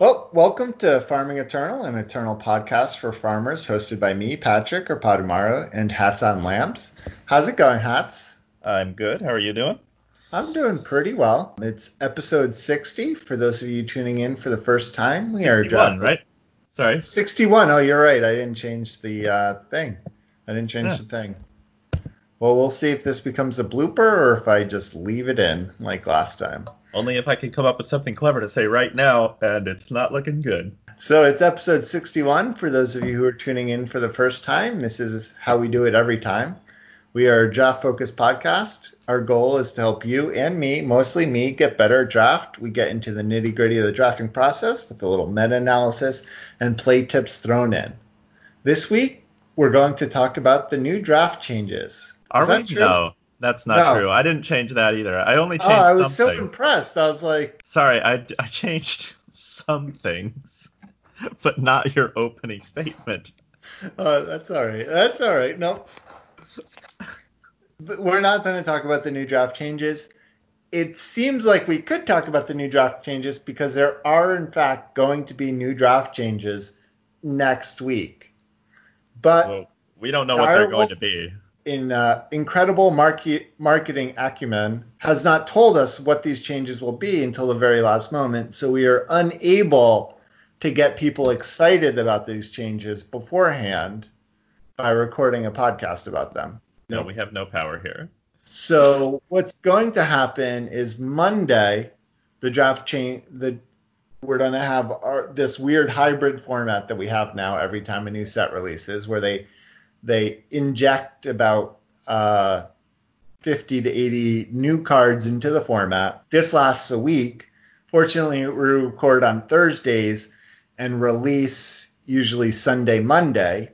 Well, welcome to Farming Eternal, an eternal podcast for farmers hosted by me, Patrick or Padumaro, and Hats on Lamps. How's it going, Hats? I'm good. How are you doing? I'm doing pretty well. It's episode 60 for those of you tuning in for the first time. We are drafting. right? Sorry. 61. Oh, you're right. I didn't change the uh, thing. I didn't change yeah. the thing. Well, we'll see if this becomes a blooper or if I just leave it in like last time. Only if I can come up with something clever to say right now, and it's not looking good. So it's episode 61 for those of you who are tuning in for the first time. This is how we do it every time. We are a draft focused podcast. Our goal is to help you and me, mostly me, get better at draft. We get into the nitty gritty of the drafting process with a little meta analysis and play tips thrown in. This week, we're going to talk about the new draft changes. Are we? No. That's not no. true. I didn't change that either. I only oh, changed. Oh, I was so impressed. I was like, sorry, I, I changed some things, but not your opening statement. Oh, that's all right. That's all right. Nope. We're not going to talk about the new draft changes. It seems like we could talk about the new draft changes because there are, in fact, going to be new draft changes next week. But well, we don't know what they're going to be in uh, incredible market, marketing acumen, has not told us what these changes will be until the very last moment. So we are unable to get people excited about these changes beforehand by recording a podcast about them. No, we have no power here. So what's going to happen is Monday, the draft change the we're going to have our, this weird hybrid format that we have now every time a new set releases, where they they inject about uh, 50 to 80 new cards into the format. This lasts a week. Fortunately, we record on Thursdays and release usually Sunday, Monday.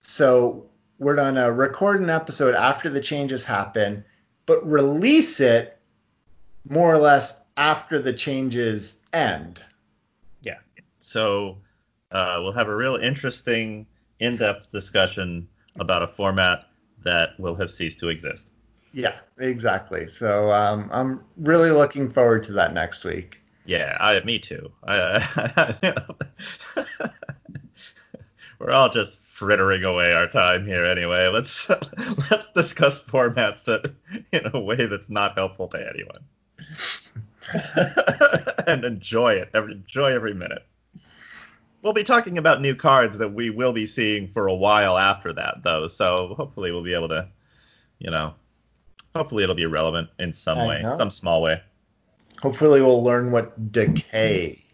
So we're going to record an episode after the changes happen, but release it more or less after the changes end. Yeah. So uh, we'll have a real interesting, in depth discussion about a format that will have ceased to exist. Yeah, exactly. So um, I'm really looking forward to that next week. Yeah, I, me too. I, we're all just frittering away our time here anyway. Let's let's discuss formats that in a way that's not helpful to anyone, and enjoy it. Every, enjoy every minute we'll be talking about new cards that we will be seeing for a while after that, though. So hopefully we'll be able to, you know, hopefully it'll be relevant in some I way, know. some small way. Hopefully we'll learn what decay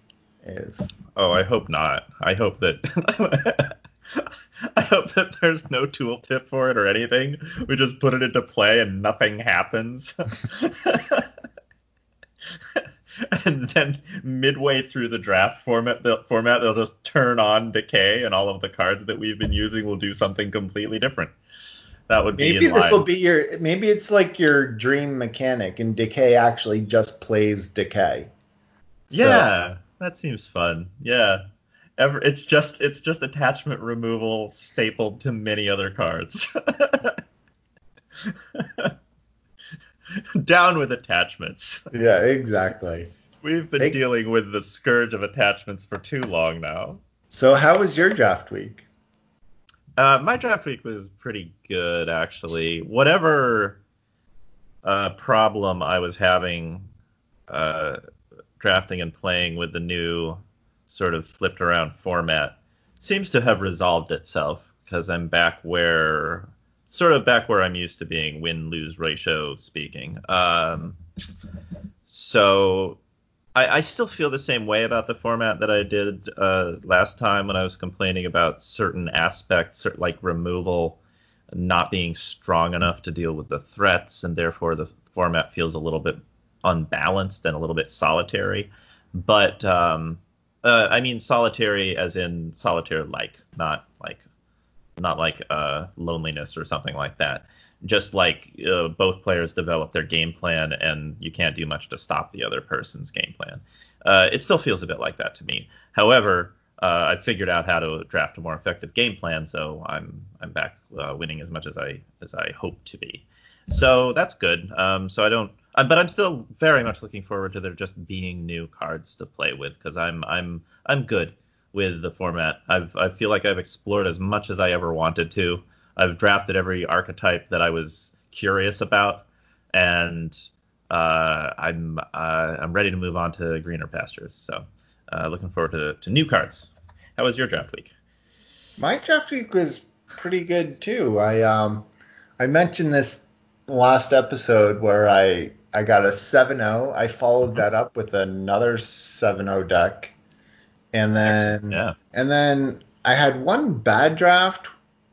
is. Oh, I hope not. I hope that. I hope that there's no tooltip for it or anything. We just put it into play and nothing happens. and then midway through the draft format, the format they'll just turn on decay, and all of the cards that we've been using will do something completely different. That would maybe this will be your maybe it's like your dream mechanic, and decay actually just plays decay. Yeah, so. that seems fun. Yeah, Ever, it's just it's just attachment removal stapled to many other cards. Down with attachments. Yeah, exactly. We've been dealing with the scourge of attachments for too long now. So, how was your draft week? Uh, my draft week was pretty good, actually. Whatever uh, problem I was having uh, drafting and playing with the new sort of flipped around format seems to have resolved itself because I'm back where sort of back where I'm used to being win lose ratio speaking. Um, so I, I, still feel the same way about the format that I did uh, last time when I was complaining about certain aspects, like removal not being strong enough to deal with the threats, and therefore the format feels a little bit unbalanced and a little bit solitary. But um, uh, I mean solitary as in solitaire like, not like not like uh, loneliness or something like that. Just like uh, both players develop their game plan, and you can't do much to stop the other person's game plan. Uh, it still feels a bit like that to me. However, uh, I've figured out how to draft a more effective game plan, so I'm I'm back uh, winning as much as I as I hope to be. So that's good. Um, so I don't Uh, but I'm still very much looking forward to there just being new cards to play with because I'm I'm I'm good with the format. I've I feel like I've explored as much as I ever wanted to. I've drafted every archetype that I was curious about, and uh, I'm uh, I'm ready to move on to greener pastures. So, uh, looking forward to, to new cards. How was your draft week? My draft week was pretty good too. I um I mentioned this last episode where I I got a 7-0. I followed that up with another 7-0 deck. And then Yeah. and then I had one bad draft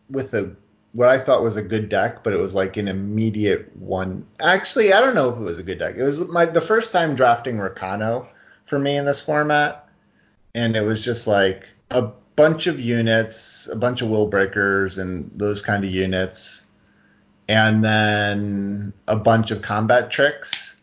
with a what I thought was a good deck, but it was like an immediate one. Actually, I don't know if it was a good deck. It was my the first time drafting Rakano for me in this format, and it was just like a bunch of units, a bunch of will breakers, and those kind of units, and then a bunch of combat tricks.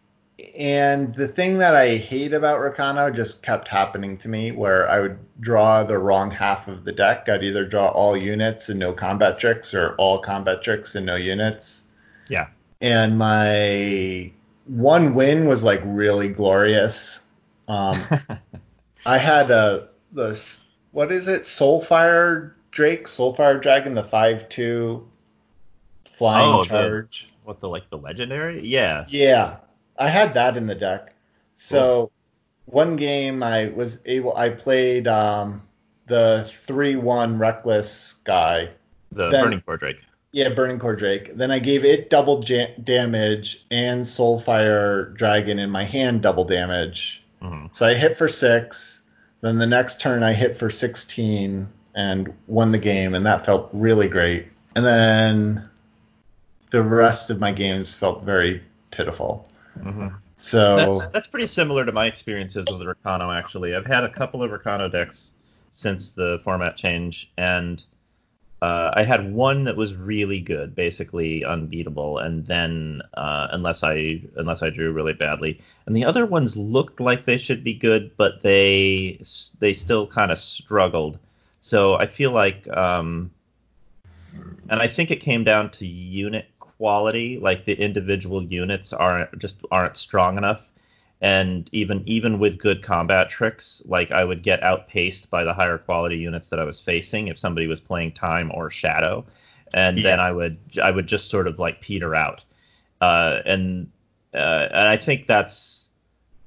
And the thing that I hate about Rakano just kept happening to me, where I would draw the wrong half of the deck. I'd either draw all units and no combat tricks, or all combat tricks and no units. Yeah. And my one win was like really glorious. Um, I had a the what is it? Soulfire Drake, Soulfire Dragon, the five two flying Oh, the- charge. What the like the legendary? Yeah. Yeah, I had that in the deck. So one game I was able, I played um, the three one reckless guy. The Then- Burning Core Drake. Yeah, Burning Core Drake. Then I gave it double ja- damage and Soulfire Dragon in my hand double damage. Mhm. So I hit for six. Then the next turn I hit for 16 and won the game, and that felt really great. And then the rest of my games felt very pitiful. Mhm. So That's that's pretty similar to my experiences with Rakano. Actually, I've had a couple of Rakano decks since the format change, and uh, I had one that was really good, basically unbeatable, and then uh, unless I unless I drew really badly, and the other ones looked like they should be good, but they they still kind of struggled. So I feel like, um, and I think it came down to unit quality. Like the individual units aren't just aren't strong enough. And even even with good combat tricks like i would get outpaced by the higher quality units that i was facing if somebody was playing time or shadow. And then i would i would just sort of like peter out. Uh, and uh, and i think that's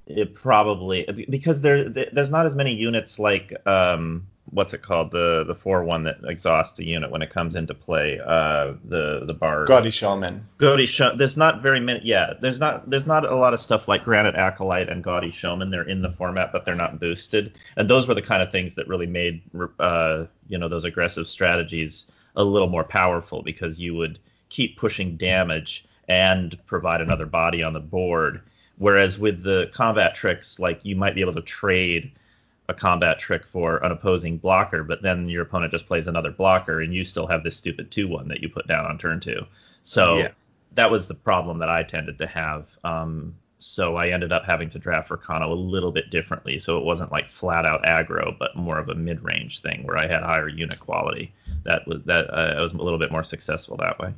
it probably because there there's not as many units like um what's it called the the four one that exhausts a unit when it comes into play uh the the bar Gaudy Shaman Gaudy Shaman There's not very many. Yeah, there's not. There's not a lot of stuff like Granite Acolyte and Gaudy Shaman They're in the format, but they're not boosted. And those were the kind of things that really made, uh, you know, those aggressive strategies a little more powerful because you would keep pushing damage and provide another body on the board. Whereas with the combat tricks, like you might be able to trade a combat trick for an opposing blocker, but then your opponent just plays another blocker, and you still have this stupid two one that you put down on turn two. So Yeah. that was the problem that I tended to have. Um, so I ended up having to draft Rakano a little bit differently. So it wasn't like flat out aggro, but more of a mid range thing where I had higher unit quality. That was that uh, I was a little bit more successful that way.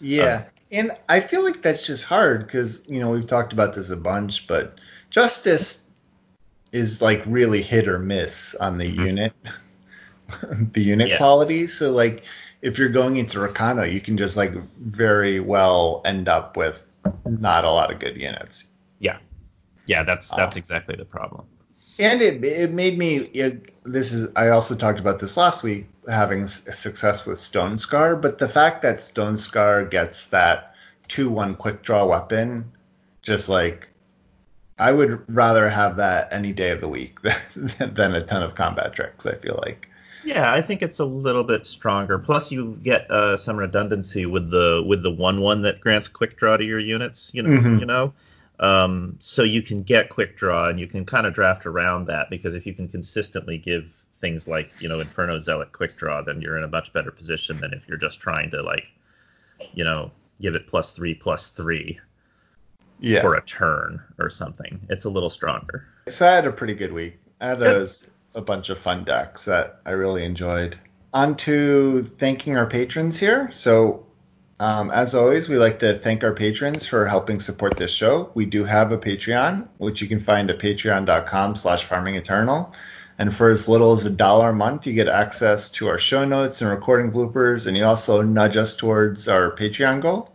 Yeah, and I feel like that's just hard because you know we've talked about this a bunch, but justice is like really hit or miss on the Mhm. unit, the unit Yeah. quality. So like if you're going into Rakano, you can just like very well end up with not a lot of good units. Yeah, Yeah, that's that's Oh. exactly the problem. And it it made me. It, this is. I also talked about this last week, having s- success with Stonescar. But the fact that Stonescar gets that two one quick draw weapon, just like I would rather have that any day of the week than, than a ton of combat tricks. I feel like. Yeah, I think it's a little bit stronger. Plus, you get uh, some redundancy with the with the one one that grants quick draw to your units. You know, Mhm. you know, um, so you can get quick draw and you can kind of draft around that because if you can consistently give things like you know Inferno Zealot quick draw, then you're in a much better position than if you're just trying to like, you know, give it plus three plus three Yeah. for a turn or something. It's a little stronger. So I had a pretty good week. I had a, a bunch of fun decks that I really enjoyed. On to thanking our patrons here. So Um, as always, we like to thank our patrons for helping support this show. We do have a Patreon, which you can find at patreon.com slash farmingeternal. And for as little as a dollar a month, you get access to our show notes and recording bloopers, and you also nudge us towards our Patreon goal.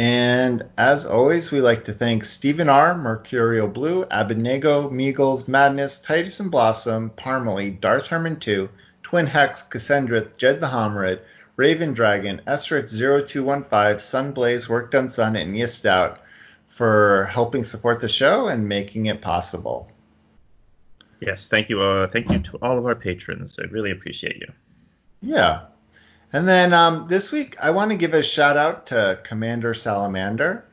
And as always, we like to thank Stephen R., Mercurial Blue, Abednego, Meagles, Madness, Titus and Blossom, Parmalee, Darth Herman 2, Twin Hex, Cassandrith, Jed the Homerid, Raven Dragon, Esrich0215, Sunblaze, Work Done Sun, and Yistout for helping support the show and making it possible. Yes, thank you. Uh, thank you to all of our patrons. I really appreciate you. Yeah. And then um, this week, I want to give a shout out to Commander Salamander.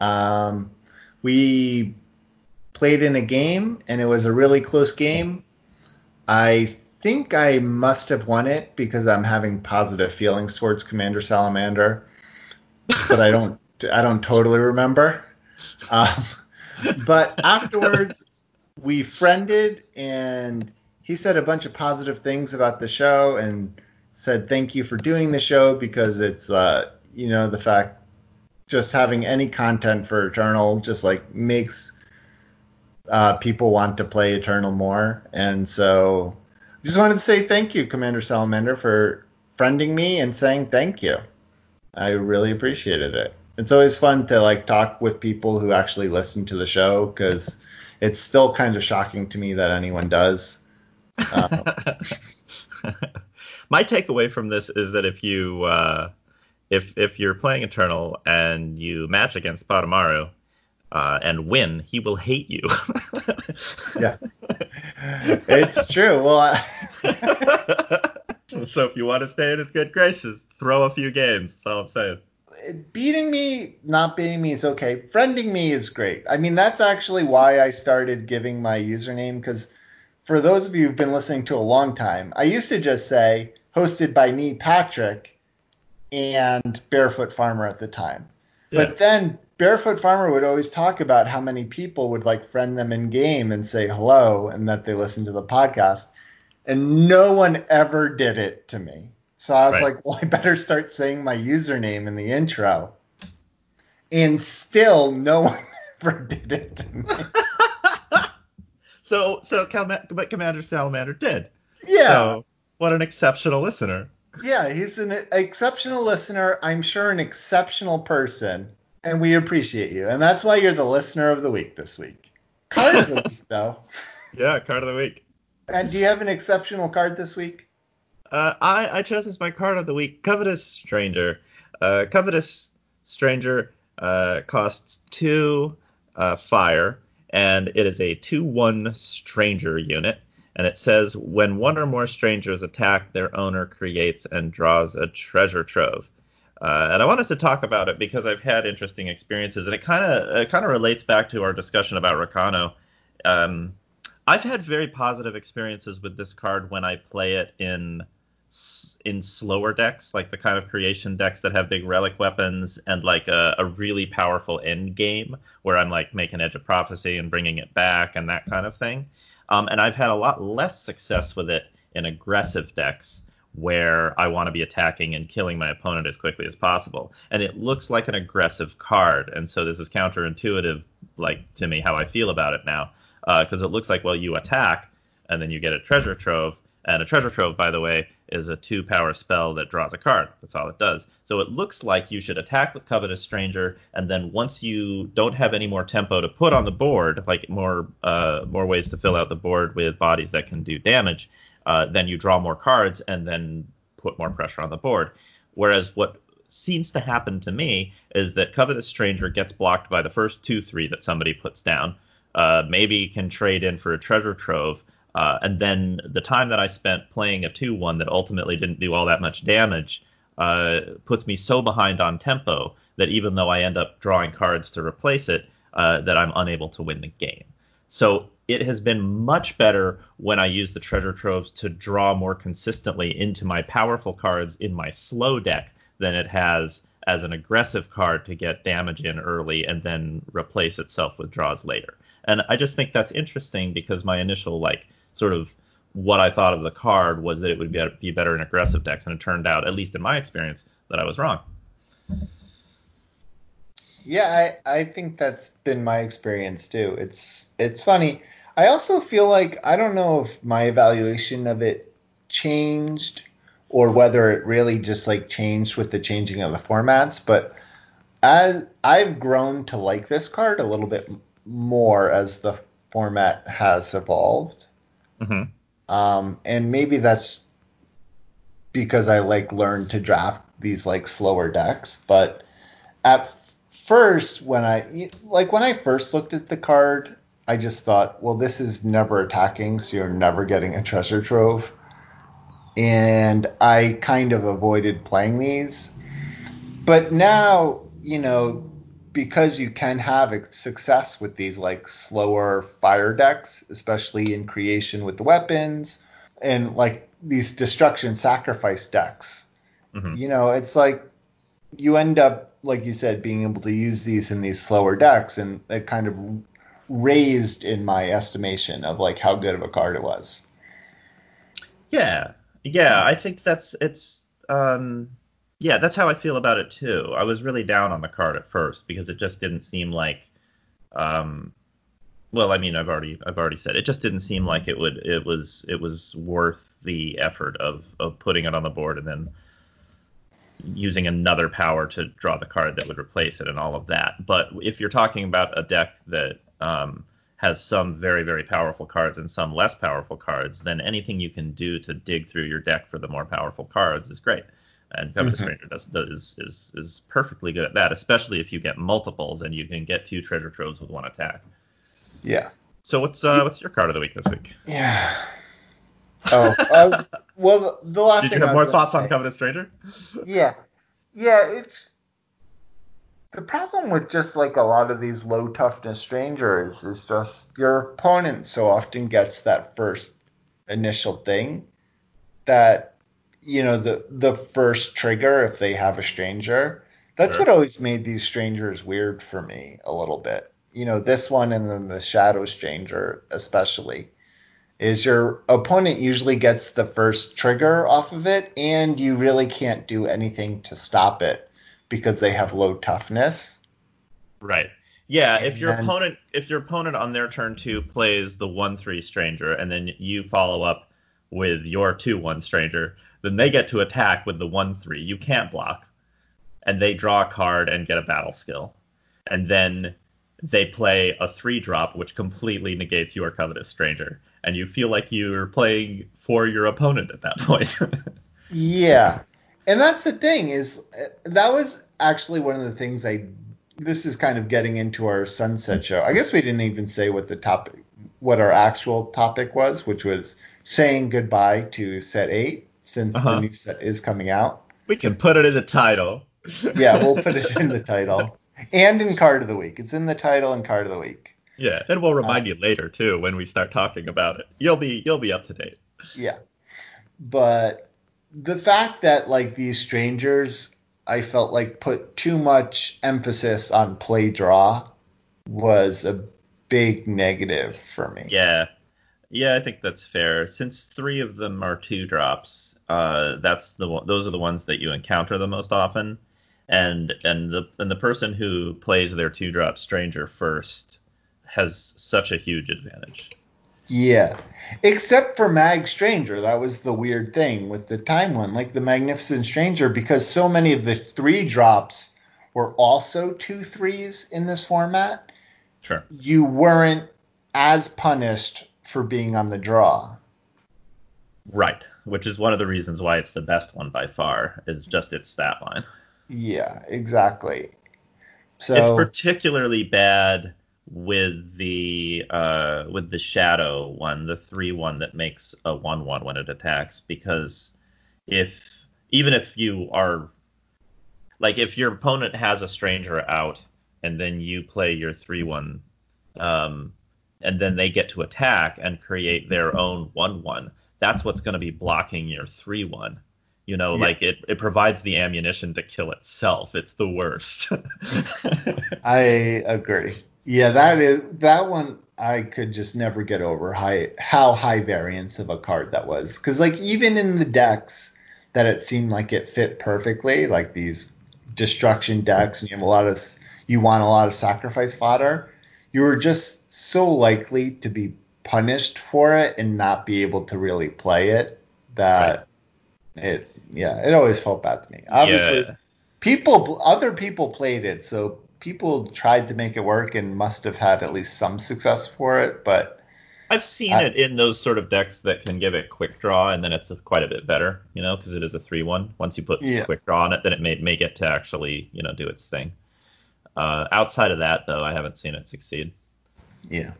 Um, we played in a game, and it was a really close game. I think I must have won it because I'm having positive feelings towards Commander Salamander, but I don't I don't totally remember. Um, but afterwards, we friended, and he said a bunch of positive things about the show, and said thank you for doing the show because it's uh, you know the fact just having any content for Eternal just like makes uh, people want to play Eternal more, and so just wanted to say thank you, Commander Salamander, for friending me and saying thank you. I really appreciated it. It's always fun to like talk with people who actually listen to the show because it's still kind of shocking to me that anyone does. Um, My takeaway from this is that if you uh, if if you're playing Eternal and you match against Potamaru, uh, and win, he will hate you. yeah, it's true. Well, I... so if you want to stay in his good graces, throw a few games. That's all I'm saying. Beating me, not beating me is okay. Friending me is great. I mean, that's actually why I started giving my username because for those of you who've been listening to a long time, I used to just say hosted by me, Patrick, and Barefoot Farmer at the time. Yeah. But then Barefoot Farmer would always talk about how many people would like friend them in game and say hello and that they listen to the podcast. And no one ever did it to me. So I was right. like, well, I better start saying my username in the intro. And still, no one ever did it to me. so, so but Commander Salamander did. Yeah. So, what an exceptional listener. Yeah, he's an exceptional listener. I'm sure an exceptional person and we appreciate you. And that's why you're the listener of the week this week. Card of the week, though. Yeah, card of the week. And do you have an exceptional card this week? Uh, I, I chose as my card of the week Covetous Stranger. Uh, Covetous Stranger uh, costs two uh, fire, and it is a 2 1 Stranger unit. And it says when one or more strangers attack, their owner creates and draws a treasure trove. Uh, and I wanted to talk about it because I've had interesting experiences, and it kind of it kind of relates back to our discussion about Rakano. Um, I've had very positive experiences with this card when I play it in in slower decks, like the kind of creation decks that have big relic weapons and like a, a really powerful end game, where I'm like making Edge of Prophecy and bringing it back and that kind of thing. Um, and I've had a lot less success with it in aggressive decks where I want to be attacking and killing my opponent as quickly as possible. And it looks like an aggressive card, and so this is counterintuitive, like to me, how I feel about it now, because uh, it looks like well, you attack and then you get a treasure trove, and a treasure trove, by the way, is a two power spell that draws a card. That's all it does. So it looks like you should attack with Covetous Stranger, and then once you don't have any more tempo to put on the board, like more uh, more ways to fill out the board with bodies that can do damage, uh, then you draw more cards and then put more pressure on the board. Whereas what seems to happen to me is that Covetous Stranger gets blocked by the first two, three that somebody puts down. Uh, maybe can trade in for a treasure trove. Uh, and then the time that I spent playing a 2 1 that ultimately didn't do all that much damage uh, puts me so behind on tempo that even though I end up drawing cards to replace it, uh, that I'm unable to win the game. So it has been much better when I use the treasure troves to draw more consistently into my powerful cards in my slow deck than it has as an aggressive card to get damage in early and then replace itself with draws later. And I just think that's interesting because my initial like sort of what I thought of the card was that it would be, be better in aggressive decks, and it turned out, at least in my experience, that I was wrong. Yeah, I, I think that's been my experience too. It's it's funny. I also feel like I don't know if my evaluation of it changed or whether it really just like changed with the changing of the formats, but as I've grown to like this card a little bit more as the format has evolved. Mm-hmm. Um, and maybe that's because I like learned to draft these like slower decks, but at first when I like when I first looked at the card, I just thought, well, this is never attacking, so you're never getting a treasure trove. And I kind of avoided playing these. But now, you know, because you can have success with these like slower fire decks, especially in creation with the weapons and like these destruction sacrifice decks. Mm-hmm. You know, it's like you end up, like you said, being able to use these in these slower decks, and it kind of raised in my estimation of like how good of a card it was. Yeah, yeah, I think that's it's. um yeah, that's how I feel about it too. I was really down on the card at first because it just didn't seem like um well, I mean, I've already I've already said it just didn't seem like it would it was it was worth the effort of of putting it on the board and then using another power to draw the card that would replace it and all of that. But if you're talking about a deck that um, has some very very powerful cards and some less powerful cards, then anything you can do to dig through your deck for the more powerful cards is great. And Covetous mm-hmm. Stranger does, does is is perfectly good at that, especially if you get multiples and you can get two treasure troves with one attack. Yeah. So what's uh, what's your card of the week this week? Yeah. Oh, uh, well, the last. Did you have more thoughts on Covetous Stranger? Yeah, yeah. It's the problem with just like a lot of these low toughness strangers is just your opponent so often gets that first initial thing that you know the the first trigger if they have a stranger. That's sure. what always made these strangers weird for me a little bit you know, this one and then the Shadow Stranger, especially, is your opponent usually gets the first trigger off of it, and you really can't do anything to stop it because they have low toughness. Right. Yeah, if your opponent if your opponent on their turn two plays the one three stranger and then you follow up with your two one stranger, then they get to attack with the one three. You can't block. And they draw a card and get a battle skill. And then they play a three drop, which completely negates your covetous stranger, and you feel like you're playing for your opponent at that point. yeah, and that's the thing is uh, that was actually one of the things I. This is kind of getting into our sunset show. I guess we didn't even say what the topic, what our actual topic was, which was saying goodbye to set eight since uh-huh. the new set is coming out. We can put it in the title. yeah, we'll put it in the title and in card of the week. It's in the title and card of the week. Yeah, and we'll remind uh, you later too when we start talking about it. You'll be you'll be up to date. Yeah, but the fact that like these strangers, I felt like put too much emphasis on play draw was a big negative for me. Yeah, yeah, I think that's fair. Since three of them are two drops, uh, that's the those are the ones that you encounter the most often and and the and the person who plays their two drop stranger first has such a huge advantage. Yeah. Except for Mag Stranger. That was the weird thing with the time one. Like the Magnificent Stranger, because so many of the three drops were also two threes in this format. Sure. You weren't as punished for being on the draw. Right. Which is one of the reasons why it's the best one by far, is just its stat line. Yeah, exactly. So it's particularly bad with the uh, with the shadow one, the three one that makes a one one when it attacks, because if even if you are like if your opponent has a stranger out and then you play your three one, um, and then they get to attack and create their own one one, that's what's going to be blocking your three one you know, yeah. like it, it provides the ammunition to kill itself. It's the worst. I agree. Yeah, that is that one I could just never get over high how high variance of a card that was. Cause like even in the decks that it seemed like it fit perfectly, like these destruction decks and you have a lot of you want a lot of sacrifice fodder, you were just so likely to be punished for it and not be able to really play it that right. it yeah it always felt bad to me obviously yeah. people other people played it so people tried to make it work and must have had at least some success for it but I've seen I, it in those sort of decks that can give it quick draw, and then it's quite a bit better, you know, because it is a three-one. Once you put yeah. quick draw on it, then it may may get to actually, you know, do its thing. Uh, outside of that, though, I haven't seen it succeed. Yeah.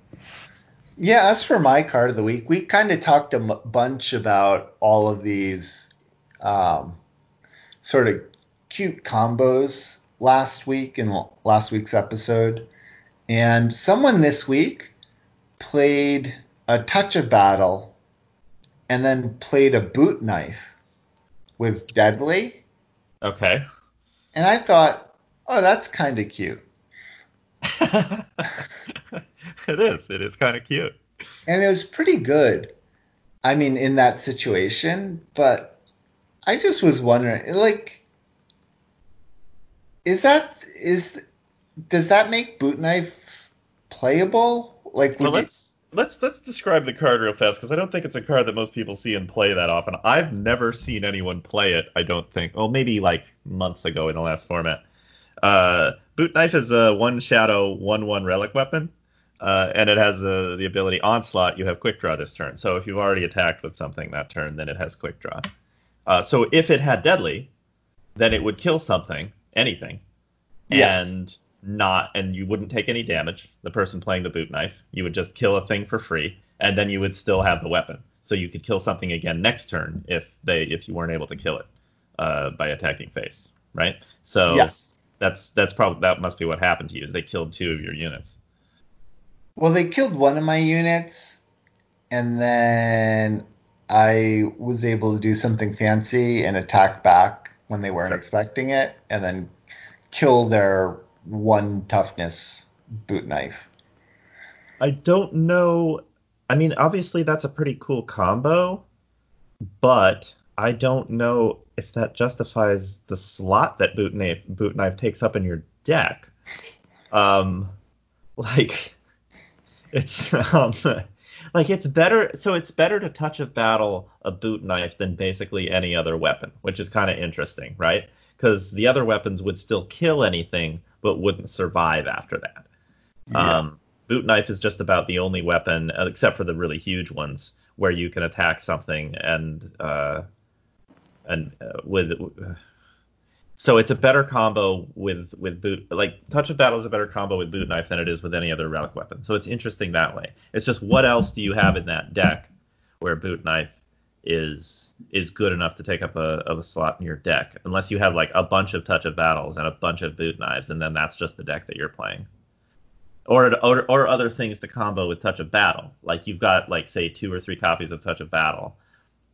Yeah, as for my card of the week, we kind of talked a m- bunch about all of these um, sort of cute combos last week in last week's episode. And someone this week played a touch of battle and then played a boot knife with Deadly. Okay. And I thought, oh, that's kind of cute. it is. It is kind of cute. And it was pretty good. I mean, in that situation, but I just was wondering, like, is that is does that make boot knife playable? Like, well, let's you... let's let's describe the card real fast because I don't think it's a card that most people see and play that often. I've never seen anyone play it. I don't think. Oh, maybe like months ago in the last format. Uh, Boot Knife is a one shadow one one relic weapon, uh, and it has uh, the ability onslaught. You have quick draw this turn. So if you've already attacked with something that turn, then it has quick draw. Uh, so if it had deadly, then it would kill something, anything, yes. and not and you wouldn't take any damage the person playing the boot knife you would just kill a thing for free and then you would still have the weapon so you could kill something again next turn if they if you weren't able to kill it uh, by attacking face right so yes that's that's probably that must be what happened to you is they killed two of your units well they killed one of my units and then i was able to do something fancy and attack back when they weren't expecting it and then kill their one toughness boot knife. I don't know. I mean, obviously that's a pretty cool combo, but I don't know if that justifies the slot that boot knife boot knife takes up in your deck. Um, like it's um, like it's better. So it's better to touch of battle a boot knife than basically any other weapon, which is kind of interesting, right? Because the other weapons would still kill anything, but wouldn't survive after that. Yeah. Um, boot knife is just about the only weapon, except for the really huge ones, where you can attack something and uh, and uh, with. So it's a better combo with with boot like touch of battle is a better combo with boot knife than it is with any other relic weapon. So it's interesting that way. It's just what else do you have in that deck where boot knife is is good enough to take up a of a slot in your deck, unless you have like a bunch of touch of battles and a bunch of boot knives, and then that's just the deck that you're playing. Or, or or other things to combo with touch of battle, like you've got like say two or three copies of touch of battle,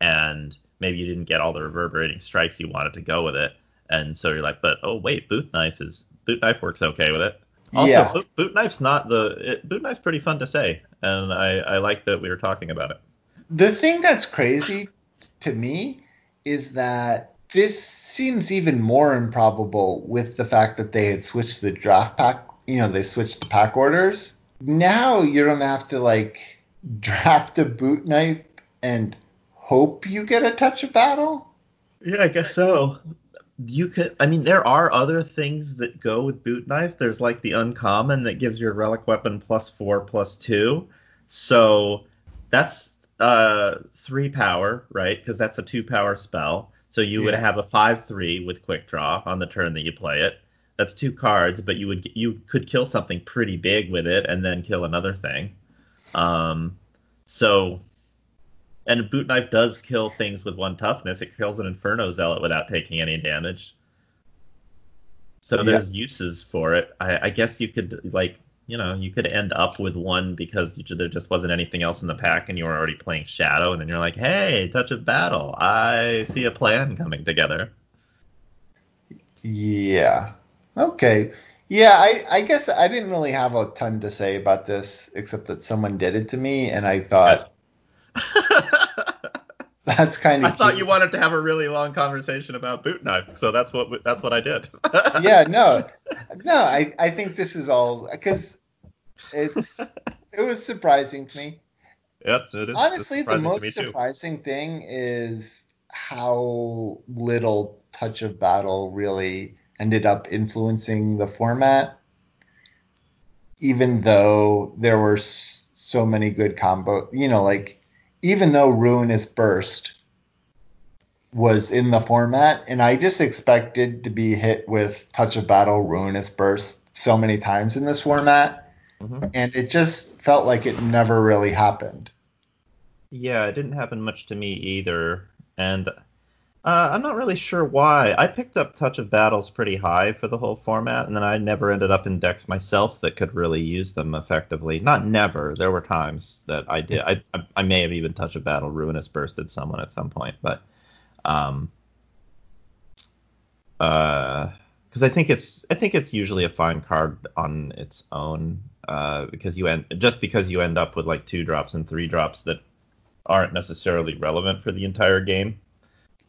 and maybe you didn't get all the reverberating strikes you wanted to go with it, and so you're like, but oh wait, boot knife is boot knife works okay with it. Also, yeah. boot, boot knife's not the it, boot knife's pretty fun to say, and I I like that we were talking about it the thing that's crazy to me is that this seems even more improbable with the fact that they had switched the draft pack. You know, they switched the pack orders. Now you don't have to like draft a boot knife and hope you get a touch of battle. Yeah, I guess so. You could. I mean, there are other things that go with boot knife. There's like the uncommon that gives your relic weapon plus four plus two. So that's uh three power, right? Because that's a two power spell. So you yeah. would have a five three with quick draw on the turn that you play it. That's two cards, but you would you could kill something pretty big with it and then kill another thing. Um, so and boot knife does kill things with one toughness. It kills an Inferno Zealot without taking any damage. So there's yes. uses for it. I, I guess you could like you know, you could end up with one because you, there just wasn't anything else in the pack and you were already playing Shadow, and then you're like, hey, touch of battle. I see a plan coming together. Yeah. Okay. Yeah, I, I guess I didn't really have a ton to say about this, except that someone did it to me, and I thought. That's kind of. I thought you wanted to have a really long conversation about boot knife, so that's what that's what I did. yeah, no, no. I I think this is all because it's it was surprising to me. Yes, it is. Honestly, the most surprising thing is how little touch of battle really ended up influencing the format. Even though there were so many good combo, you know, like even though Ruinous Burst was in the format, and I just expected to be hit with Touch of Battle, Ruinous Burst so many times in this format, mm-hmm. and it just felt like it never really happened. Yeah, it didn't happen much to me either, and uh, I'm not really sure why. I picked up Touch of Battles pretty high for the whole format, and then I never ended up in decks myself that could really use them effectively. Not never. There were times that I did. I I, may have even Touch of Battle Ruinous Bursted someone at some point, but um, uh, because I think it's I think it's usually a fine card on its own. Uh, because you end just because you end up with like two drops and three drops that aren't necessarily relevant for the entire game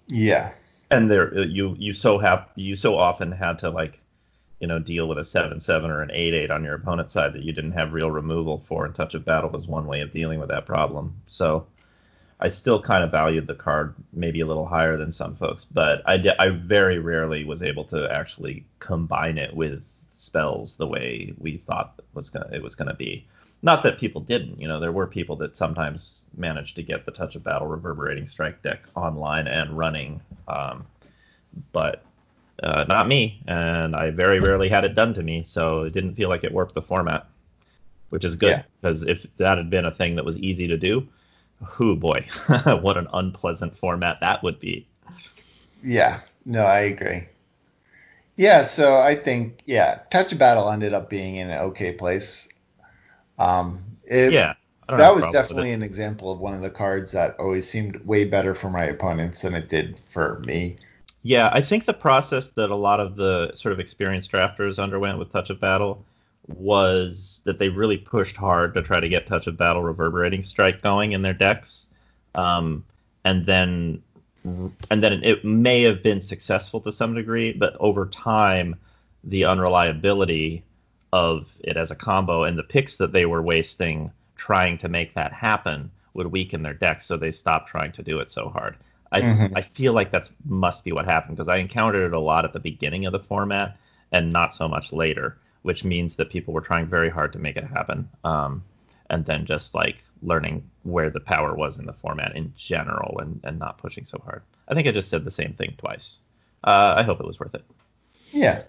yeah. And there uh, you you so have you so often had to like you know deal with a seven seven or an eight eight on your opponent's side that you didn't have real removal for. And touch of battle was one way of dealing with that problem. So I still kind of valued the card maybe a little higher than some folks, but I, I very rarely was able to actually combine it with spells the way we thought was gonna it was gonna be. Not that people didn't, you know, there were people that sometimes managed to get the Touch of Battle Reverberating Strike deck online and running, um, but uh, not me, and I very rarely had it done to me, so it didn't feel like it worked the format, which is good because yeah. if that had been a thing that was easy to do, oh boy, what an unpleasant format that would be. Yeah, no, I agree. Yeah, so I think yeah, Touch of Battle ended up being in an okay place. Um, it, yeah, that was definitely an example of one of the cards that always seemed way better for my opponents than it did for me. Yeah, I think the process that a lot of the sort of experienced drafters underwent with Touch of Battle was that they really pushed hard to try to get Touch of Battle Reverberating Strike going in their decks, um, and then and then it may have been successful to some degree, but over time, the unreliability of it as a combo, and the picks that they were wasting trying to make that happen would weaken their deck, so they stopped trying to do it so hard. I mm-hmm. I feel like that must be what happened because I encountered it a lot at the beginning of the format and not so much later, which means that people were trying very hard to make it happen, um, and then just like learning where the power was in the format in general and, and not pushing so hard. I think I just said the same thing twice. Uh, I hope it was worth it. Yeah,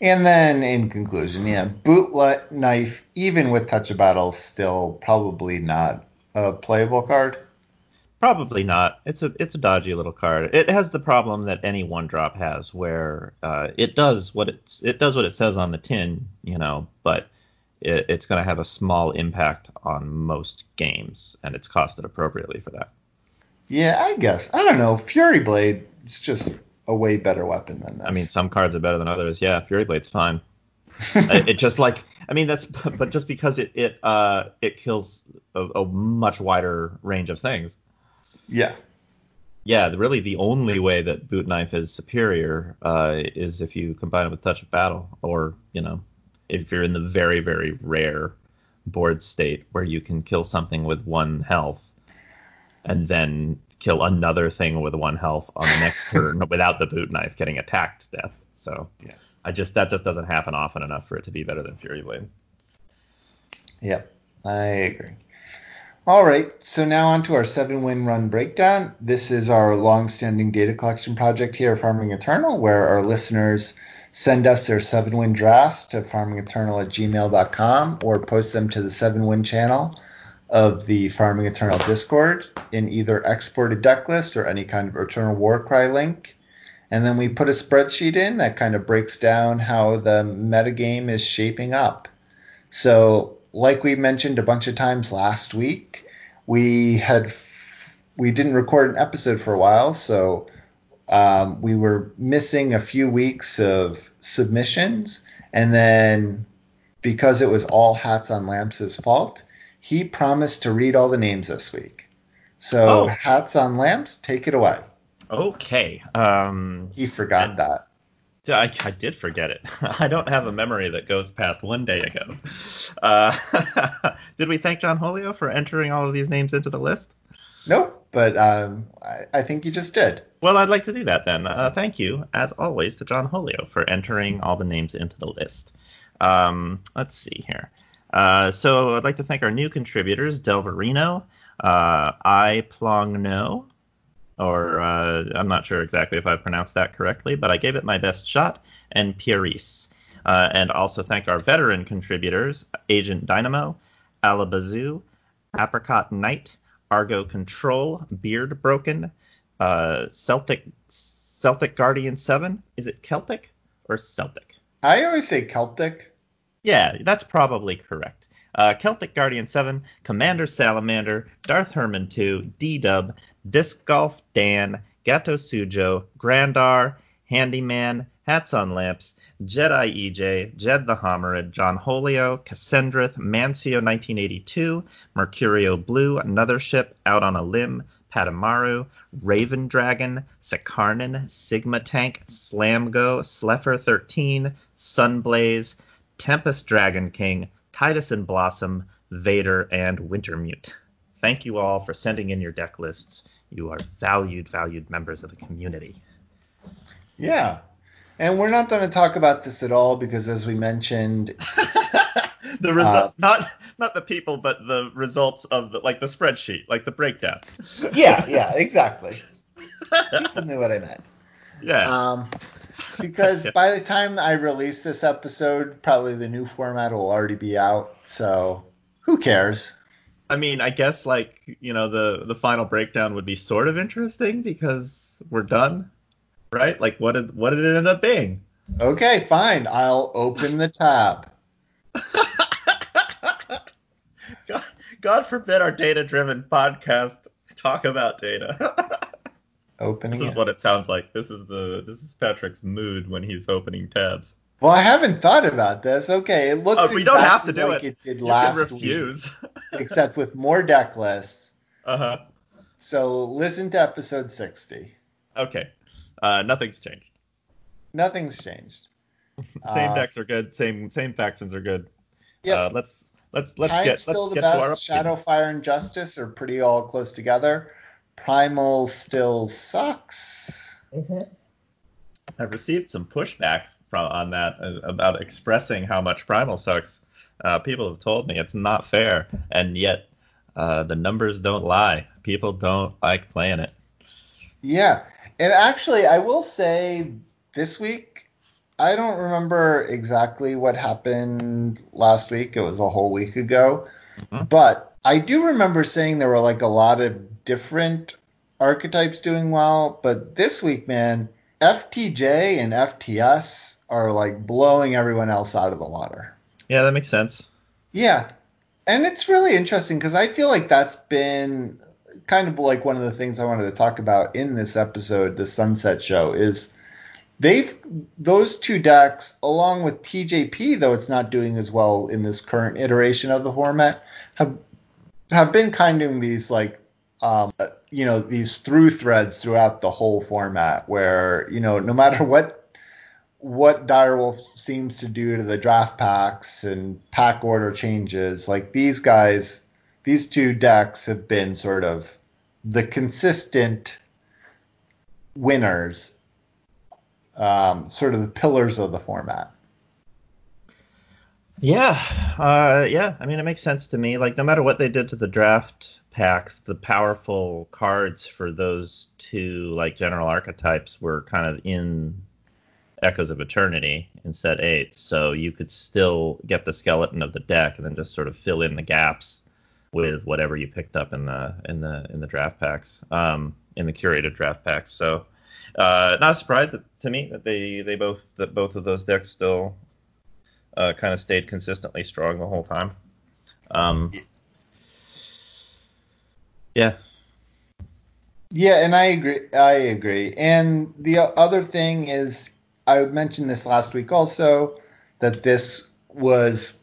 and then, in conclusion, yeah, bootlet knife, even with touch of battle, still probably not a playable card. Probably not. It's a it's a dodgy little card. It has the problem that any one drop has, where uh, it does what it's it does what it says on the tin, you know, but it, it's going to have a small impact on most games, and it's costed appropriately for that. Yeah, I guess I don't know. Fury Blade is just a way better weapon than this. I mean, some cards are better than others. Yeah, Fury Blade's fine. it just like I mean that's but just because it it uh it kills a, a much wider range of things. Yeah. Yeah, really the only way that boot knife is superior uh, is if you combine it with touch of battle, or you know, if you're in the very very rare board state where you can kill something with one health, and then kill another thing with one health on the next turn without the boot knife getting attacked to death. So yeah. I just that just doesn't happen often enough for it to be better than Fury Blade. Yep, I agree. All right, so now on to our seven win run breakdown. This is our long-standing data collection project here at Farming Eternal, where our listeners send us their seven win drafts to farmingeternal at gmail.com or post them to the seven win channel of the Farming Eternal Discord in either exported deck list or any kind of Eternal Warcry link. And then we put a spreadsheet in that kind of breaks down how the metagame is shaping up. So, like we mentioned a bunch of times last week, we had we didn't record an episode for a while, so um, we were missing a few weeks of submissions, and then because it was all hats on lamps' fault, he promised to read all the names this week. So Oh. hats on lamps, take it away. Okay. Um, He forgot that. I, I did forget it. I don't have a memory that goes past one day ago. Uh, did we thank John Holio for entering all of these names into the list? Nope, but um, I, I think you just did. Well, I'd like to do that then. Uh, thank you, as always, to John Holio for entering all the names into the list. Um, let's see here. Uh, so I'd like to thank our new contributors, Delverino, uh, I Plong No, or uh, I'm not sure exactly if I pronounced that correctly, but I gave it my best shot, and Pieris. Uh, and also thank our veteran contributors, Agent Dynamo, Alabazoo, Apricot Knight, Argo Control, Beard Broken, uh, Celtic Celtic Guardian Seven. Is it Celtic or Celtic? I always say Celtic. Yeah, that's probably correct. Uh, Celtic Guardian 7, Commander Salamander, Darth Herman 2, D Dub, Disc Golf Dan, Gato Sujo, Grandar, Handyman, Hats on Lamps, Jedi EJ, Jed the Homerid, John Holio, Cassendrath, Mancio 1982, Mercurio Blue, Another Ship, Out on a Limb, Patamaru, Raven Dragon, Sakarnan, Sigma Tank, Slamgo, Sleffer 13, Sunblaze, Tempest Dragon King, Titus and Blossom, Vader, and Wintermute. Thank you all for sending in your deck lists. You are valued, valued members of the community. Yeah. And we're not going to talk about this at all because, as we mentioned, the result, Uh, not not the people, but the results of the like the spreadsheet, like the breakdown. yeah, yeah, exactly. People knew what I meant. Yeah, Um, because by the time I release this episode, probably the new format will already be out. So who cares? I mean, I guess like you know the the final breakdown would be sort of interesting because we're done, right? Like what did what did it end up being? Okay, fine. I'll open the tab. God, God forbid our data driven podcast talk about data. Opening this is it. what it sounds like. This is the this is Patrick's mood when he's opening tabs. Well, I haven't thought about this. Okay, it looks Oh, we don't have to do like it. it did You last can week, refuse. except with more deck lists. uh huh. So listen to episode 60. Okay. Uh, nothing's changed. Nothing's changed. Same Uh, decks are good. Same same factions are good. Yeah. Uh, let's let's let's Time's get still let's the get to our best. Shadow, Fire, and Justice are pretty all close together. Primal still sucks. I've received some pushback from on that uh, about expressing how much Primal sucks. Uh, people have told me it's not fair, and yet uh, the numbers don't lie. People don't like playing it. Yeah. And actually, I will say this week, I don't remember exactly what happened last week. It was a whole week ago. Mhm. But I do remember saying there were like a lot of different archetypes doing well. But this week, man, FTJ and FTS are like blowing everyone else out of the water. Yeah, that makes sense. Yeah. And it's really interesting because I feel like that's been kind of like one of the things I wanted to talk about in this episode, the Sunset Show, is they've those two decks, along with TJP, though it's not doing as well in this current iteration of the format, have have been kind of these like um, uh, you know these through threads throughout the whole format, where you know no matter what what Direwolf seems to do to the draft packs and pack order changes, like these guys, these two decks have been sort of the consistent winners, um, sort of the pillars of the format. Yeah, uh, yeah. I mean, it makes sense to me. Like, no matter what they did to the draft packs, the powerful cards for those two like general archetypes were kind of in Echoes of Eternity in set eight, so you could still get the skeleton of the deck and then just sort of fill in the gaps with whatever you picked up in the in the in the draft packs, um, in the curated draft packs. So, uh, not a surprise that, to me that they they both that both of those decks still uh, kind of stayed consistently strong the whole time. Um, yeah, Yeah, and I agree. I agree. And the other thing is, I mentioned this last week also that this was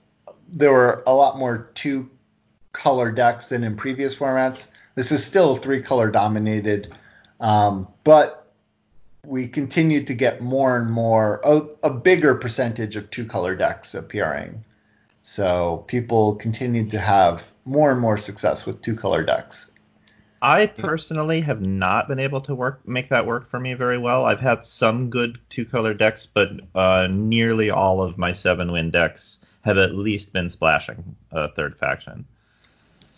there were a lot more two color decks than in previous formats. This is still three color dominated, um, but we continue to get more and more a, a bigger percentage of two color decks appearing. So people continue to have more and more success with two color decks. I personally have not been able to work make that work for me very well. I've had some good two color decks, but uh, nearly all of my seven win decks have at least been splashing a third faction.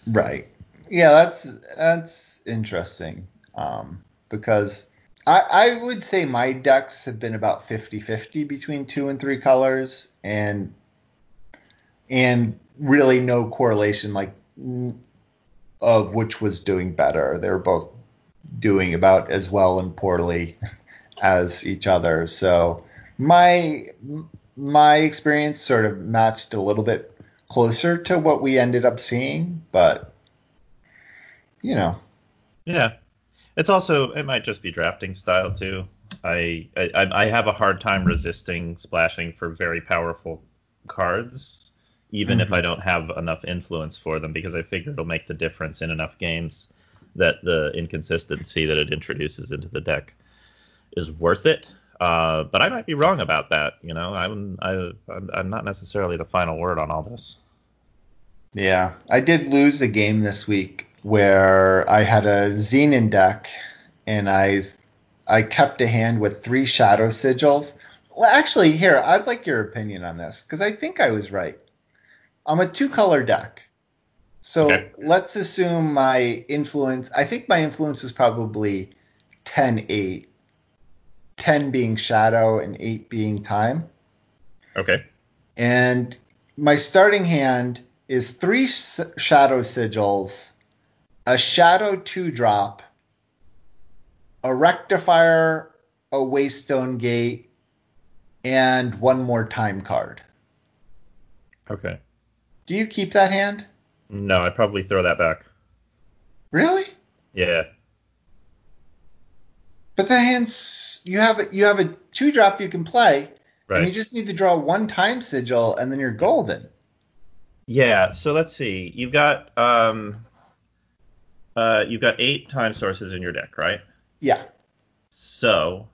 Right. Yeah, that's that's interesting. Um, because I, I would say my decks have been about 50-50 between two and three colors and and really no correlation like of which was doing better. They were both doing about as well and poorly as each other. So my my experience sort of matched a little bit closer to what we ended up seeing, but you know. Yeah. It's also it might just be drafting style too. I I, I have a hard time resisting splashing for very powerful cards even mm-hmm. if I don't have enough influence for them, because I figure it'll make the difference in enough games that the inconsistency that it introduces into the deck is worth it. Uh, but I might be wrong about that. You know, I'm I, I'm not necessarily the final word on all this. Yeah, I did lose a game this week where I had a Xenan deck, and I I kept a hand with three Shadow Sigils. Well, actually, here I'd like your opinion on this because I think I was right. I'm a two color deck. So okay. let's assume my influence, I think my influence is probably 10 8. 10 being shadow and 8 being time. Okay. And my starting hand is three shadow sigils, a shadow 2 drop, a rectifier, a waystone gate, and one more time card. Okay. Do you keep that hand? No, I probably throw that back. Really? Yeah. But the hands you have a, you have a two drop you can play, right. and you just need to draw one time sigil, and then you're golden. Yeah. So let's see. You've got um, uh, you've got eight time sources in your deck, right? Yeah. So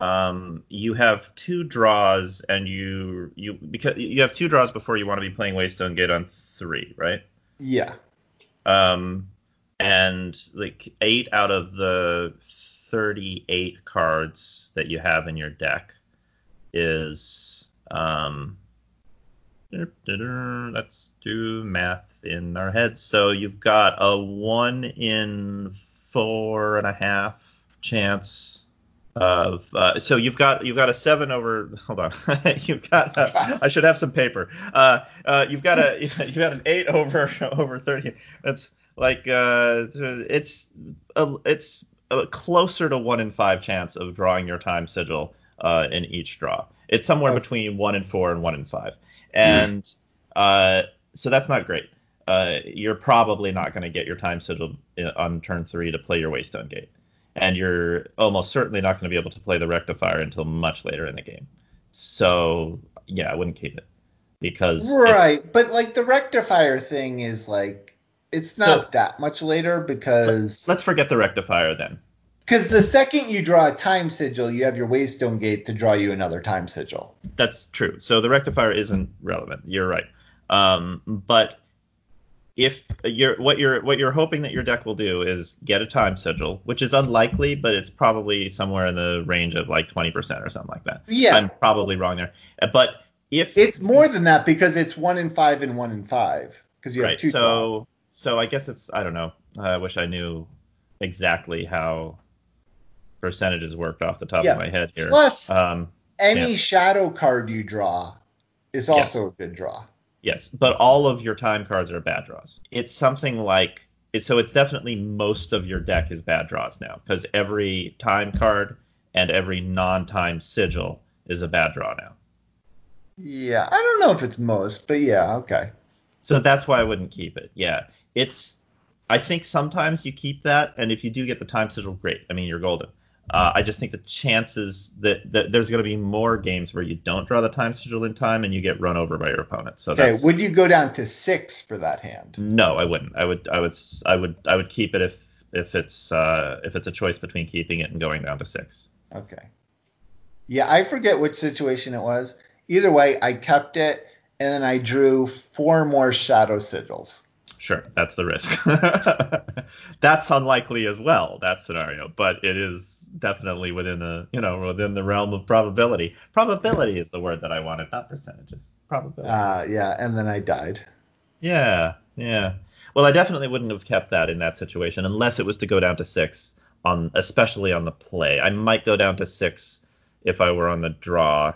um, you have two draws, and you you because you have two draws before you want to be playing Waystone Gate on three, right? Yeah. Um, and like eight out of the thirty-eight cards that you have in your deck is um. Let's do math in our heads. So you've got a one in four and a half chance of uh, so you've got you've got a seven over hold on. You've got a, I should have some paper. Uh, uh, you've got a you've got an eight over over thirty. That's like uh, it's a, it's a closer to one in five chance of drawing your time sigil uh, in each draw. It's somewhere okay. between one in four and one in five. And uh, so that's not great. Uh, you're probably not going to get your time sigil on turn three to play your waystone gate and you're almost certainly not going to be able to play the rectifier until much later in the game. So yeah, I wouldn't keep it because right. But like the rectifier thing is like it's not so, that much later because let's forget the rectifier then. Because the second you draw a time sigil, you have your Waystone Gate to draw you another time sigil. That's true. So the rectifier isn't relevant. You're right. Um, but if you're what you're what you're hoping that your deck will do is get a time sigil, which is unlikely, but it's probably somewhere in the range of like twenty percent or something like that. Yeah, I'm probably wrong there, but if it's more than that because it's one in five and one in five because you have right, two. So so I guess it's I don't know. I wish I knew exactly how percentages worked off the top of my head here. Plus, um, any yeah. shadow card you draw is also yes. a good draw. Yes, but all of your time cards are bad draws. It's something like so it's definitely most of your deck is bad draws now because every time card and every non-time sigil is a bad draw now. Yeah, I don't know if it's most, but yeah, okay. So that's why I wouldn't keep it. Yeah, it's. I think sometimes you keep that, and if you do get the time sigil, great. I mean, you're golden. Uh, I just think the chances that, that there's going to be more games where you don't draw the time sigil in time and you get run over by your opponent. So okay, would you go down to six for that hand? No, I wouldn't. I would, I would, I would, I would keep it if if it's uh, if it's a choice between keeping it and going down to six. Okay. Yeah, I forget which situation it was. Either way, I kept it and then I drew four more shadow sigils. Sure, that's the risk. that's unlikely as well, that scenario, but it is definitely within a you know within the realm of probability. Probability is the word that I wanted, not percentages. Probability. Uh, yeah, and then I died. Yeah, yeah. Well, I definitely wouldn't have kept that in that situation unless it was to go down to six on, especially on the play. I might go down to six if I were on the draw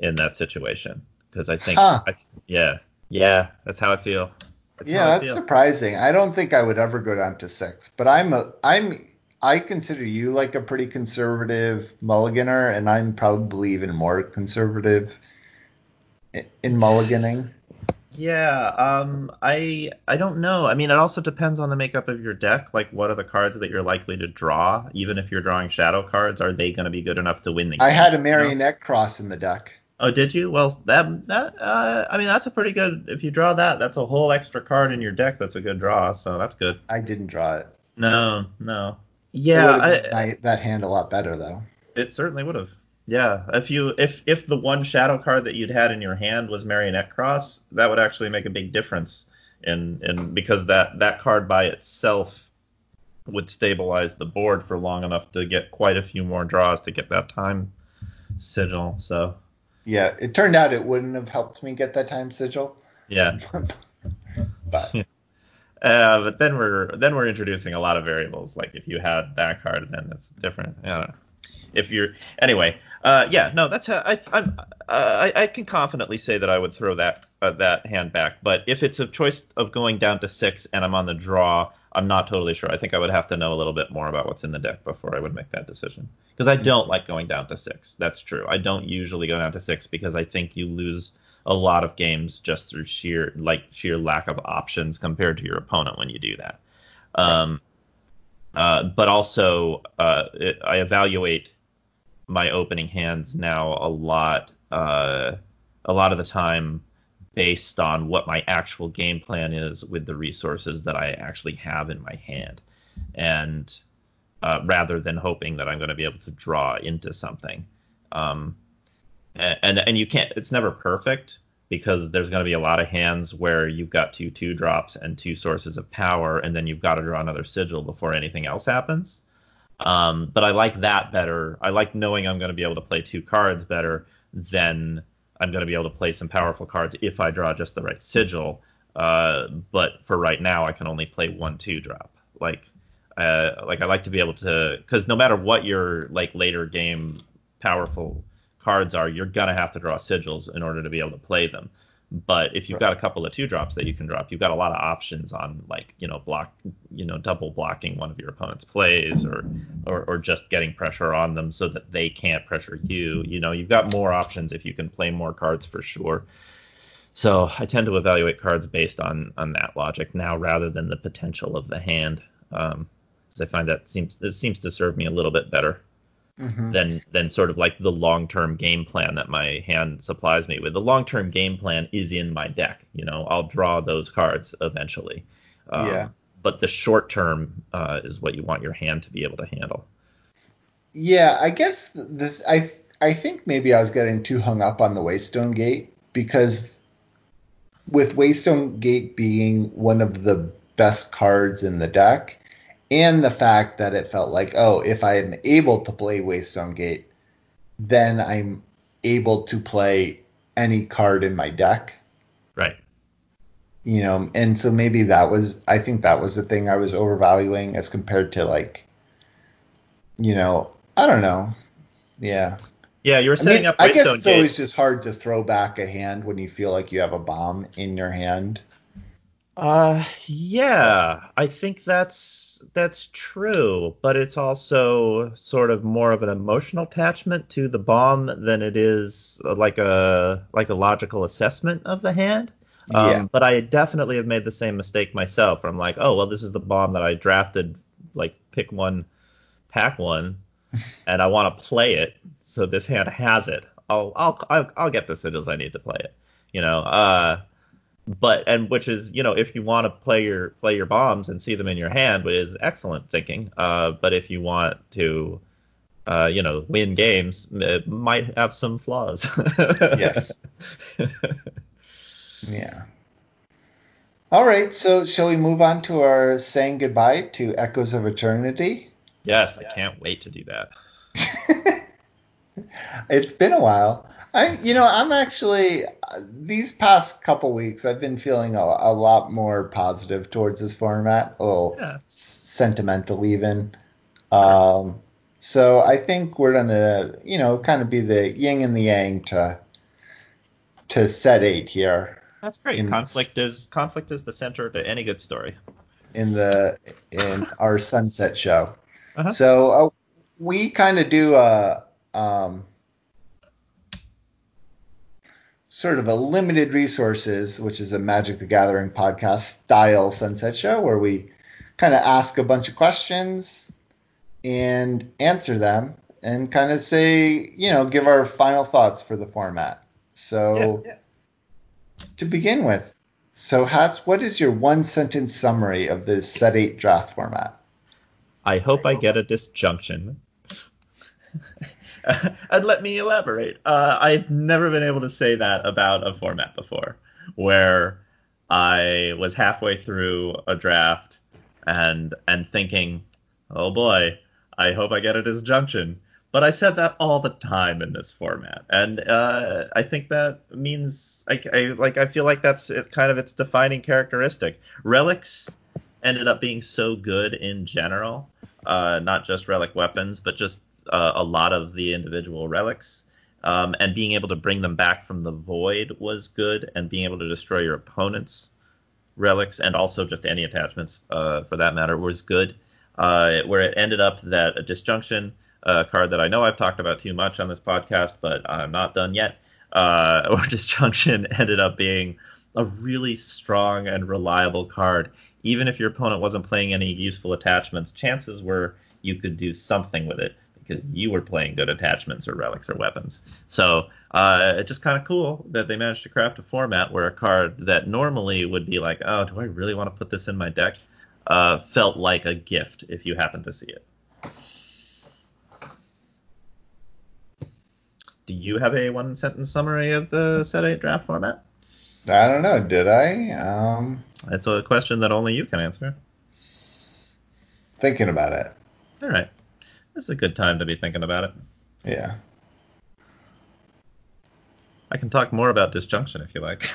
in that situation because I think, huh. I, yeah, yeah, that's how I feel. That's yeah, that's feel. surprising. I don't think I would ever go down to six, but I'm a, I'm I consider you like a pretty conservative mulliganer, and I'm probably even more conservative in mulliganing. Yeah, um, I I don't know. I mean, it also depends on the makeup of your deck. Like, what are the cards that you're likely to draw? Even if you're drawing shadow cards, are they going to be good enough to win the game? I had a marionette you know? cross in the deck. Oh, did you? Well, that that uh, I mean, that's a pretty good. If you draw that, that's a whole extra card in your deck. That's a good draw. So that's good. I didn't draw it. No, no. Yeah, I, that hand a lot better though. It certainly would have. Yeah, if you if if the one shadow card that you'd had in your hand was Marionette Cross, that would actually make a big difference. In in because that that card by itself would stabilize the board for long enough to get quite a few more draws to get that time sigil. So yeah, it turned out it wouldn't have helped me get that time sigil. Yeah. but uh, but then we're then we're introducing a lot of variables. Like if you had that card, then that's different. I don't know. If you're anyway, uh, yeah, no, that's how I I'm, uh, I, I can confidently say that I would throw that uh, that hand back. But if it's a choice of going down to six and I'm on the draw, I'm not totally sure. I think I would have to know a little bit more about what's in the deck before I would make that decision. Because I don't like going down to six. That's true. I don't usually go down to six because I think you lose a lot of games just through sheer like sheer lack of options compared to your opponent when you do that. Um, uh, but also, uh, it, I evaluate my opening hands now a lot. Uh, a lot of the time based on what my actual game plan is with the resources that I actually have in my hand, and uh, rather than hoping that I'm going to be able to draw into something. Um, and and you can't. It's never perfect because there's going to be a lot of hands where you've got two two drops and two sources of power, and then you've got to draw another sigil before anything else happens. Um, but I like that better. I like knowing I'm going to be able to play two cards better than I'm going to be able to play some powerful cards if I draw just the right sigil. Uh, but for right now, I can only play one two drop. Like, uh, like I like to be able to, because no matter what your like later game powerful cards are, you're gonna have to draw sigils in order to be able to play them. But if you've got a couple of two drops that you can drop, you've got a lot of options on like you know block, you know double blocking one of your opponent's plays, or or, or just getting pressure on them so that they can't pressure you. You know you've got more options if you can play more cards for sure. So I tend to evaluate cards based on on that logic now rather than the potential of the hand, because um, I find that seems this seems to serve me a little bit better mm-hmm. than than sort of like the long term game plan that my hand supplies me with. The long term game plan is in my deck. You know, I'll draw those cards eventually. Um, yeah. But the short term uh, is what you want your hand to be able to handle. Yeah, I guess the, I I think maybe I was getting too hung up on the Waystone Gate because with Waystone Gate being one of the best cards in the deck, and the fact that it felt like, oh, if I am able to play Waystone Gate, then I'm able to play any card in my deck. Right. You know, and so maybe that was, I think that was the thing I was overvaluing as compared to like, you know, I don't know. Yeah. Yeah, you were setting I mean, up. I guess it's Gate. always just hard to throw back a hand when you feel like you have a bomb in your hand. Uh, yeah, I think that's that's true, but it's also sort of more of an emotional attachment to the bomb than it is uh, like a like a logical assessment of the hand. Um, yeah. But I definitely have made the same mistake myself. Where I'm like, oh well, this is the bomb that I drafted. Like pick one, pack one. and I want to play it, so this hand has it. I'll I'll I'll, I'll get the sigils I need to play it. You know, uh, but and which is you know if you want to play your play your bombs and see them in your hand is excellent thinking. Uh, but if you want to uh, you know, win games, it might have some flaws. yeah. yeah. All right, so shall we move on to our saying goodbye to Echoes of Eternity? Yes, I can't wait to do that. it's been a while. I, you know, I'm actually these past couple weeks I've been feeling a, a lot more positive towards this format, a little yeah. sentimental even. Um, so I think we're gonna, you know, kind of be the yin and the yang to to set eight here. That's great. In, conflict is conflict is the center to any good story. In the in our sunset show, uh-huh. so uh, we kind of do a um, sort of a limited resources, which is a Magic the Gathering podcast style sunset show, where we kind of ask a bunch of questions and answer them and kind of say, you know, give our final thoughts for the format. So, yeah, yeah. to begin with, so Hats, what is your one sentence summary of the set eight draft format? I hope I get a disjunction. and let me elaborate. Uh, I've never been able to say that about a format before, where I was halfway through a draft and and thinking, oh boy, I hope I get a disjunction. But I said that all the time in this format, and uh, I think that means I, I, like I feel like that's it, kind of its defining characteristic. Relics ended up being so good in general, uh, not just relic weapons, but just uh, a lot of the individual relics. Um, and being able to bring them back from the void was good, and being able to destroy your opponent's relics and also just any attachments uh, for that matter was good uh, where it ended up that a disjunction, a card that I know I've talked about too much on this podcast, but I'm not done yet, uh, or disjunction ended up being a really strong and reliable card. Even if your opponent wasn't playing any useful attachments, chances were you could do something with it because you were playing good attachments or relics or weapons. So uh, it's just kind of cool that they managed to craft a format where a card that normally would be like, oh, do I really want to put this in my deck? uh, felt like a gift if you happen to see it. Do you have a one sentence summary of the set eight draft format? I don't know. Did I? Um, it's a question that only you can answer. Thinking about it. All right. This is a good time to be thinking about it. Yeah. I can talk more about disjunction if you like.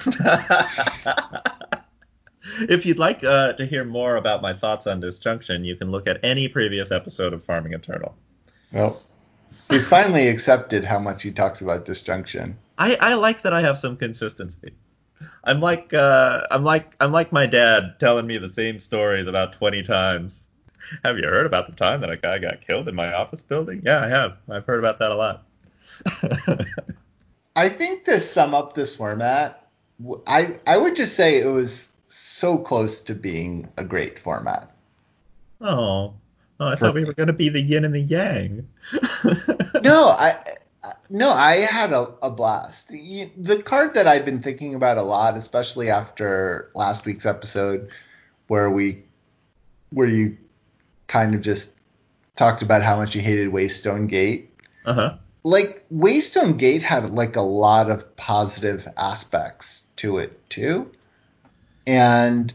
if you'd like uh, to hear more about my thoughts on disjunction, you can look at any previous episode of Farming Eternity. Well, he's finally accepted how much he talks about disjunction. I, I like that I have some consistency. I'm like uh, I'm like I'm like my dad telling me the same stories about 20 times. Have you heard about the time that a guy got killed in my office building? Yeah, I have. I've heard about that a lot. I think to sum up this format, I I would just say it was so close to being a great format. Oh, oh I thought we were going to be the yin and the yang. no, I no, I had a, a blast. The card that I've been thinking about a lot, especially after last week's episode, where we where you kind of just talked about how much you hated Waystone Gate. Uh huh. Like Waystone Gate had like a lot of positive aspects to it too. And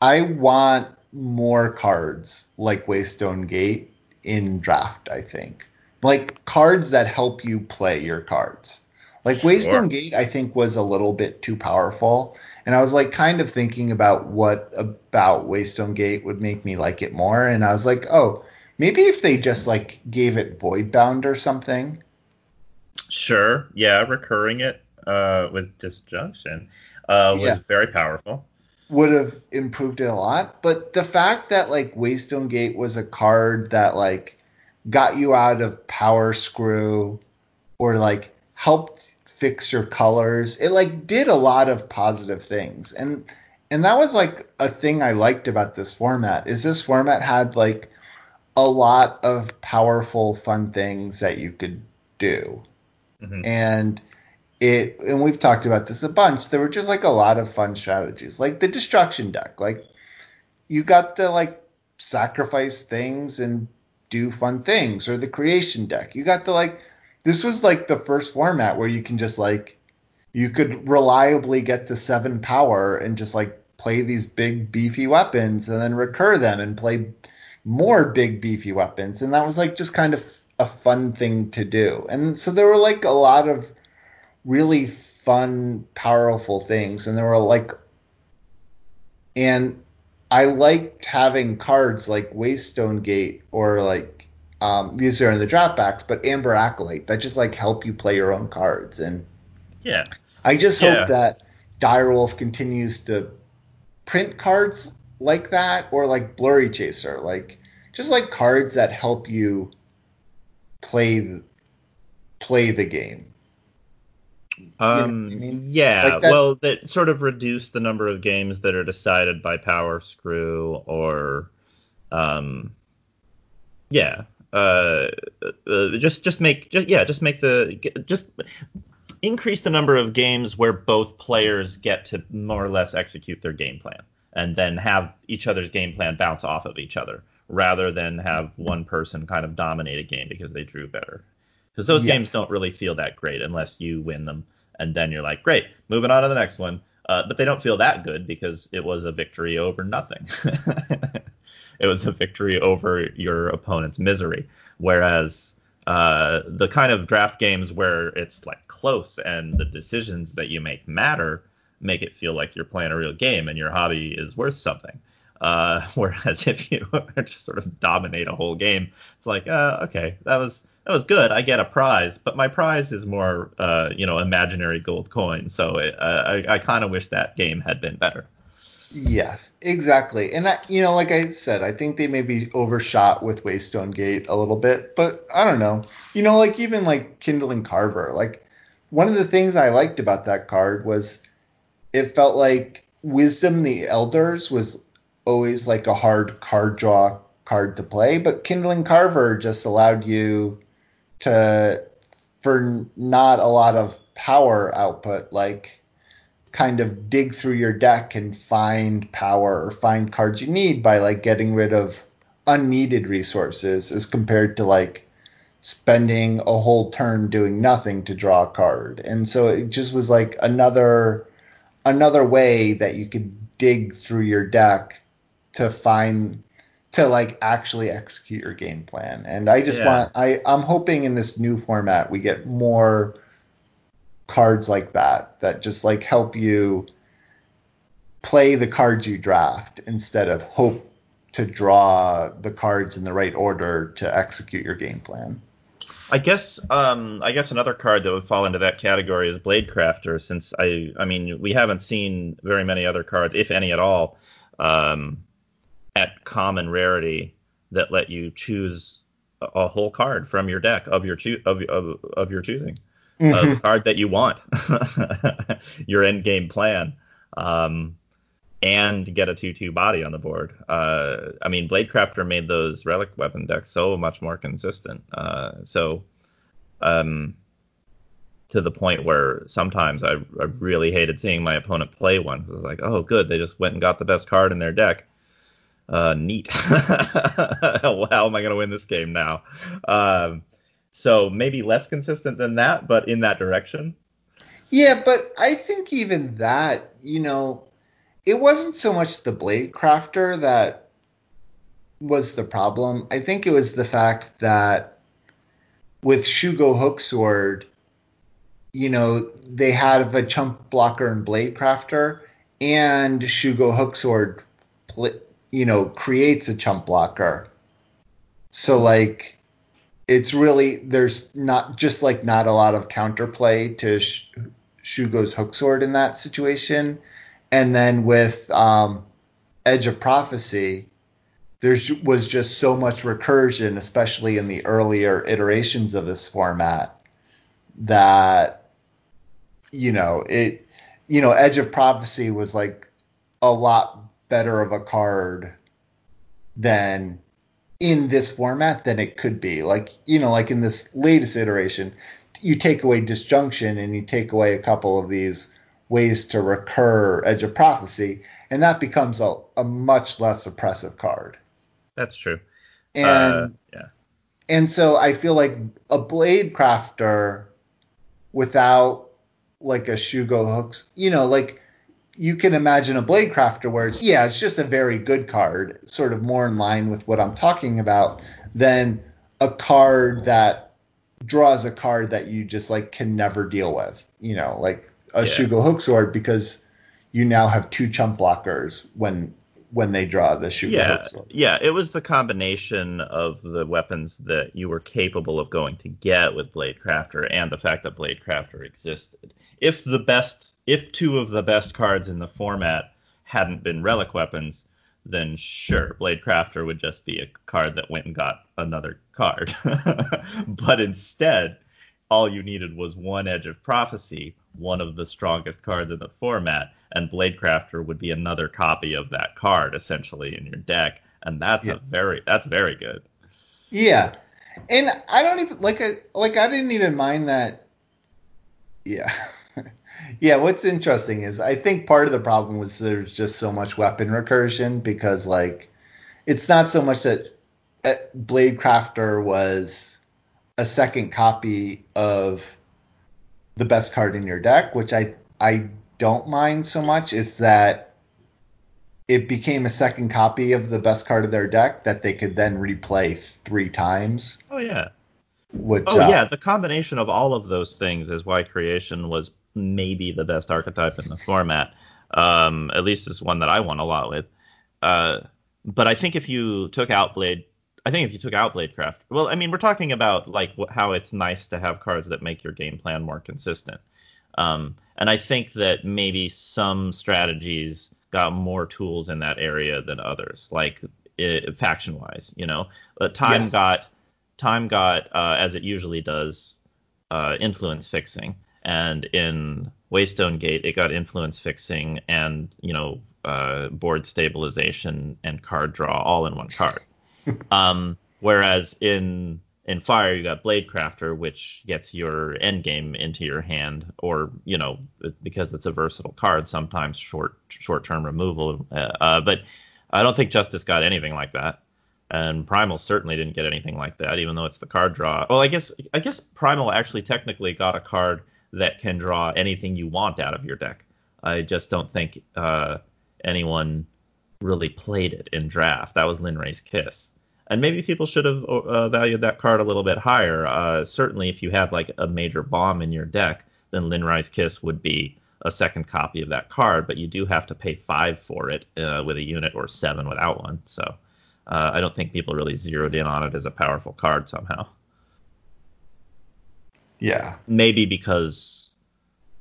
I want more cards like Waystone Gate in draft, I think. Like cards that help you play your cards. Like Waystone Gate, I think was a little bit too powerful. And I was like kind of thinking about what about Waystone Gate would make me like it more. And I was like, oh, maybe if they just like gave it Voidbound or something. Sure. Yeah, recurring it uh, with disjunction uh, was yeah. very powerful would have improved it a lot. But the fact that like Waystone Gate was a card that like got you out of Power Screw or like helped fix your colors, it like did a lot of positive things. And and that was like a thing I liked about this format is this format had like a lot of powerful, fun things that you could do. Mhm. And it and we've talked about this a bunch. There were just like a lot of fun strategies. Like the destruction deck. Like you got to like sacrifice things and do fun things or the creation deck. You got to like this was like the first format where you can just like you could reliably get to seven power and just like play these big beefy weapons and then recur them and play more big beefy weapons. And that was like just kind of a fun thing to do. And so there were like a lot of really fun powerful things. And there were like and i liked having cards like waystone gate or like um, these are in the drop backs but amber acolyte that just like help you play your own cards and Yeah. I just Yeah. hope that Direwolf continues to print cards like that or like Blurry Chaser, like just like cards that help you play play the game. Um, what I mean? yeah, Like well, that sort of reduce the number of games that are decided by power screw or, um, yeah, uh, uh, just just make just, yeah, just make the just increase the number of games where both players get to more or less execute their game plan, and then have each other's game plan bounce off of each other, rather than have one person kind of dominate a game because they drew better. Because those Yes. games don't really feel that great unless you win them, and then you're like, great, moving on to the next one. Uh, but they don't feel that good because it was a victory over nothing. it was a victory over your opponent's misery. Whereas uh, the kind of draft games where it's like close and the decisions that you make matter make it feel like you're playing a real game and your hobby is worth something. Uh, whereas if you just sort of dominate a whole game, it's like, uh, okay, that was that was good. I get a prize, but my prize is more, uh, you know, imaginary gold coin. So it, uh, I, I kind of wish that game had been better. Yes, exactly. And that, you know, like I said, I think they maybe overshot with Waystone Gate a little bit, but I don't know. You know, like even like Kindling Carver, like one of the things I liked about that card was it felt like Wisdom the Elders was always like a hard card draw card to play, but Kindling Carver just allowed you to for not a lot of power output, like kind of dig through your deck and find power or find cards you need by like getting rid of unneeded resources as compared to like spending a whole turn doing nothing to draw a card. And so it just was like another another way that you could dig through your deck to find to like actually execute your game plan. And I just Yeah. want I I'm hoping in this new format we get more cards like that that just like help you play the cards you draft instead of hope to draw the cards in the right order to execute your game plan. I guess um, I guess another card that would fall into that category is Blade Crafter, since I I mean we haven't seen very many other cards, if any at all, um, at common rarity that let you choose a, whole card from your deck of your choo- of, of, of your choosing, uh, the card that you want, your end game plan. Um, and get a 2-2 body on the board. Uh, I mean, Bladecrafter made those relic weapon decks so much more consistent. Uh, so, um, to the point where sometimes I, I really hated seeing my opponent play one. I was like, oh, good, they just went and got the best card in their deck. Uh, neat. How am I going to win this game now? Um, so maybe less consistent than that, but in that direction. Yeah, but I think even that, you know, it wasn't so much the blade crafter that was the problem. I think it was the fact that with Shugo Hooksword, you know, they have a chump blocker and blade crafter, and Shugo Hooksword, you know, creates a chump blocker. So like, it's really there's not just like not a lot of counterplay to Sh- Shugo's Hooksword in that situation. And then with um, Edge of Prophecy, there was just so much recursion, especially in the earlier iterations of this format, that you know it. You know, Edge of Prophecy was like a lot better of a card than in this format than it could be. Like, you know, like in this latest iteration, you take away disjunction and you take away a couple of these ways to recur Edge of Prophecy, and that becomes a, a much less oppressive card. That's true. And uh, yeah. And so I feel like a blade crafter without like a Shugo hooks, you know, like you can imagine a blade crafter where yeah, it's just a very good card, sort of more in line with what I'm talking about than a card that draws a card that you just like can never deal with. You know, like a yeah. Shugo hook sword because you now have two chump blockers when when they draw the Shugo yeah, hook sword. Yeah, it was the combination of the weapons that you were capable of going to get with Blade Crafter and the fact that Blade Crafter existed. If the best if two of the best cards in the format hadn't been relic weapons, then sure, Blade Crafter would just be a card that went and got another card. but instead, all you needed was one Edge of Prophecy, one of the strongest cards in the format, and Blade Crafter would be another copy of that card essentially in your deck, and that's yeah. a very that's very good. Yeah, and I don't even like a like I didn't even mind that. Yeah. Yeah, what's interesting is I think part of the problem was there's just so much weapon recursion because like it's not so much that Blade Crafter was a second copy of the best card in your deck, which I I don't mind so much. It's that it became a second copy of the best card of their deck that they could then replay three times. Oh yeah. Which, oh uh, yeah, the combination of all of those things is why creation was maybe the best archetype in the format. Um, at least it's one that I won a lot with. Uh, but I think if you took out Blade, I think if you took out Bladecraft, well, I mean, we're talking about like how it's nice to have cards that make your game plan more consistent. Um, and I think that maybe some strategies got more tools in that area than others, like faction wise. You know, uh, time yes. got time got uh, as it usually does uh, influence fixing, and in Waystone Gate, it got influence fixing and you know uh, board stabilization and card draw all in one card. um, whereas in in Fire, you got Blade Crafter, which gets your end game into your hand, or you know because it's a versatile card, sometimes short short term removal. Uh, uh, but I don't think Justice got anything like that. And Primal certainly didn't get anything like that, even though it's the card draw. Well, I guess I guess Primal actually technically got a card that can draw anything you want out of your deck. I just don't think uh, anyone really played it in draft. That was Linray's Kiss. And maybe people should have uh, valued that card a little bit higher. Uh, certainly, if you have like a major bomb in your deck, then Linray's Kiss would be a second copy of that card, but you do have to pay five for it uh, with a unit or seven without one. So uh, I don't think people really zeroed in on it as a powerful card somehow. Yeah. Maybe because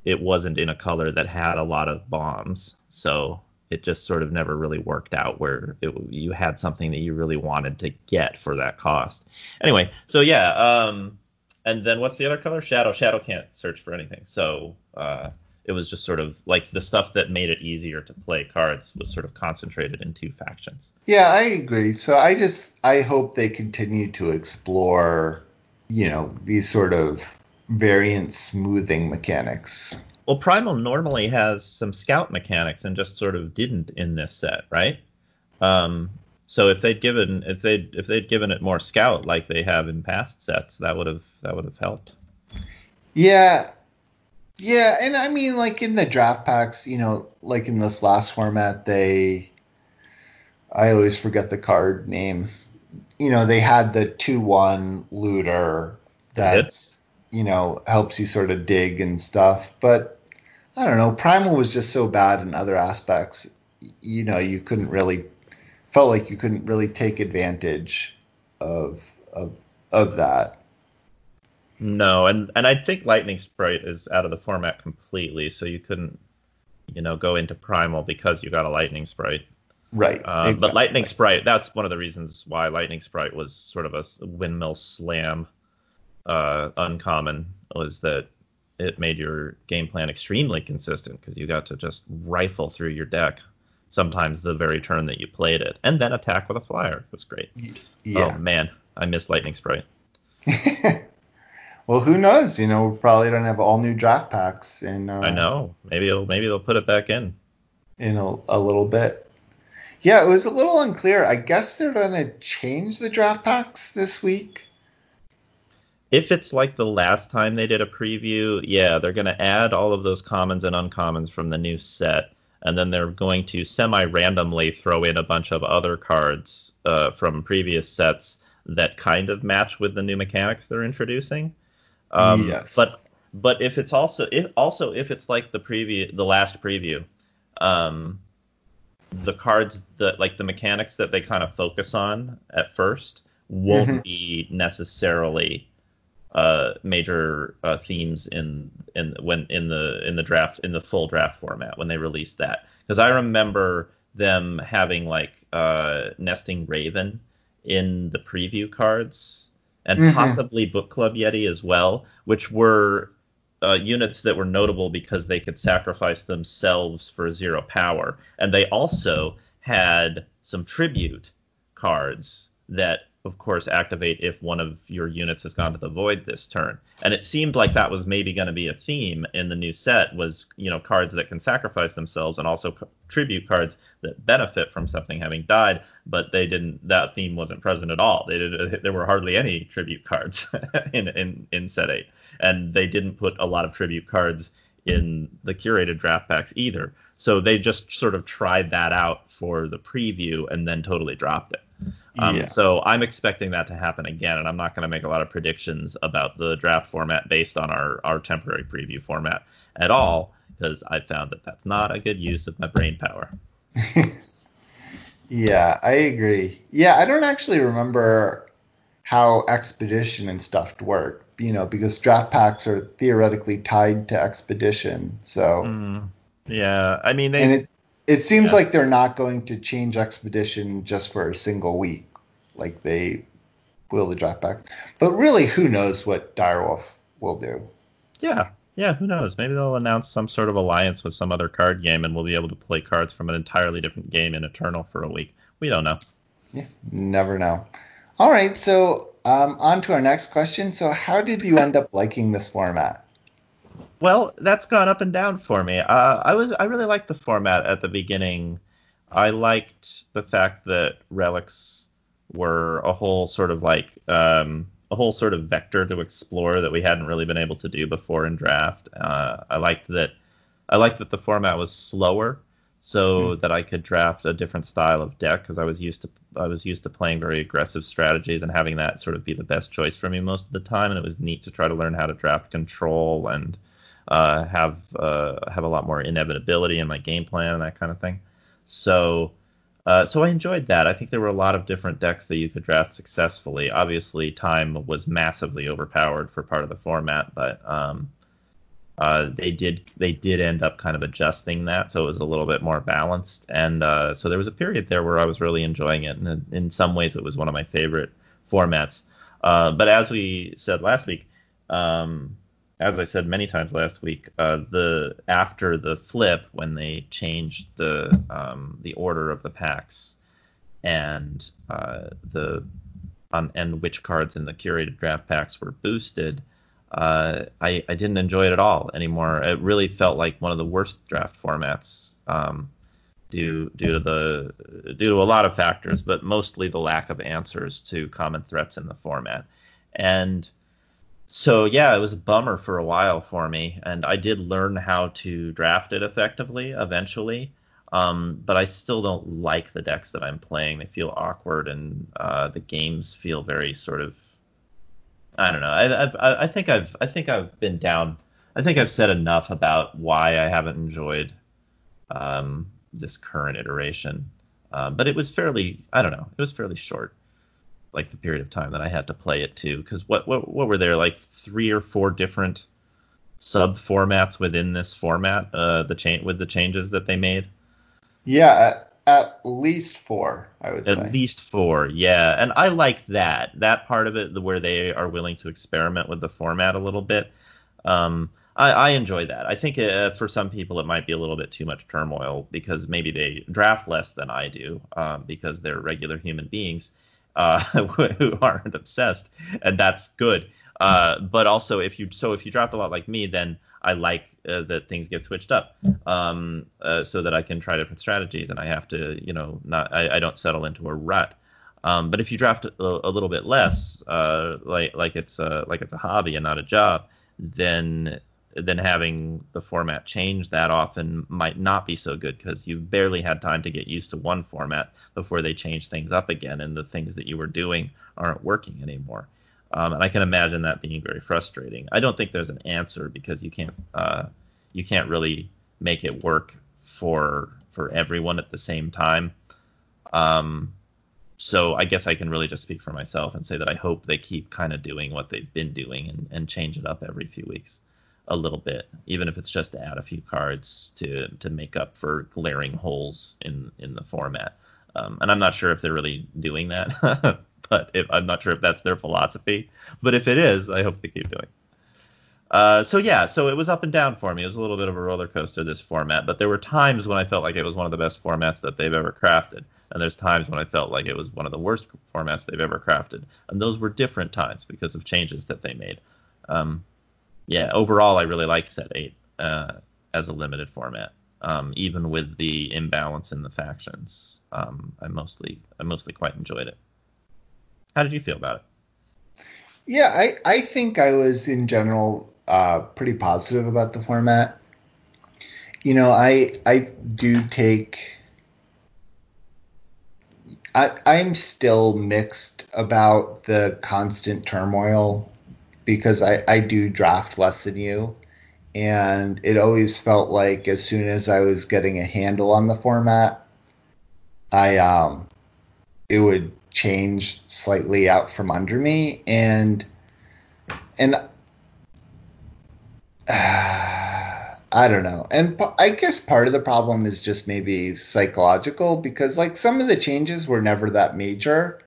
it wasn't in a color that had a lot of bombs. So it just sort of never really worked out where it, you had something that you really wanted to get for that cost. Anyway, so yeah, um, and then what's the other color? Shadow. Shadow can't search for anything. So uh, it was just sort of like the stuff that made it easier to play cards was sort of concentrated in two factions. Yeah, I agree. So I just I hope they continue to explore, you know, these sort of variant smoothing mechanics. Well, Primal normally has some scout mechanics and just sort of didn't in this set, right? Um, so if they'd given if they if they'd given it more scout like they have in past sets, that would have that would have helped. Yeah, yeah, and I mean, like in the draft packs, you know, like in this last format, they I always forget the card name. You know, they had the two one looter that's you know, helps you sort of dig and stuff. But I don't know, Primal was just so bad in other aspects. You know, you couldn't really felt like you couldn't really take advantage of of of that. No, and and I think Lightning Sprite is out of the format completely, so you couldn't, you know, go into Primal because you got a Lightning Sprite. Right. Uh, exactly. But Lightning Sprite, that's one of the reasons why Lightning Sprite was sort of a windmill slam uh, uncommon was that it made your game plan extremely consistent because you got to just rifle through your deck. sometimes the very turn that you played it, and then attack with a flyer was great. Yeah. Oh man, I miss Lightning Sprite. well, who knows? You know, we probably don't have all new draft packs and Uh, I know. Maybe it'll, maybe they'll put it back in in a, a little bit. Yeah, it was a little unclear. I guess they're going to change the draft packs this week. If it's like the last time they did a preview, yeah, they're going to add all of those commons and uncommons from the new set and then they're going to semi-randomly throw in a bunch of other cards uh, from previous sets that kind of match with the new mechanics they're introducing. Um, yes. But but if it's also if also if it's like the preview the last preview, um, the cards that like the mechanics that they kind of focus on at first won't mm-hmm. be necessarily uh, major uh, themes in in when in the in the draft in the full draft format when they released that because I remember them having like uh, nesting raven in the preview cards and mm-hmm. possibly book club yeti as well which were uh, units that were notable because they could sacrifice themselves for zero power and they also had some tribute cards that of course, activate if one of your units has gone to the void this turn. And it seemed like that was maybe going to be a theme in the new set was, you know, cards that can sacrifice themselves and also tribute cards that benefit from something having died, but they didn't that theme wasn't present at all. They did there were hardly any tribute cards in, in in set 8. And they didn't put a lot of tribute cards in the curated draft packs either. So they just sort of tried that out for the preview and then totally dropped it. Um, yeah. So I'm expecting that to happen again, and I'm not going to make a lot of predictions about the draft format based on our, our temporary preview format at all, because I found that that's not a good use of my brain power. yeah, I agree. Yeah, I don't actually remember how expedition and stuff work, you know, because draft packs are theoretically tied to expedition. So, mm, yeah, I mean, they, it, seems yeah. like they're not going to change Expedition just for a single week, like they will the draft back. But really, who knows what Direwolf will do? Yeah, yeah, who knows? Maybe they'll announce some sort of alliance with some other card game, and we'll be able to play cards from an entirely different game in Eternal for a week. We don't know. Yeah, never know. All right, so um, on to our next question. So, how did you end up liking this format? Well, that's gone up and down for me. Uh, I was I really liked the format at the beginning. I liked the fact that relics were a whole sort of like um, a whole sort of vector to explore that we hadn't really been able to do before in draft. Uh, I liked that. I liked that the format was slower, so mm. that I could draft a different style of deck because I was used to I was used to playing very aggressive strategies and having that sort of be the best choice for me most of the time. And it was neat to try to learn how to draft control and uh, have uh, have a lot more inevitability in my game plan and that kind of thing. So uh, so I enjoyed that. I think there were a lot of different decks that you could draft successfully. Obviously, time was massively overpowered for part of the format, but um, uh, they did they did end up kind of adjusting that, so it was a little bit more balanced. And uh, so there was a period there where I was really enjoying it, and in some ways, it was one of my favorite formats. Uh, but as we said last week, um, as I said many times last week, uh, the after the flip when they changed the um, the order of the packs and uh, the um, and which cards in the curated draft packs were boosted, uh, I I didn't enjoy it at all anymore. It really felt like one of the worst draft formats. Um, due due to the due to a lot of factors, but mostly the lack of answers to common threats in the format. And so yeah, it was a bummer for a while for me, and I did learn how to draft it effectively eventually. Um, but I still don't like the decks that I'm playing. They feel awkward, and uh, the games feel very sort of. I don't know. I, I, I think I've I think I've been down. I think I've said enough about why I haven't enjoyed um, this current iteration. Uh, but it was fairly. I don't know. It was fairly short like the period of time that I had to play it too. Because what, what what were there like three or four different sub formats within this format? Uh, the chain with the changes that they made. Yeah, at, least four, I would say. at say. least four, yeah, and I like that that part of it, where they are willing to experiment with the format a little bit. Um, I, I enjoy that. I think uh, for some people it might be a little bit too much turmoil because maybe they draft less than I do um, because they're regular human beings uh, who aren't obsessed, and that's good. Uh, but also, if you so if you draft a lot like me, then I like uh, that things get switched up um, uh, so that I can try different strategies, and I have to you know not I, I don't settle into a rut. Um, but if you draft a, a little bit less, uh, like like it's a, like it's a hobby and not a job, then then having the format change that often might not be so good because you've barely had time to get used to one format before they change things up again and the things that you were doing aren't working anymore. Um, and I can imagine that being very frustrating. I don't think there's an answer because you can't uh, you can't really make it work for for everyone at the same time. Um, so I guess I can really just speak for myself and say that I hope they keep kind of doing what they've been doing and, and change it up every few weeks a little bit, even if it's just to add a few cards to to make up for glaring holes in in the format. Um, and I'm not sure if they're really doing that, but if, I'm not sure if that's their philosophy. But if it is, I hope they keep doing. Uh, so yeah, so it was up and down for me. It was a little bit of a roller coaster this format, but there were times when I felt like it was one of the best formats that they've ever crafted, and there's times when I felt like it was one of the worst formats they've ever crafted, and those were different times because of changes that they made. Um, yeah, overall, I really like Set Eight uh, as a limited format. Um, even with the imbalance in the factions, um, I mostly I mostly quite enjoyed it. How did you feel about it? Yeah, I I think I was in general uh, pretty positive about the format. You know, I I do take. I, I'm still mixed about the constant turmoil because I, I do draft less than you. And it always felt like as soon as I was getting a handle on the format, I um it would change slightly out from under me and and uh, I don't know. And I guess part of the problem is just maybe psychological because like some of the changes were never that major,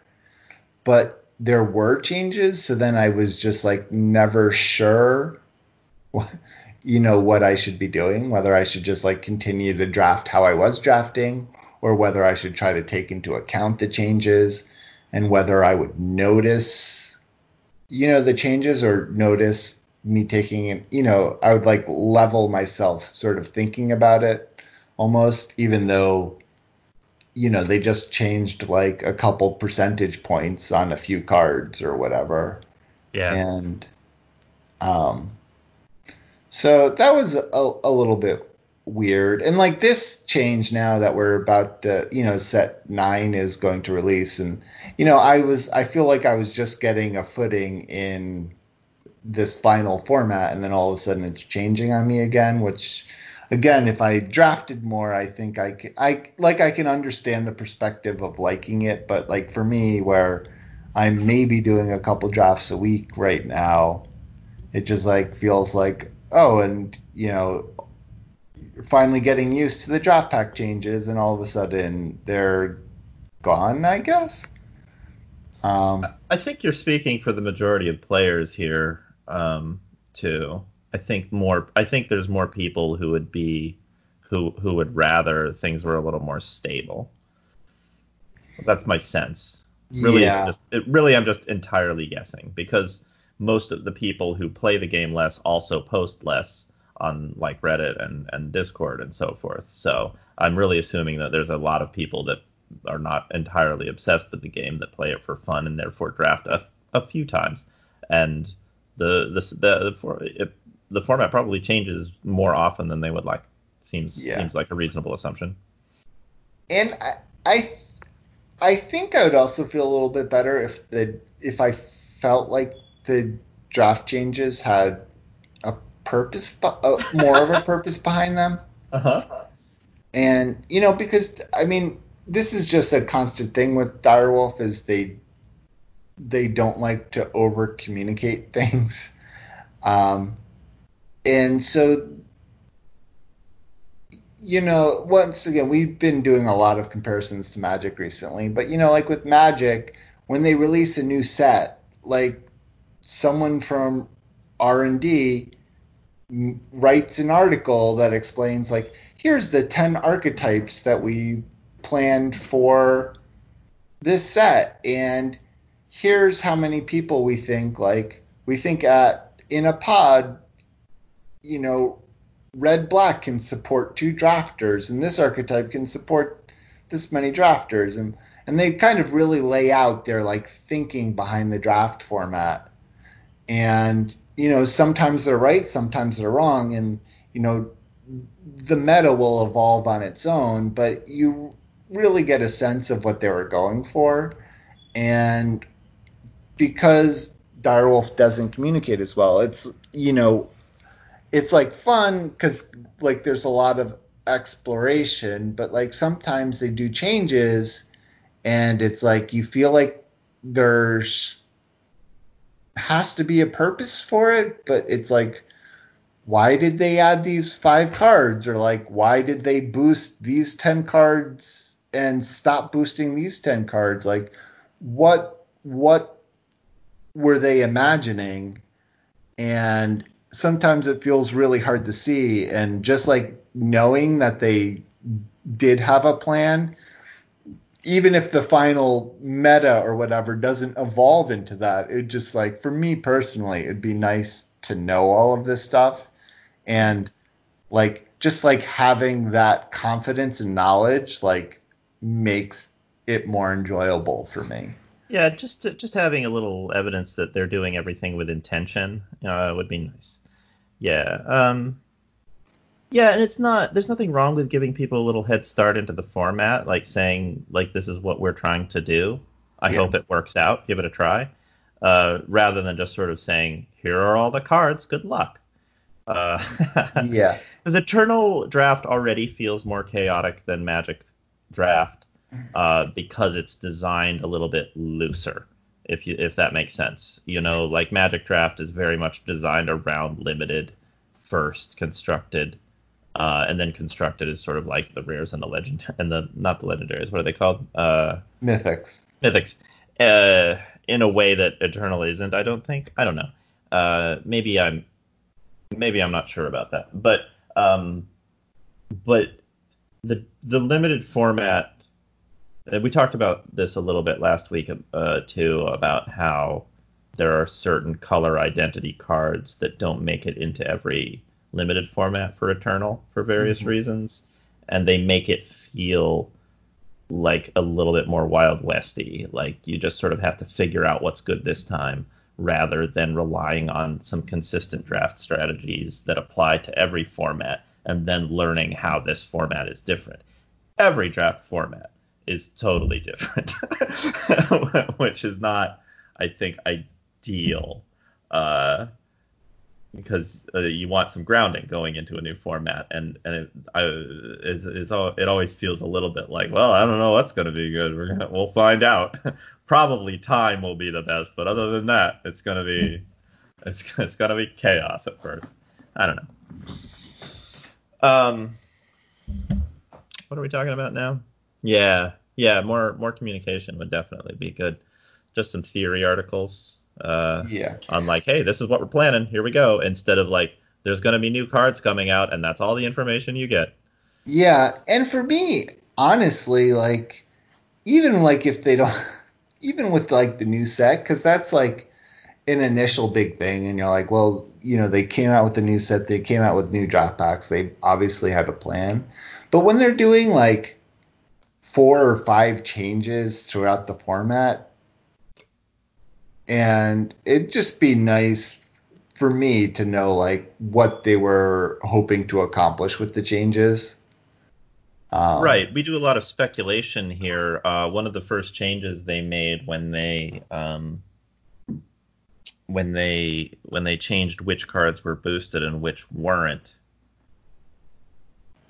but there were changes. So then I was just like never sure, you know, what I should be doing, whether I should just like continue to draft how I was drafting or whether I should try to take into account the changes and whether I would notice, you know, the changes or notice me taking it, you know, I would like level myself sort of thinking about it almost, even though you know they just changed like a couple percentage points on a few cards or whatever. Yeah. And um so that was a, a little bit weird. And like this change now that we're about to you know set nine is going to release. And you know i was i feel like i was just getting a footing in this final format. And then all of a sudden it's changing on me again which again, if I drafted more, I think I can, I like I can understand the perspective of liking it, but like for me, where I'm maybe doing a couple drafts a week right now, it just like feels like oh, and you know, you're finally getting used to the draft pack changes, and all of a sudden they're gone. I guess. Um, I think you're speaking for the majority of players here, um, too. I think more. I think there's more people who would be, who who would rather things were a little more stable. That's my sense. Really, yeah. it's just it, really I'm just entirely guessing because most of the people who play the game less also post less on like Reddit and and Discord and so forth. So I'm really assuming that there's a lot of people that are not entirely obsessed with the game that play it for fun and therefore draft a, a few times. And the the the, the for, it, the format probably changes more often than they would like. Seems yeah. seems like a reasonable assumption. And I, I I think I would also feel a little bit better if the if I felt like the draft changes had a purpose, uh, more of a purpose behind them. Uh huh. And you know, because I mean, this is just a constant thing with Direwolf is they they don't like to over communicate things. Um, and so you know once again we've been doing a lot of comparisons to magic recently but you know like with magic when they release a new set like someone from r&d writes an article that explains like here's the 10 archetypes that we planned for this set and here's how many people we think like we think at in a pod you know red black can support two drafters and this archetype can support this many drafters and and they kind of really lay out their like thinking behind the draft format and you know sometimes they're right sometimes they're wrong. And you know the meta will evolve on its own but you really get a sense of what they were going for. And because direwolf doesn't communicate as well it's you know it's like fun because like there's a lot of exploration but like sometimes they do changes and it's like you feel like there's has to be a purpose for it, but it's like, why did they add these five cards? Or like, why did they boost these 10 cards and stop boosting these 10 cards? Like, what, what were they imagining? And sometimes it feels really hard to see. And just like knowing that they did have a plan even if the final meta or whatever doesn't evolve into that, it just like for me personally, it'd be nice to know all of this stuff and like just like having that confidence and knowledge like makes it more enjoyable for me. Yeah, just just having a little evidence that they're doing everything with intention uh, would be nice. Yeah. Um, yeah, and it's not. There's nothing wrong with giving people a little head start into the format, like saying like this is what we're trying to do. I yeah. hope it works out. Give it a try, uh, rather than just sort of saying here are all the cards. Good luck. Uh, yeah, because Eternal Draft already feels more chaotic than Magic Draft uh, because it's designed a little bit looser. If you if that makes sense, you know, like Magic Draft is very much designed around limited, first constructed uh, and then constructed as sort of like the rares and the legend and the not the legendaries. What are they called? Uh, mythics. Mythics. Uh, in a way that Eternal isn't. I don't think. I don't know. Uh, maybe I'm. Maybe I'm not sure about that. But um, but the the limited format. We talked about this a little bit last week uh, too about how there are certain color identity cards that don't make it into every limited format for Eternal for various mm-hmm. reasons, and they make it feel like a little bit more Wild Westy. Like you just sort of have to figure out what's good this time, rather than relying on some consistent draft strategies that apply to every format, and then learning how this format is different. Every draft format is totally different, which is not, I think, ideal. Uh, because uh, you want some grounding going into a new format, and and it I, it's, it's all, it always feels a little bit like, well, I don't know what's going to be good. We're gonna, we'll find out. Probably time will be the best, but other than that, it's gonna be it's it's gonna be chaos at first. I don't know. Um, what are we talking about now? Yeah, yeah, more more communication would definitely be good. Just some theory articles uh, yeah. On like, hey, this is what we're planning. Here we go. Instead of like, there's going to be new cards coming out, and that's all the information you get. Yeah, and for me, honestly, like, even like if they don't, even with like the new set, because that's like an initial big thing, and you're like, well, you know, they came out with the new set, they came out with new packs, they obviously had a plan. But when they're doing like four or five changes throughout the format, and it'd just be nice for me to know like what they were hoping to accomplish with the changes. Um, right. We do a lot of speculation here. Uh, one of the first changes they made when they um, when they when they changed which cards were boosted and which weren't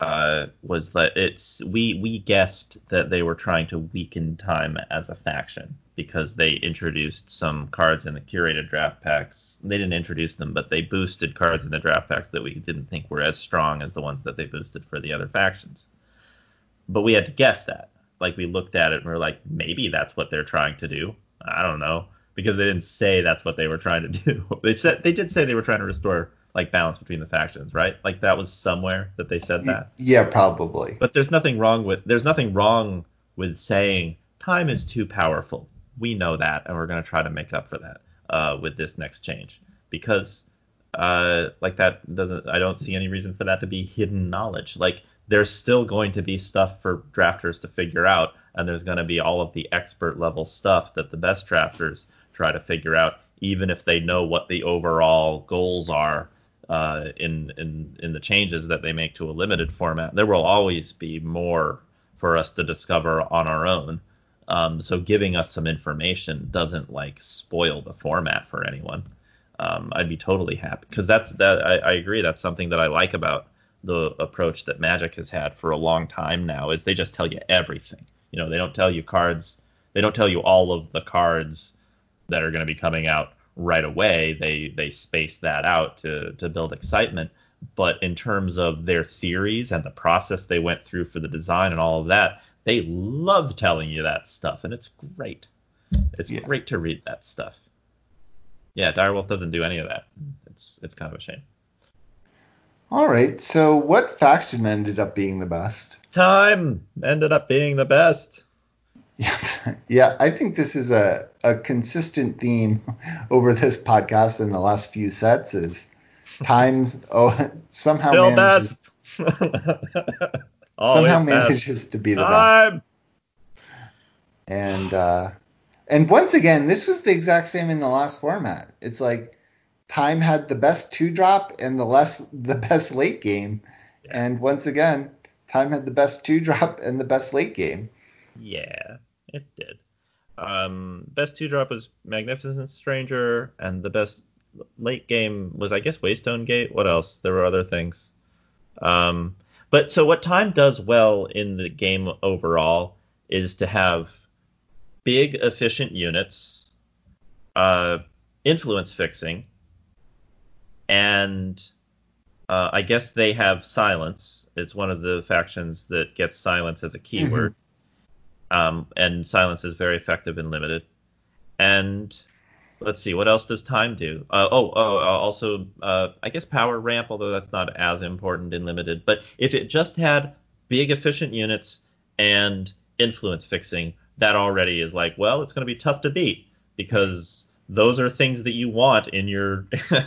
uh, was that it's we we guessed that they were trying to weaken time as a faction because they introduced some cards in the curated draft packs. They didn't introduce them, but they boosted cards in the draft packs that we didn't think were as strong as the ones that they boosted for the other factions. But we had to guess that. Like we looked at it and we are like, maybe that's what they're trying to do. I don't know because they didn't say that's what they were trying to do. They said they did say they were trying to restore like balance between the factions, right? Like that was somewhere that they said that. Yeah, probably. But there's nothing wrong with there's nothing wrong with saying time is too powerful. We know that, and we're going to try to make up for that uh, with this next change because uh, like that doesn't. I don't see any reason for that to be hidden knowledge. Like there's still going to be stuff for drafters to figure out, and there's going to be all of the expert level stuff that the best drafters try to figure out, even if they know what the overall goals are uh, in in in the changes that they make to a limited format. There will always be more for us to discover on our own. Um, so giving us some information doesn't like spoil the format for anyone. Um, I'd be totally happy because that's that. I, I agree. That's something that I like about the approach that Magic has had for a long time now is they just tell you everything. You know, they don't tell you cards. They don't tell you all of the cards that are going to be coming out right away. They they space that out to to build excitement. But in terms of their theories and the process they went through for the design and all of that, they love telling you that stuff, and it's great. It's yeah. great to read that stuff. Yeah, Direwolf doesn't do any of that. It's it's kind of a shame. All right. So, what faction ended up being the best? Time ended up being the best. Yeah, yeah. I think this is a, a consistent theme over this podcast in the last few sets. Is times oh somehow Still manages, somehow manages best. to be the Time. best. And uh, and once again, this was the exact same in the last format. It's like Time had the best two drop and the less the best late game. Yeah. And once again, Time had the best two drop and the best late game. Yeah, it did. Um, best two drop was Magnificent Stranger, and the best late game was, I guess, Waystone Gate. What else? There were other things. Um, but so what Time does well in the game overall is to have big, efficient units, uh, influence fixing, and uh, I guess they have silence. It's one of the factions that gets silence as a keyword, mm-hmm. um, and silence is very effective and limited. And let's see, what else does time do? Uh, oh, oh, uh, also, uh, I guess power ramp, although that's not as important in limited. But if it just had big efficient units and influence fixing, that already is like, well, it's going to be tough to beat because those are things that you want in your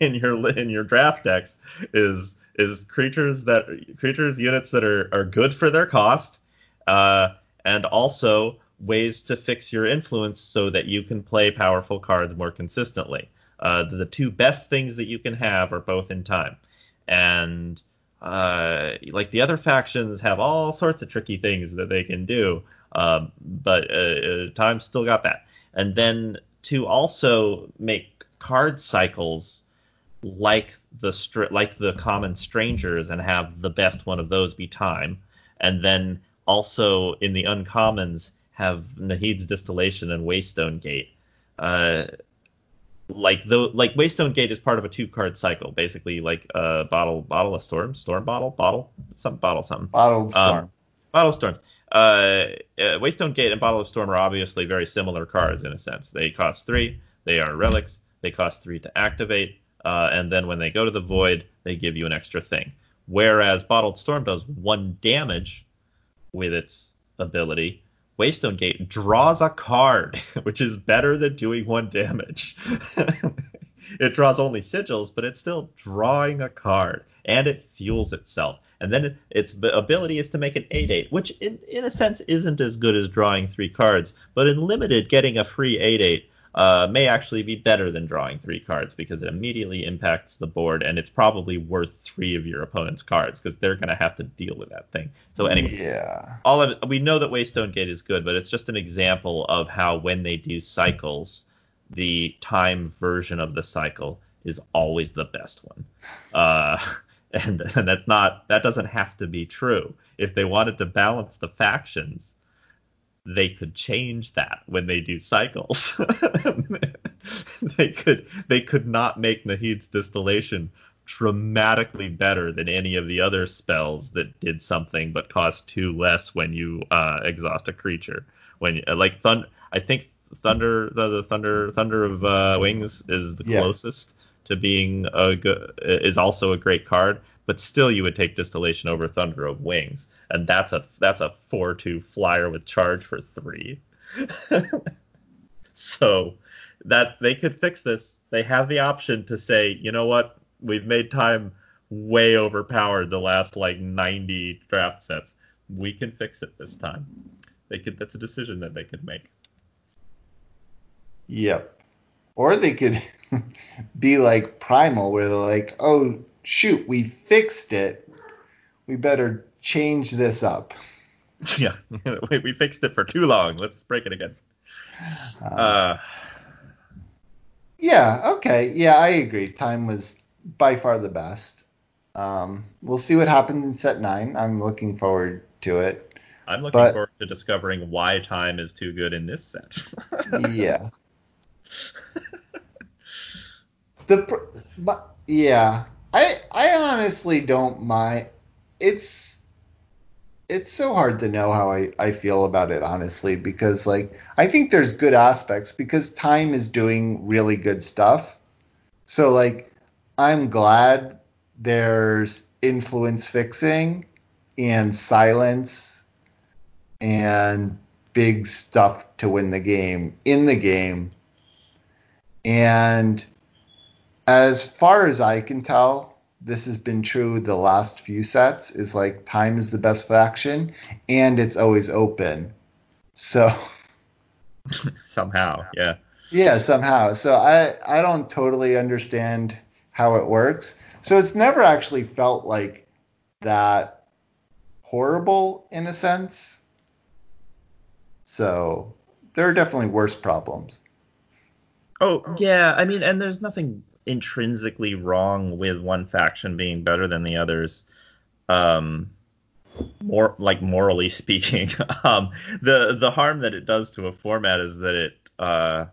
in your in your draft decks is is creatures that creatures units that are are good for their cost uh, and also ways to fix your influence so that you can play powerful cards more consistently. Uh, the two best things that you can have are both in time. And uh, like the other factions have all sorts of tricky things that they can do um, but uh, uh, time still got that. And then to also make card cycles like the str- like the common strangers and have the best one of those be time, and then also in the uncommons have Nahid's distillation and Waystone Gate. Uh, like the like Waystone Gate is part of a two card cycle, basically like a uh, bottle bottle of storm storm bottle bottle some bottle something bottle storm um, bottle storm uh, uh, Waystone Gate and Bottle of Storm are obviously very similar cards in a sense. They cost three. They are relics. They cost three to activate, uh, and then when they go to the void, they give you an extra thing. Whereas Bottled Storm does one damage with its ability. Waystone Gate draws a card, which is better than doing one damage. it draws only sigils, but it's still drawing a card, and it fuels itself and then its ability is to make an 8-8, which in, in a sense isn't as good as drawing three cards, but in limited, getting a free 8-8 uh, may actually be better than drawing three cards because it immediately impacts the board, and it's probably worth three of your opponent's cards because they're going to have to deal with that thing. So anyway, yeah, all of it, we know that Waystone Gate is good, but it's just an example of how when they do cycles, the time version of the cycle is always the best one. Uh, and, and that's not that doesn't have to be true. If they wanted to balance the factions, they could change that when they do cycles. they could they could not make Nahid's distillation dramatically better than any of the other spells that did something but cost two less when you uh, exhaust a creature. When like thunder, I think thunder the, the thunder thunder of uh, wings is the yeah. closest to being a good is also a great card, but still you would take Distillation over Thunder of Wings, and that's a that's a four two flyer with charge for three. so that they could fix this. They have the option to say, you know what, we've made time way overpowered the last like 90 draft sets. We can fix it this time. They could. That's a decision that they could make. Yep. Or they could be like Primal, where they're like, "Oh shoot, we fixed it. We better change this up." Yeah, we fixed it for too long. Let's break it again. Um, uh, yeah. Okay. Yeah, I agree. Time was by far the best. Um, we'll see what happens in set nine. I'm looking forward to it. I'm looking but, forward to discovering why time is too good in this set. yeah. the but yeah, I I honestly don't mind. It's it's so hard to know how I, I feel about it honestly because like I think there's good aspects because time is doing really good stuff. So like I'm glad there's influence fixing and silence and big stuff to win the game in the game. And as far as I can tell, this has been true the last few sets is like time is the best faction and it's always open. So somehow, yeah. Yeah, somehow. So I I don't totally understand how it works. So it's never actually felt like that horrible in a sense. So there are definitely worse problems. Oh, yeah. I mean, and there's nothing intrinsically wrong with one faction being better than the others. Um, more like morally speaking, um, the the harm that it does to a format is that it uh,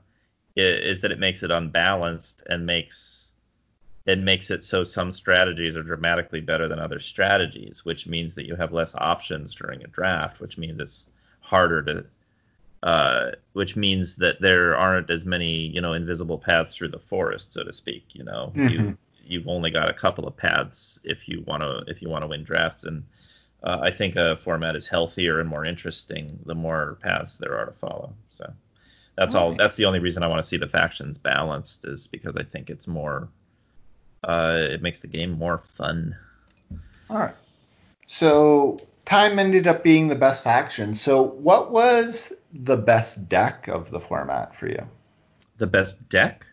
is that it makes it unbalanced and makes it makes it so some strategies are dramatically better than other strategies, which means that you have less options during a draft, which means it's harder to, uh, which means that there aren't as many, you know, invisible paths through the forest, so to speak. You know, mm-hmm. you you've only got a couple of paths if you want to if you want to win drafts, and uh, I think a format is healthier and more interesting the more paths there are to follow. So that's all. all. That's the only reason I want to see the factions balanced is because I think it's more uh, it makes the game more fun. All right. So time ended up being the best faction. So what was the best deck of the format for you? The best deck?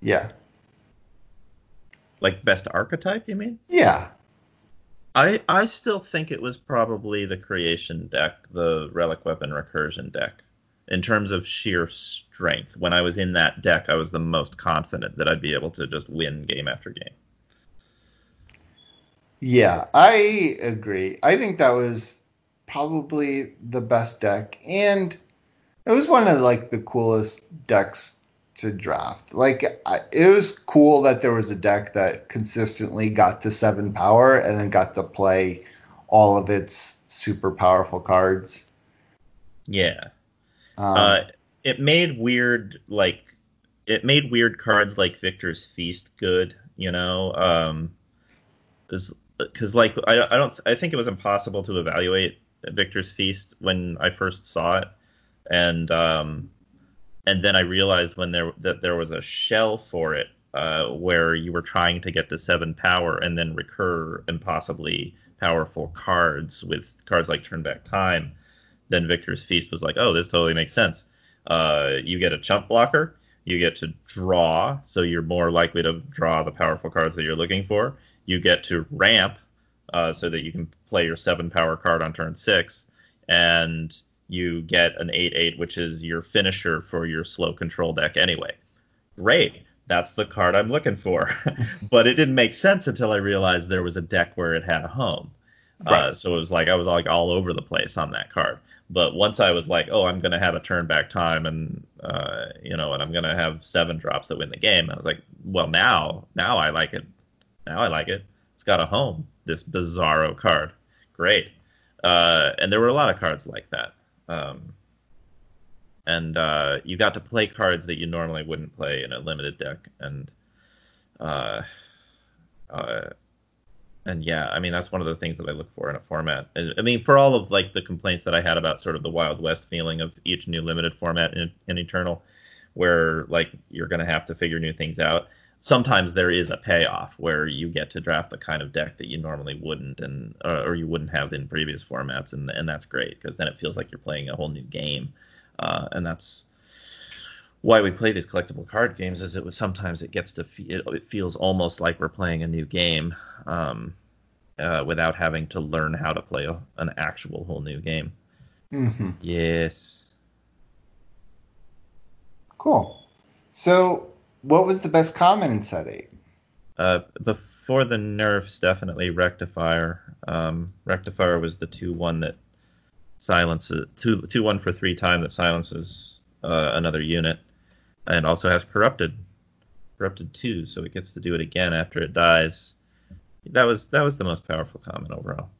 Yeah. Like best archetype, you mean? Yeah. I I still think it was probably the creation deck, the relic weapon recursion deck in terms of sheer strength. When I was in that deck, I was the most confident that I'd be able to just win game after game. Yeah, I agree. I think that was probably the best deck, and it was one of like the coolest decks to draft. Like I, it was cool that there was a deck that consistently got to seven power and then got to play all of its super powerful cards. Yeah. Um, uh, it made weird like it made weird cards like Victor's Feast good. You know, um, because like I, I don't I think it was impossible to evaluate Victor's Feast when I first saw it, and um, and then I realized when there that there was a shell for it uh, where you were trying to get to seven power and then recur impossibly powerful cards with cards like Turn Back Time then Victor's Feast was like, oh, this totally makes sense. Uh, you get a chump blocker, you get to draw, so you're more likely to draw the powerful cards that you're looking for. You get to ramp, uh, so that you can play your seven power card on turn six, and you get an eight eight, which is your finisher for your slow control deck anyway. Great. That's the card I'm looking for. but it didn't make sense until I realized there was a deck where it had a home. Right. Uh, so it was like I was like all over the place on that card. But once I was like, oh, I'm going to have a turn back time and, uh, you know, and I'm going to have seven drops that win the game. I was like, well, now, now I like it. Now I like it. It's got a home, this bizarro card. Great. Uh, and there were a lot of cards like that. Um, and uh, you got to play cards that you normally wouldn't play in a limited deck. And Uh, uh, and yeah, I mean that's one of the things that I look for in a format. I mean, for all of like the complaints that I had about sort of the Wild West feeling of each new limited format in, in Eternal, where like you're going to have to figure new things out. Sometimes there is a payoff where you get to draft the kind of deck that you normally wouldn't, and uh, or you wouldn't have in previous formats, and and that's great because then it feels like you're playing a whole new game, uh, and that's why we play these collectible card games is it was sometimes it gets to it, it feels almost like we're playing a new game um, uh, without having to learn how to play a, an actual whole new game. Mm-hmm. Yes. Cool. So, what was the best common in set eight? Uh, before the nerfs, definitely Rectifier. Um, Rectifier was the two one that silences two two one for three time that silences uh, another unit and also has corrupted corrupted two, so it gets to do it again after it dies. That was that was the most powerful common overall.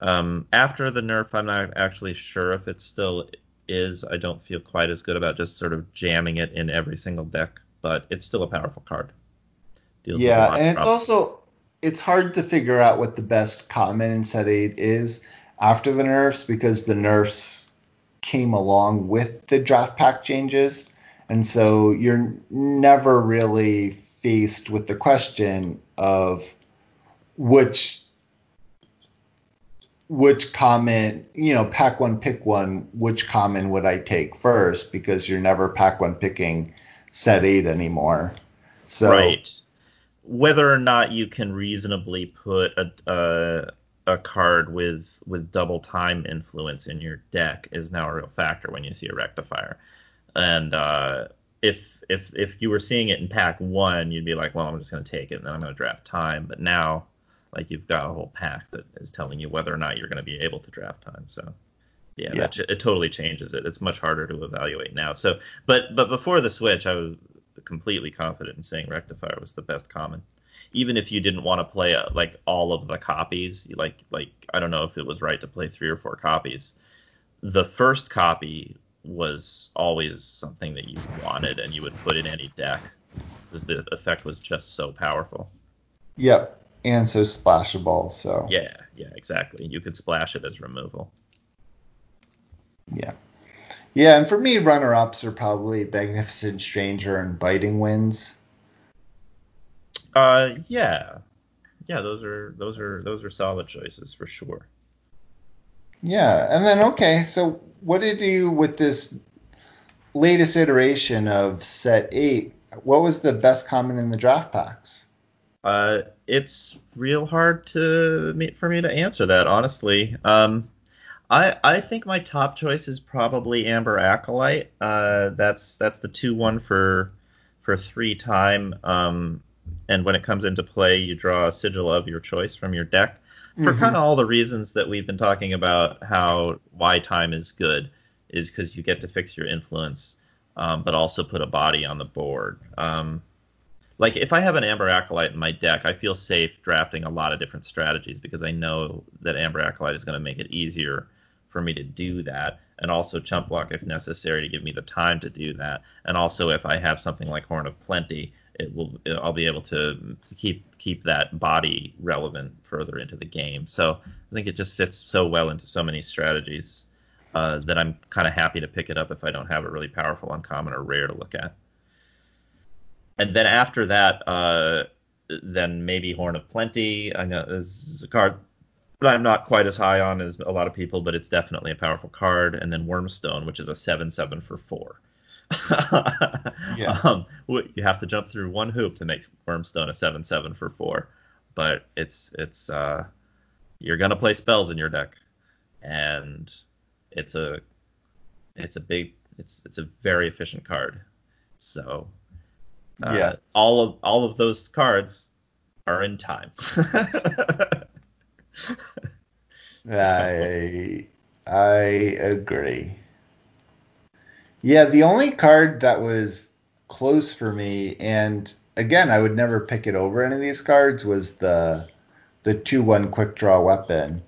Um, after the nerf, I'm not actually sure if it's still is. I don't feel quite as good about just sort of jamming it in every single deck, but it's still a powerful card. Deals yeah, and it's also it's hard to figure out what the best common in set eight is after the nerfs because the nerfs came along with the draft pack changes. And so you're never really faced with the question of which which comment, you know, pack one, pick one, which common would I take first? Because you're never pack one picking set eight anymore. So right. Whether or not you can reasonably put a, a a card with with double time influence in your deck is now a real factor when you see a rectifier and uh, if if if you were seeing it in pack one, you'd be like, well, I'm just going to take it, and then I'm going to draft time. But now, like you've got a whole pack that is telling you whether or not you're going to be able to draft time. So yeah, yeah. That, it totally changes it. It's much harder to evaluate now. So, but but before the switch, I was completely confident in saying Rectifier was the best common. Even if you didn't want to play uh, like all of the copies, like like I don't know if it was right to play three or four copies. The first copy was always something that you wanted and you would put in any deck because the effect was just so powerful. Yep, and so splashable. So yeah, yeah, exactly. You could splash it as removal. Yeah, yeah, and for me, runner ups are probably Magnificent Stranger and Biting Winds. Uh, yeah, yeah, those are those are those are solid choices for sure. Yeah, and then okay, so what did you with this latest iteration of set eight? What was the best comment in the draft packs? Uh, it's real hard to me for me to answer that honestly. Um, I I think my top choice is probably Amber Acolyte. Uh, that's that's the two one for for three time. Um, and when it comes into play, you draw a sigil of your choice from your deck for mm-hmm. kind of all the reasons that we've been talking about how why time is good is because you get to fix your influence um, but also put a body on the board um, like if i have an amber acolyte in my deck i feel safe drafting a lot of different strategies because i know that amber acolyte is going to make it easier for me to do that and also chump block if necessary to give me the time to do that and also if i have something like horn of plenty it will I'll be able to keep keep that body relevant further into the game. So I think it just fits so well into so many strategies uh, that I'm kind of happy to pick it up if I don't have a really powerful uncommon or rare to look at. And then after that, uh, then maybe Horn of Plenty. I know this is a card that I'm not quite as high on as a lot of people, but it's definitely a powerful card. And then Wormstone, which is a seven seven for four yeah. Um, you have to jump through one hoop to make Wormstone a seven seven for four, but it's it's uh, you're gonna play spells in your deck, and it's a it's a big it's it's a very efficient card. So uh, yeah, all of all of those cards are in time. I I agree. Yeah, the only card that was close for me, and again, I would never pick it over any of these cards, was the the two one quick draw weapon.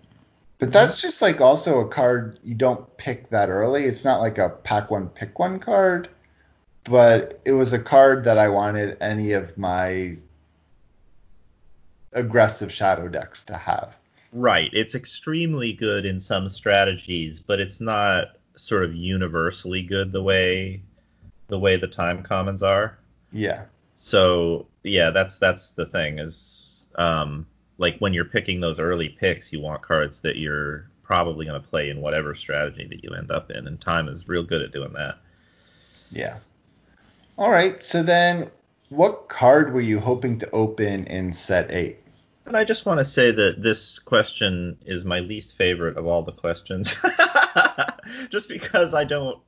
But mm-hmm. that's just like also a card you don't pick that early. It's not like a pack one pick one card. But it was a card that I wanted any of my aggressive shadow decks to have. Right. It's extremely good in some strategies, but it's not sort of universally good the way the way the time commons are. Yeah. So yeah, that's that's the thing is um, like when you're picking those early picks, you want cards that you're probably going to play in whatever strategy that you end up in, and time is real good at doing that. Yeah. All right. So then, what card were you hoping to open in set eight? And I just want to say that this question is my least favorite of all the questions. just because I don't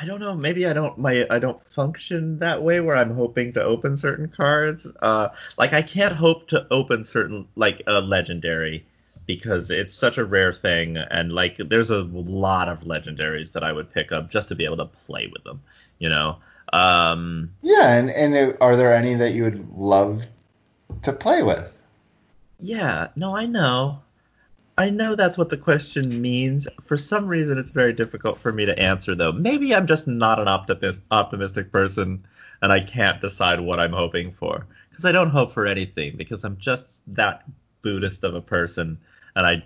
I don't know, maybe I don't my I don't function that way where I'm hoping to open certain cards. Uh like I can't hope to open certain like a legendary because it's such a rare thing and like there's a lot of legendaries that I would pick up just to be able to play with them, you know. Um Yeah, and and are there any that you would love to play with? Yeah, no, I know. I know that's what the question means. For some reason, it's very difficult for me to answer, though. Maybe I'm just not an optimist, optimistic person, and I can't decide what I'm hoping for. Because I don't hope for anything, because I'm just that Buddhist of a person, and I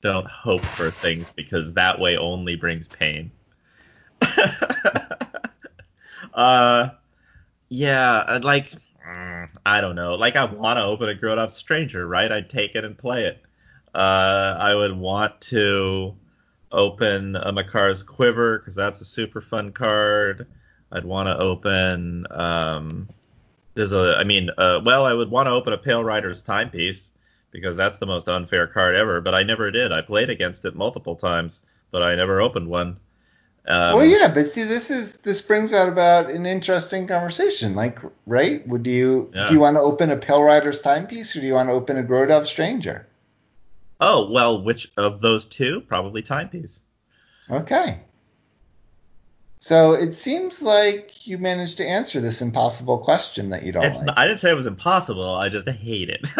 don't hope for things because that way only brings pain. uh, yeah, like Mm, I don't know. Like I want to open a Grodov stranger, right? I'd take it and play it. Uh, I would want to open a Makar's Quiver because that's a super fun card. I'd want to open. Um, there's a. I mean, uh, well, I would want to open a Pale Rider's Timepiece because that's the most unfair card ever. But I never did. I played against it multiple times, but I never opened one. Um, well, yeah, but see, this is this brings out about an interesting conversation. Like, right? Would you yeah. do you want to open a Pale Rider's timepiece, or do you want to open a Grodov Stranger? Oh well, which of those two? Probably timepiece. Okay. So it seems like you managed to answer this impossible question that you don't it's like. Not, I didn't say it was impossible. I just hate it.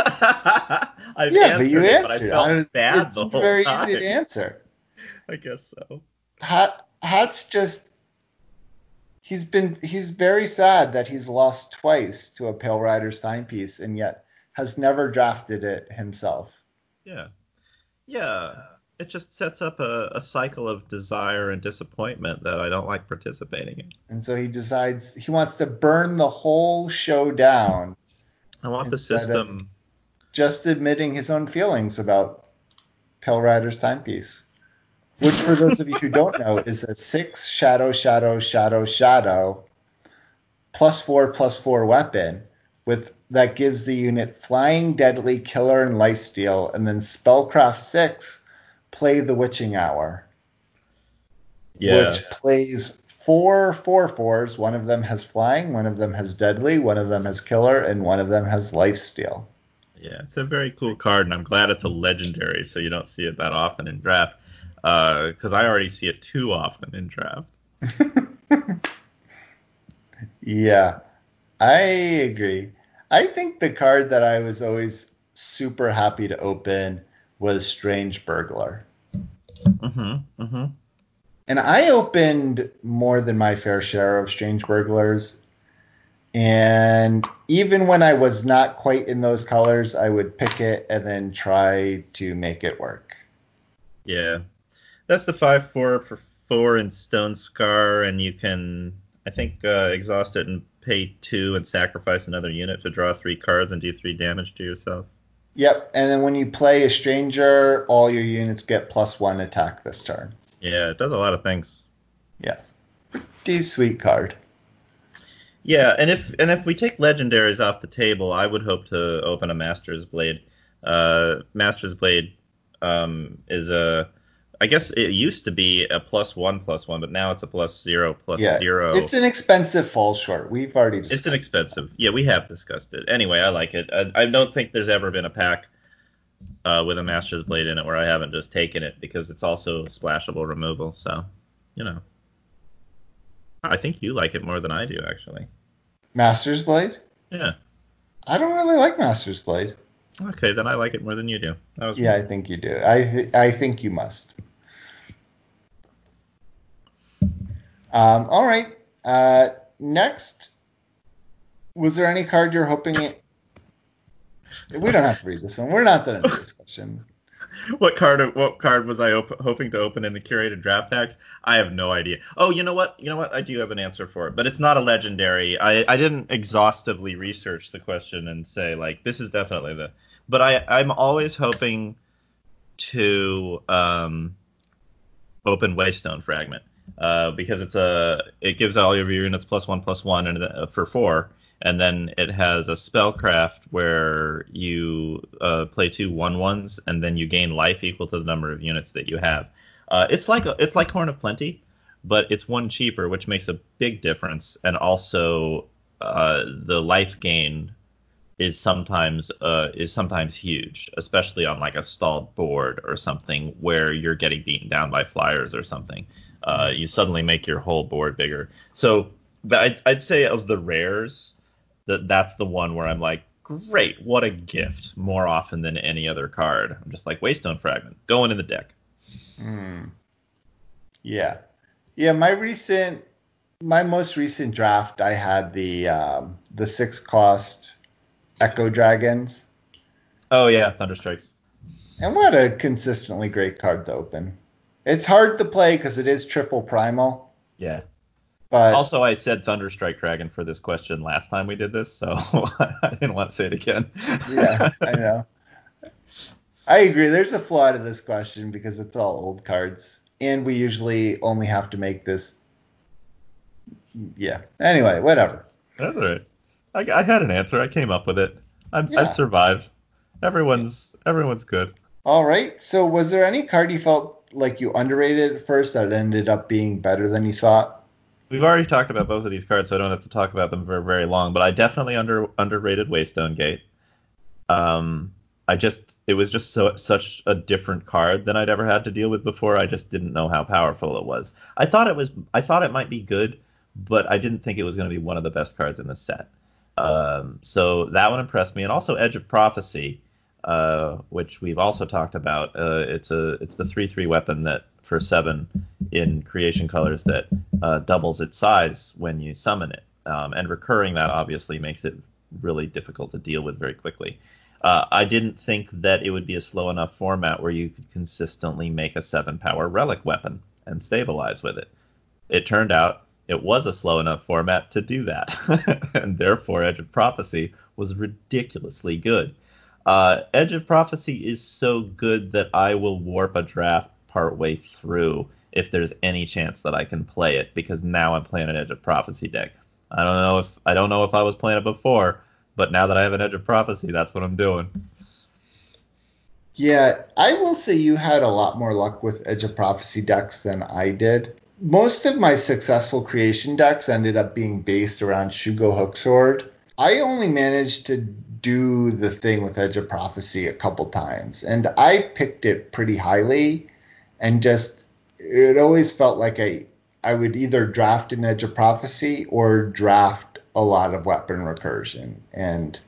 I've yeah, but you it, answered. But I felt bad it's the whole very time. easy to answer. I guess so. How, Hat's just he's been he's very sad that he's lost twice to a Pale Rider's timepiece and yet has never drafted it himself. Yeah. Yeah. It just sets up a, a cycle of desire and disappointment that I don't like participating in. And so he decides he wants to burn the whole show down. I want the system just admitting his own feelings about Pale Rider's timepiece which for those of you who don't know is a six shadow, shadow, shadow, shadow, plus four, plus four weapon with that gives the unit flying, deadly, killer, and lifesteal, and then spellcraft six, play the witching hour. Yeah. Which plays four four fours. One of them has flying, one of them has deadly, one of them has killer, and one of them has lifesteal. Yeah, it's a very cool card, and I'm glad it's a legendary, so you don't see it that often in draft because uh, I already see it too often in draft. yeah, I agree. I think the card that I was always super happy to open was Strange Burglar. Mm-hmm. Mm-hmm. And I opened more than my fair share of Strange Burglars. And even when I was not quite in those colors, I would pick it and then try to make it work. Yeah, that's the five four for four in Stonescar, and you can I think uh, exhaust it and pay two and sacrifice another unit to draw three cards and do three damage to yourself. Yep, and then when you play a stranger, all your units get plus one attack this turn. Yeah, it does a lot of things. Yeah, pretty sweet card. Yeah, and if and if we take legendaries off the table, I would hope to open a Master's Blade. Uh, Master's Blade um, is a I guess it used to be a plus one plus one, but now it's a plus zero plus yeah, zero. It's an expensive fall short. We've already discussed. It's an expensive. Yeah, we have discussed it. Anyway, I like it. I, I don't think there's ever been a pack uh, with a Master's Blade in it where I haven't just taken it because it's also splashable removal. So, you know, I think you like it more than I do, actually. Master's Blade? Yeah. I don't really like Master's Blade. Okay, then I like it more than you do. yeah, I think you do. I I think you must. Um, all right. Uh, next, was there any card you're hoping it? We don't have to read this one. We're not done with this question. what card? What card was I op- hoping to open in the curated draft packs? I have no idea. Oh, you know what? You know what? I do have an answer for it, but it's not a legendary. I I didn't exhaustively research the question and say like this is definitely the. But I I'm always hoping to um, open Waystone Fragment uh, because it's a it gives all of your units plus one plus one and uh, for four, and then it has a spellcraft where you uh, play two one ones and then you gain life equal to the number of units that you have. Uh, it's like it's like Horn of Plenty, but it's one cheaper, which makes a big difference, and also uh, the life gain is sometimes uh, is sometimes huge, especially on like a stalled board or something where you're getting beaten down by flyers or something. Uh, you suddenly make your whole board bigger. So I'd, I'd say of the rares, that that's the one where I'm like, great, what a gift! More often than any other card. I'm just like Waystone Fragment going in the deck. Mm. Yeah, yeah. My recent, my most recent draft, I had the um, the six cost Echo Dragons. Oh yeah, Thunderstrikes. And what a consistently great card to open. It's hard to play because it is triple primal. Yeah. But also, I said Thunderstrike Dragon for this question last time we did this, so I didn't want to say it again. yeah, I know. I agree. There's a flaw to this question because it's all old cards, and we usually only have to make this. Yeah. Anyway, whatever. That's all right. I, I had an answer. I came up with it. I, Yeah. I survived. Everyone's everyone's good. All right. So, was there any card you felt like you underrated at first that ended up being better than you thought? We've already talked about both of these cards, so I don't have to talk about them for very long. But I definitely under underrated Waystone Gate. Um, I just it was just so such a different card than I'd ever had to deal with before. I just didn't know how powerful it was. I thought it was I thought it might be good, but I didn't think it was going to be one of the best cards in the set. Um, so that one impressed me, and also Edge of Prophecy, uh, which we've also talked about. Uh, it's a it's the three three weapon that for seven in creation colors that uh, doubles its size when you summon it, um, and recurring that obviously makes it really difficult to deal with very quickly. Uh, I didn't think that it would be a slow enough format where you could consistently make a seven power relic weapon and stabilize with it. It turned out it was a slow enough format to do that, and therefore Edge of Prophecy was ridiculously good. Uh, Edge of Prophecy is so good that I will warp a draft partway through if there's any chance that I can play it because now I'm playing an Edge of Prophecy deck. I don't know if I don't know if I was playing it before, but now that I have an Edge of Prophecy, that's what I'm doing. Yeah, I will say you had a lot more luck with Edge of Prophecy decks than I did. Most of my successful creation decks ended up being based around Shugo Hooksword. I only managed to do the thing with Edge of Prophecy a couple times, and I picked it pretty highly, and just it always felt like I I would either draft an Edge of Prophecy or draft a lot of weapon recursion, and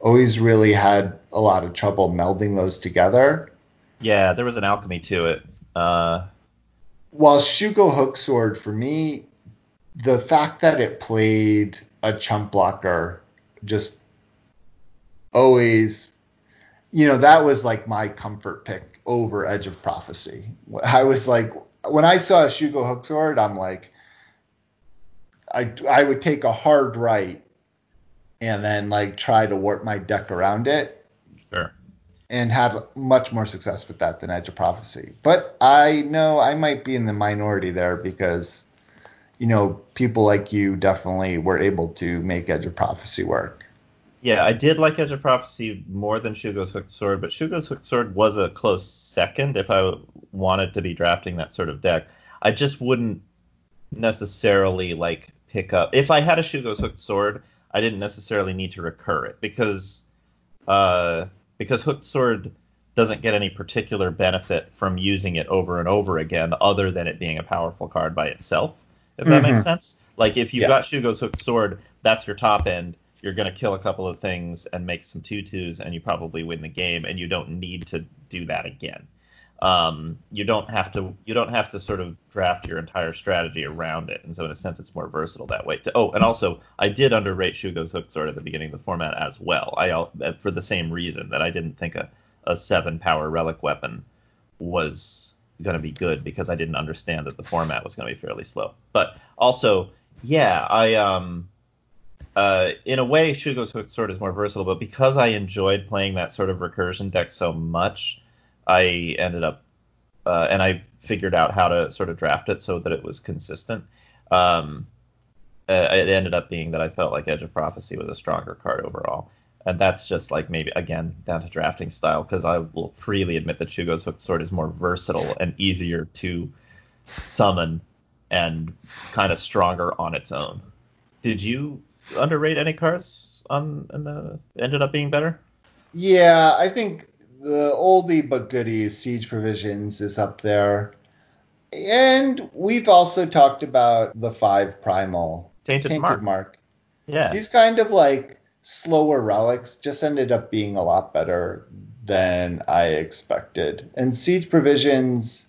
always really had a lot of trouble melding those together. Yeah, there was an alchemy to it. Uh, While Shugo Hooksword, for me, the fact that it played a chump blocker just always, you know, that was like my comfort pick over Edge of Prophecy. I was like, when I saw a Shugo Hooksword, I'm like, I, I would take a hard right and then like try to warp my deck around it sure. and have much more success with that than Edge of Prophecy. But I know I might be in the minority there because, you know, people like you definitely were able to make Edge of Prophecy work. Yeah, I did like Edge of Prophecy more than Shugo's Hooked Sword, but Shugo's Hooked Sword was a close second if I wanted to be drafting that sort of deck. I just wouldn't necessarily like pick up if I had a Shugo's Hooked Sword. I didn't necessarily need to recur it because uh, because Hooked Sword doesn't get any particular benefit from using it over and over again, other than it being a powerful card by itself. If that makes Mhm. sense. Like if you've Yeah. got Shugo's Hooked Sword, that's your top end. You're going to kill a couple of things and make some tutus, and you probably win the game, and you don't need to do that again. um, you don't have to you don't have to sort of draft your entire strategy around it, and so in a sense, it's more versatile that way. To, oh, and also, I did underrate Shugo's hook sword at the beginning of the format as well. I uh, for the same reason that I didn't think a, a seven power relic weapon was going to be good because I didn't understand that the format was going to be fairly slow. But also, yeah, I um. Uh, in a way, Shugo's Hook Sword is more versatile, but because I enjoyed playing that sort of recursion deck so much, I ended up uh, and I figured out how to sort of draft it so that it was consistent. Um, uh, it ended up being that I felt like Edge of Prophecy was a stronger card overall. And that's just like maybe again down to drafting style because I will freely admit that Shugo's Hooked Sword is more versatile and easier to summon and kind of stronger on its own. Did you underrate any cards on and the ended up being better? Yeah, I think the oldie but goodie Siege Provisions is up there. And we've also talked about the five primal Tainted, Tainted Mark. Mark. Yeah. These kind of like slower relics just ended up being a lot better than I expected. And Siege Provisions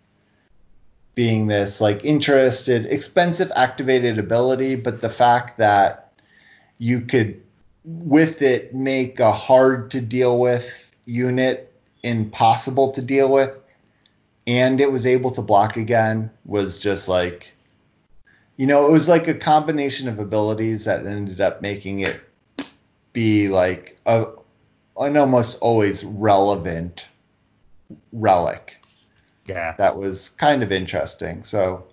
being this like interested, expensive activated ability, but the fact that you could with it make a hard to deal with unit impossible to deal with. And it was able to block again was just like you know it was like a combination of abilities that ended up making it be like a an almost always relevant relic. Yeah. That was kind of interesting. So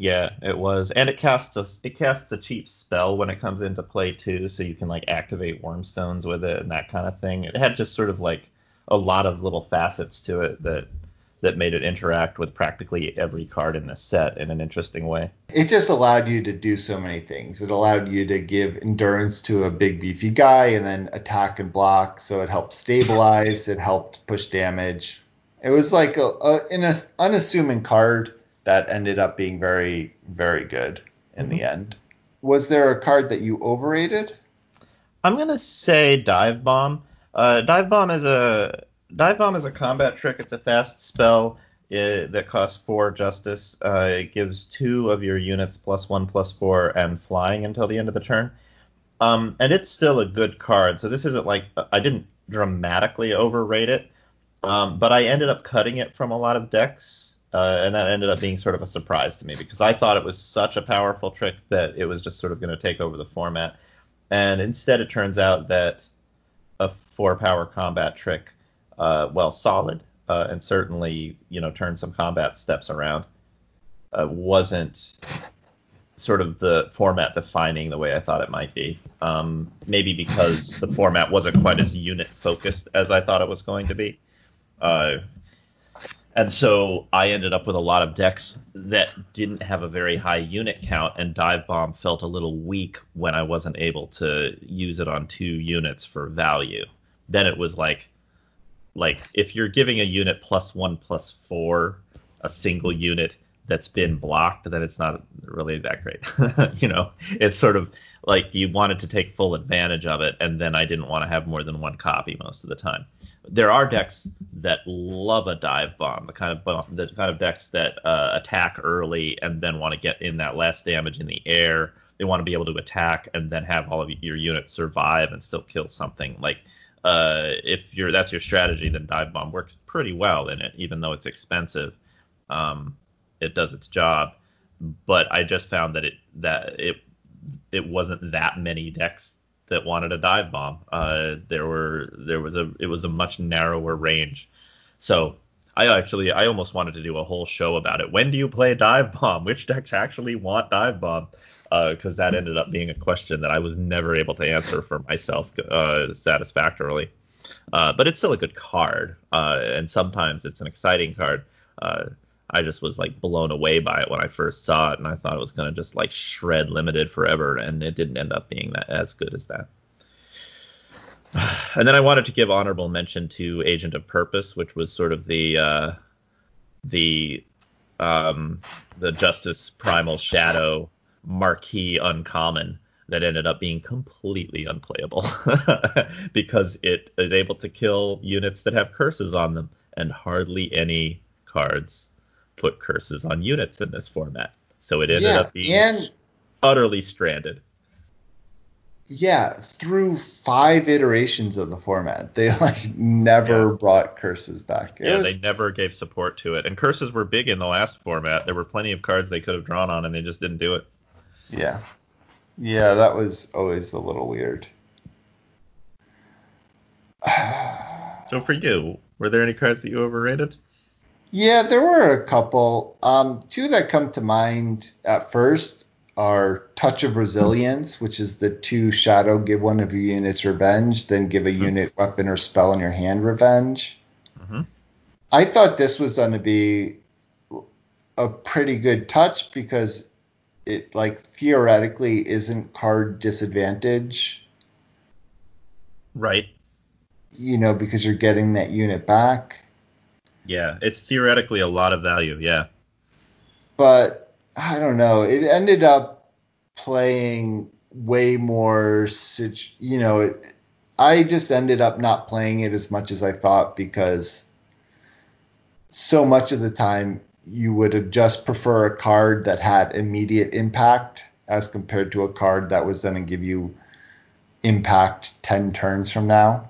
yeah it was and it casts a it casts a cheap spell when it comes into play too so you can like activate wormstones with it and that kind of thing it had just sort of like a lot of little facets to it that that made it interact with practically every card in the set in an interesting way. It just allowed you to do so many things. It allowed you to give endurance to a big beefy guy and then attack and block. So it helped stabilize. it helped push damage. It was like a, a, an unassuming card that ended up being very very good in mm-hmm. the end. Was there a card that you overrated? I'm gonna say dive bomb. Uh, dive bomb is a dive bomb is a combat trick. It's a fast spell it, uh, that costs four justice. Uh, it gives two of your units plus one plus four and flying until the end of the turn. Um, and it's still a good card. So this isn't like I didn't dramatically overrate it, um, but I ended up cutting it from a lot of decks. Uh, and that ended up being sort of a surprise to me because I thought it was such a powerful trick that it was just sort of going to take over the format. And instead, it turns out that a four power combat trick, uh, well, solid, uh, and certainly you know turn some combat steps around. Uh, wasn't sort of the format defining the way I thought it might be. Um, maybe because the format wasn't quite as unit focused as I thought it was going to be. And so I ended up with a lot of decks that didn't have a very high unit count, and Dive Bomb felt a little weak when I wasn't able to use it on two units for value. Then it was like, like if you're giving a unit plus one plus four, a single unit, that's been blocked, then it's not really that great. you know, it's sort of like you wanted to take full advantage of it, and then I didn't want to have more than one copy most of the time. There are decks that love a dive bomb, the kind of bomb, the kind of decks that uh, attack early and then want to get in that last damage in the air. They want to be able to attack and then have all of your units survive and still kill something. Like uh, if you're that's your strategy, then dive bomb works pretty well in it, even though it's expensive. Um, it does its job. But I just found that it that it it wasn't that many decks that wanted a dive bomb. Uh, there were there was a it was a much narrower range. So I actually I almost wanted to do a whole show about it. When do you play dive bomb? Which decks actually want dive bomb? Because uh, that ended up being a question that I was never able to answer for myself uh, satisfactorily. Uh, but it's still a good card, uh, and sometimes it's an exciting card. I just was like blown away by it when I first saw it, and I thought it was going to just like shred limited forever, and it didn't end up being that as good as that. And then I wanted to give honorable mention to Agent of Purpose, which was sort of the uh, the um, the Justice Primal Shadow marquee uncommon that ended up being completely unplayable because it is able to kill units that have curses on them and hardly any cards put curses on units in this format. So it ended Yeah, up being and- utterly stranded. Yeah, through five iterations of the format, they like never brought curses back. It Yeah, was- they never gave support to it. And curses were big in the last format. There were plenty of cards they could have drawn on, and they just didn't do it. yeah, yeah, that was always a little weird. So for you, were there any cards that you overrated? Yeah, there were a couple. Um, two that come to mind at first are Touch of Resilience, which is the two shadow give one of your units revenge, then give a Mhm. unit weapon or spell in your hand revenge. Mhm. I thought this was going to be a pretty good touch because it like theoretically isn't card disadvantage, Right. you know, because you're getting that unit back. Yeah, it's theoretically a lot of value. Yeah. but I don't know. It ended up playing way more. You know, it, I just ended up not playing it as much as I thought because so much of the time you would have just prefer a card that had immediate impact as compared to a card that was going to give you impact 10 turns from now.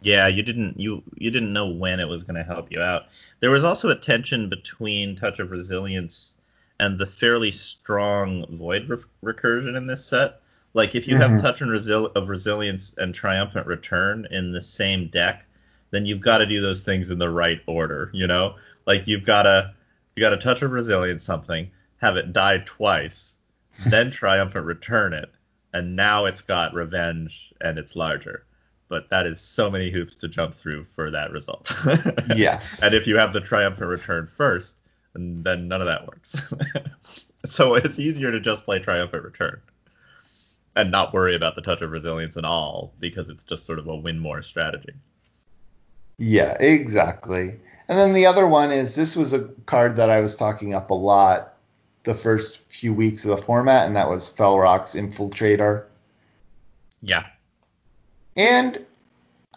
Yeah, you didn't you you didn't know when it was going to help you out. There was also a tension between Touch of Resilience and the fairly strong Void re- recursion in this set. Like if you Mhm. have Touch and Resil- of Resilience and Triumphant Return in the same deck, then you've got to do those things in the right order. You know, like you've got to you got to Touch of Resilience something, have it die twice, then Triumphant Return it, and now it's got Revenge and it's larger but that is so many hoops to jump through for that result. Yes. and if you have the triumphant return first, then none of that works. so it's easier to just play triumphant return and not worry about the touch of resilience at all because it's just sort of a win more strategy. Yeah, exactly. And then the other one is this was a card that I was talking up a lot the first few weeks of the format, and that was Felrock's Infiltrator. Yeah. And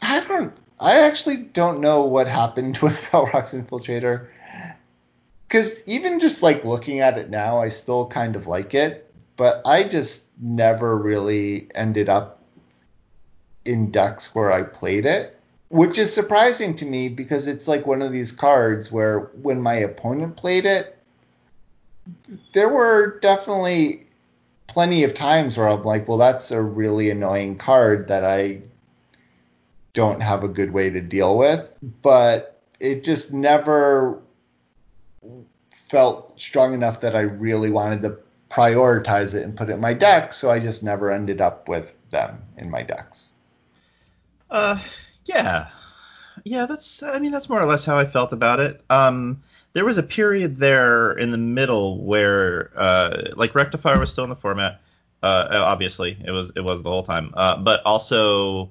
I don't, I actually don't know what happened with Felrock's Infiltrator. Because even just like looking at it now, I still kind of like it, but I just never really ended up in decks where I played it, which is surprising to me because it's like one of these cards where when my opponent played it, there were definitely plenty of times where I'm like, well, that's a really annoying card that I don't have a good way to deal with. But it just never felt strong enough that I really wanted to prioritize it and put it in my deck. So I just never ended up with them in my decks. Uh, yeah, yeah. That's. I mean, that's more or less how I felt about it. Um, there was a period there in the middle where, uh, like Rectifier was still in the format. Uh, obviously, it was. It was the whole time. Uh, but also,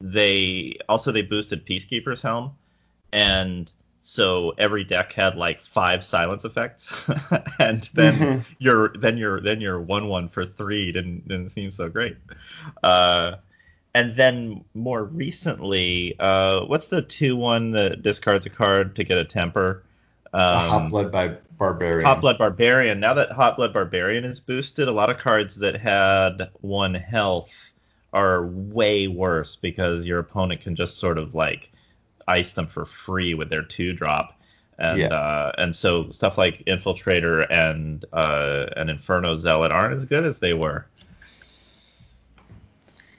they also they boosted Peacekeeper's Helm, and so every deck had like five silence effects, and then Mhm. your then your then your one one for three didn't didn't seem so great. Uh, and then more recently, uh, what's the two one that discards a card to get a temper? A hot Um, blood by barbarian. Hot Blood Barbarian. Now that Hot Blood Barbarian is boosted, a lot of cards that had one health are way worse because your opponent can just sort of like ice them for free with their two drop. And Yeah. uh, and so stuff like Infiltrator and uh, and Inferno Zealot aren't as good as they were.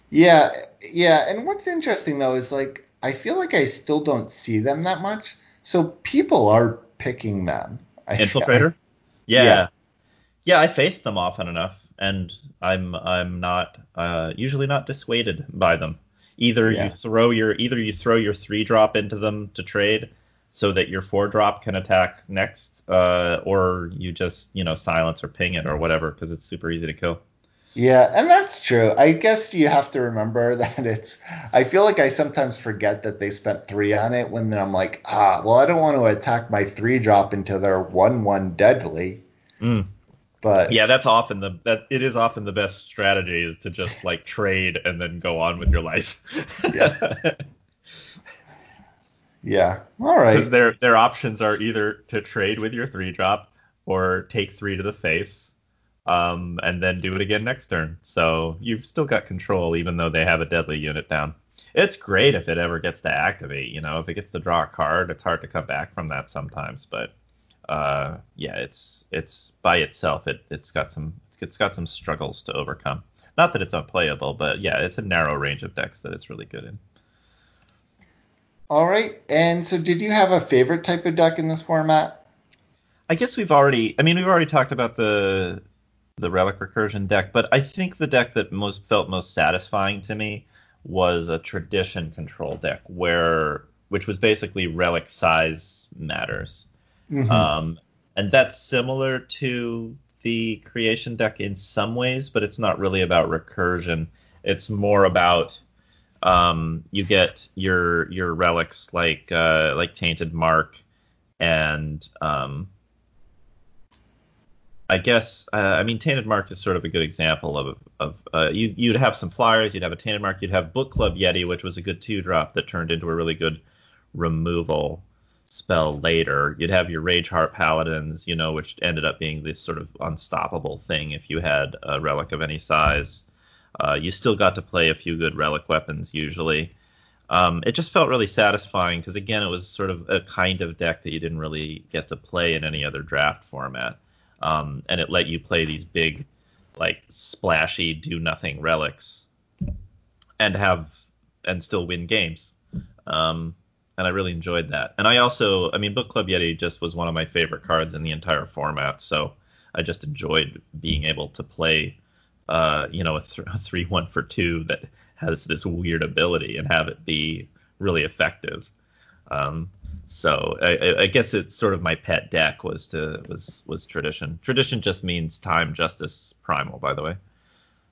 Yeah, yeah. And what's interesting though is like I feel like I still don't see them that much. So people are picking them. I- Infiltrator? yeah. Yeah. yeah. I face them often enough and I'm I'm not uh, usually not dissuaded by them. Either Yeah. you throw your either you throw your 3 drop into them to trade so that your 4 drop can attack next uh, or you just, you know, silence or ping it or whatever because it's super easy to kill. Yeah, and that's true. I guess you have to remember that it's. I feel like I sometimes forget that they spent three on it when I'm like, ah, well, I don't want to attack my three drop into their one one deadly. Mm. But Yeah, that's often the that it is often the best strategy is to just like trade and then go on with your life. Yeah. Yeah. All right. Because their their options are either to trade with your three drop or take three to the face, um, and then do it again next turn. So you've still got control, even though they have a deadly unit down. It's great if it ever gets to activate. You know, if it gets to draw a card, it's hard to come back from that sometimes. But uh, yeah, it's it's by itself. It it's got some it's got some struggles to overcome. Not that it's unplayable, but yeah, it's a narrow range of decks that it's really good in. All right. And so, did you have a favorite type of deck in this format? I guess we've already. I mean, we've already talked about the the relic recursion deck, but I think the deck that most felt most satisfying to me was a tradition control deck where which was basically relic size matters. Mm-hmm. Um, and that's similar to the creation deck in some ways, but it's not really about recursion. It's more about um, you get your your relics like uh, like Tainted Mark and um, I guess uh, I mean Tainted Mark is sort of a good example of of uh, you you'd have some flyers, you'd have a Tainted Mark, you'd have Book Club Yeti, which was a good two drop that turned into a really good removal spell later. You'd have your Rage Heart Paladins, you know, which ended up being this sort of unstoppable thing if you had a relic of any size. Uh, you still got to play a few good relic weapons usually. Um, it just felt really satisfying because again, it was sort of a kind of deck that you didn't really get to play in any other draft format um, and it let you play these big, like splashy, do nothing relics, and have and still win games. Um, and I really enjoyed that. And I also, I mean, Book Club Yeti just was one of my favorite cards in the entire format. So I just enjoyed being able to play, uh, you know, a, th- a three one for two that has this weird ability and have it be really effective. Um, so I, I, guess it's sort of my pet deck was to was was tradition. Tradition just means time, justice, primal. By the way.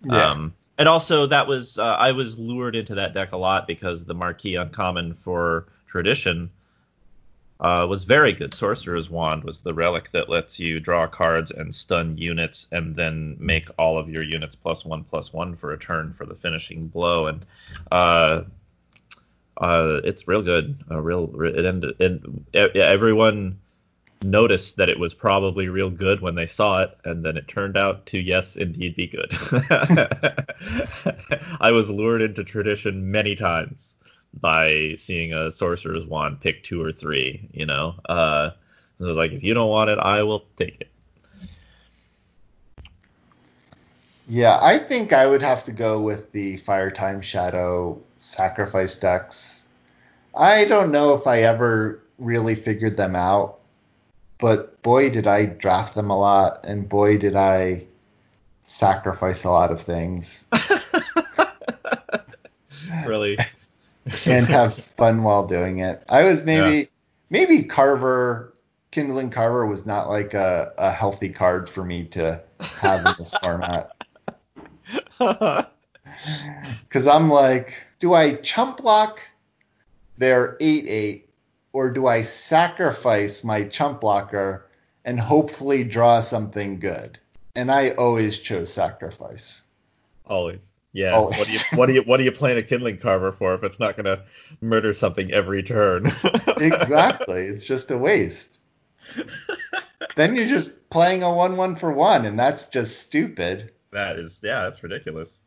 Yeah. Um, and also that was uh, I was lured into that deck a lot because the marquee uncommon for tradition uh, was very good. Sorcerer's Wand was the relic that lets you draw cards and stun units, and then make all of your units plus one plus one for a turn for the finishing blow. And uh, uh, it's real good. Real, it ended, and everyone noticed that it was probably real good when they saw it, and then it turned out to yes, indeed, be good. I was lured into tradition many times by seeing a sorcerer's wand pick two or three. You know, uh, I was like, if you don't want it, I will take it. Yeah, I think I would have to go with the Fire Time Shadow sacrifice decks. I don't know if I ever really figured them out, but boy, did I draft them a lot, and boy, did I sacrifice a lot of things. really? And have fun while doing it. I was maybe yeah. maybe Carver Kindling Carver was not like a, a healthy card for me to have in this format. Because I'm like, do I chump block their 8 8, or do I sacrifice my chump blocker and hopefully draw something good? And I always chose sacrifice. Always. Yeah. Always. What do you what do you what do you plan a kindling carver for if it's not gonna murder something every turn? exactly. It's just a waste. then you're just playing a one one for one, and that's just stupid. That is yeah, that's ridiculous.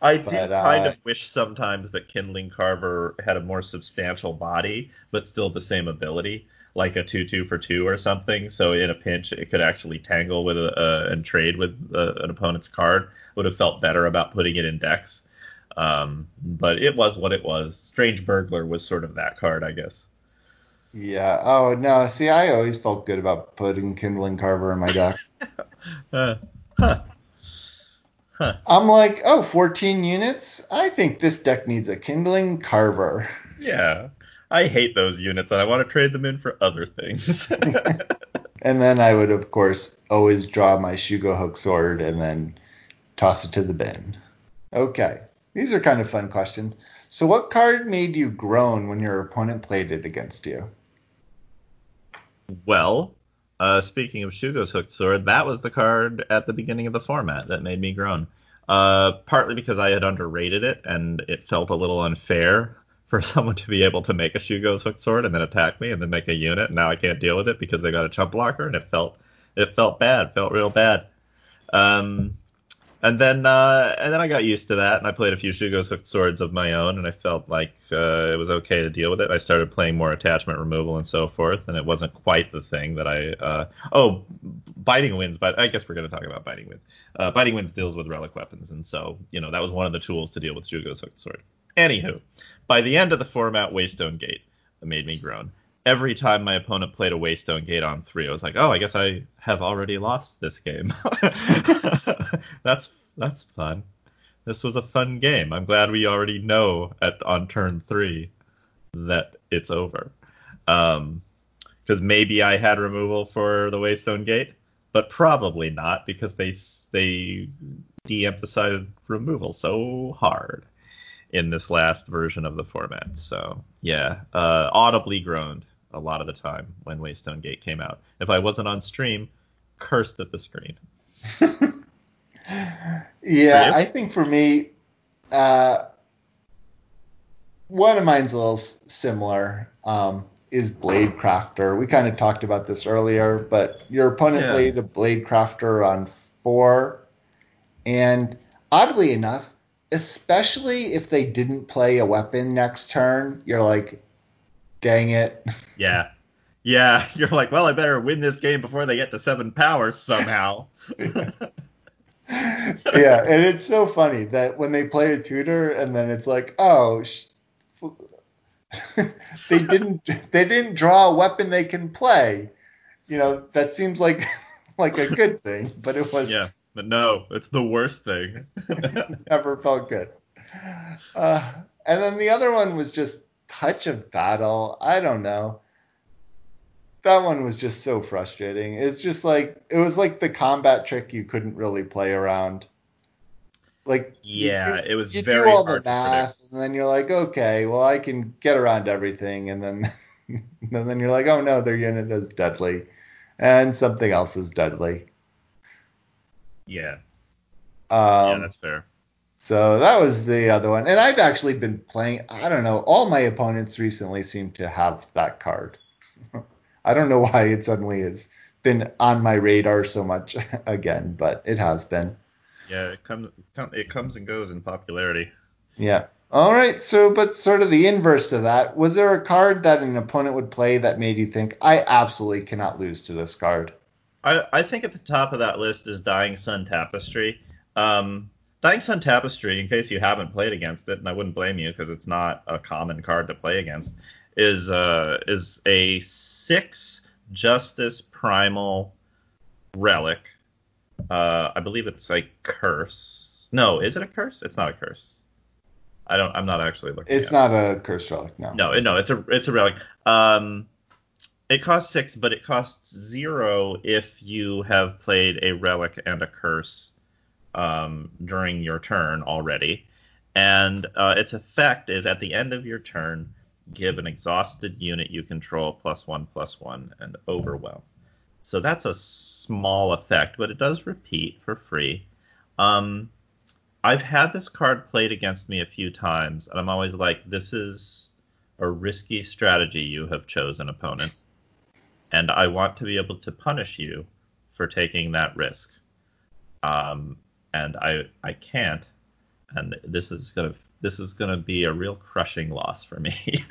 I but, did kind uh, of wish sometimes that Kindling Carver had a more substantial body, but still the same ability, like a two-two for two or something. So in a pinch, it could actually tangle with a, uh, and trade with uh, an opponent's card. Would have felt better about putting it in decks. Um, but it was what it was. Strange Burglar was sort of that card, I guess. Yeah. Oh no. See, I always felt good about putting Kindling Carver in my deck. uh, huh. Huh. I'm like, oh, 14 units? I think this deck needs a Kindling Carver. Yeah. I hate those units and I want to trade them in for other things. and then I would, of course, always draw my Shugo Hook sword and then toss it to the bin. Okay. These are kind of fun questions. So, what card made you groan when your opponent played it against you? Well, uh, speaking of Shugo's hooked sword, that was the card at the beginning of the format that made me groan. Uh, partly because I had underrated it and it felt a little unfair for someone to be able to make a Shugo's hook sword and then attack me and then make a unit. And now I can't deal with it because they got a chump blocker, and it felt it felt bad, felt real bad. Um, and then uh, and then I got used to that, and I played a few Shugo's hooked swords of my own, and I felt like uh, it was okay to deal with it. I started playing more attachment removal and so forth, and it wasn't quite the thing that I. Uh, oh, biting winds, but I guess we're going to talk about biting winds. Uh, biting winds deals with relic weapons, and so you know that was one of the tools to deal with Shugo's hooked sword. Anywho, by the end of the format, Waystone Gate made me groan every time my opponent played a Waystone Gate on three, I was like, oh, I guess I have already lost this game. that's that's fun. This was a fun game. I'm glad we already know at on turn three that it's over. Um, because maybe I had removal for the Waystone Gate, but probably not because they they de-emphasized removal so hard in this last version of the format. So yeah, uh, audibly groaned a lot of the time when Waystone Gate came out. If I wasn't on stream, cursed at the screen. yeah, I think for me, uh, one of mine's a little similar. Um, is Blade Crafter. We kind of talked about this earlier, but your opponent yeah. played a Blade Crafter on four, and oddly enough, especially if they didn't play a weapon next turn, you're like, dang it. Yeah. Yeah. You're like, well, I better win this game before they get to seven powers somehow. yeah. And it's so funny that when they play a tutor and then it's like, oh, sh- they didn't they didn't draw a weapon they can play. You know, that seems like like a good thing, but it was Yeah. But no, it's the worst thing. never felt good. Uh, and then the other one was just touch of battle. I don't know. That one was just so frustrating. It's just like it was like the combat trick you couldn't really play around. Like yeah, you, it was you very do all the math, and then you're like, okay, well I can get around everything, and then and then you're like, oh no, their unit is deadly, and something else is deadly. Yeah. Um, yeah, that's fair. So that was the other one. And I've actually been playing, I don't know, all my opponents recently seem to have that card. I don't know why it suddenly has been on my radar so much again, but it has been. Yeah, it comes it comes and goes in popularity. Yeah. All right. So, but sort of the inverse of that, was there a card that an opponent would play that made you think, I absolutely cannot lose to this card? I, I think at the top of that list is Dying Sun Tapestry. Um, Dying Sun Tapestry, in case you haven't played against it, and I wouldn't blame you because it's not a common card to play against, is uh, is a six Justice Primal relic. Uh, I believe it's a curse. No, is it a curse? It's not a curse. I don't. I'm not actually looking. It's not it. a curse relic. No. No, no. It's a it's a relic. Um, it costs six, but it costs zero if you have played a relic and a curse um, during your turn already. And uh, its effect is at the end of your turn, give an exhausted unit you control plus one, plus one, and overwhelm. So that's a small effect, but it does repeat for free. Um, I've had this card played against me a few times, and I'm always like, this is a risky strategy you have chosen, opponent. And I want to be able to punish you for taking that risk. Um, and I I can't, and this is gonna this is gonna be a real crushing loss for me,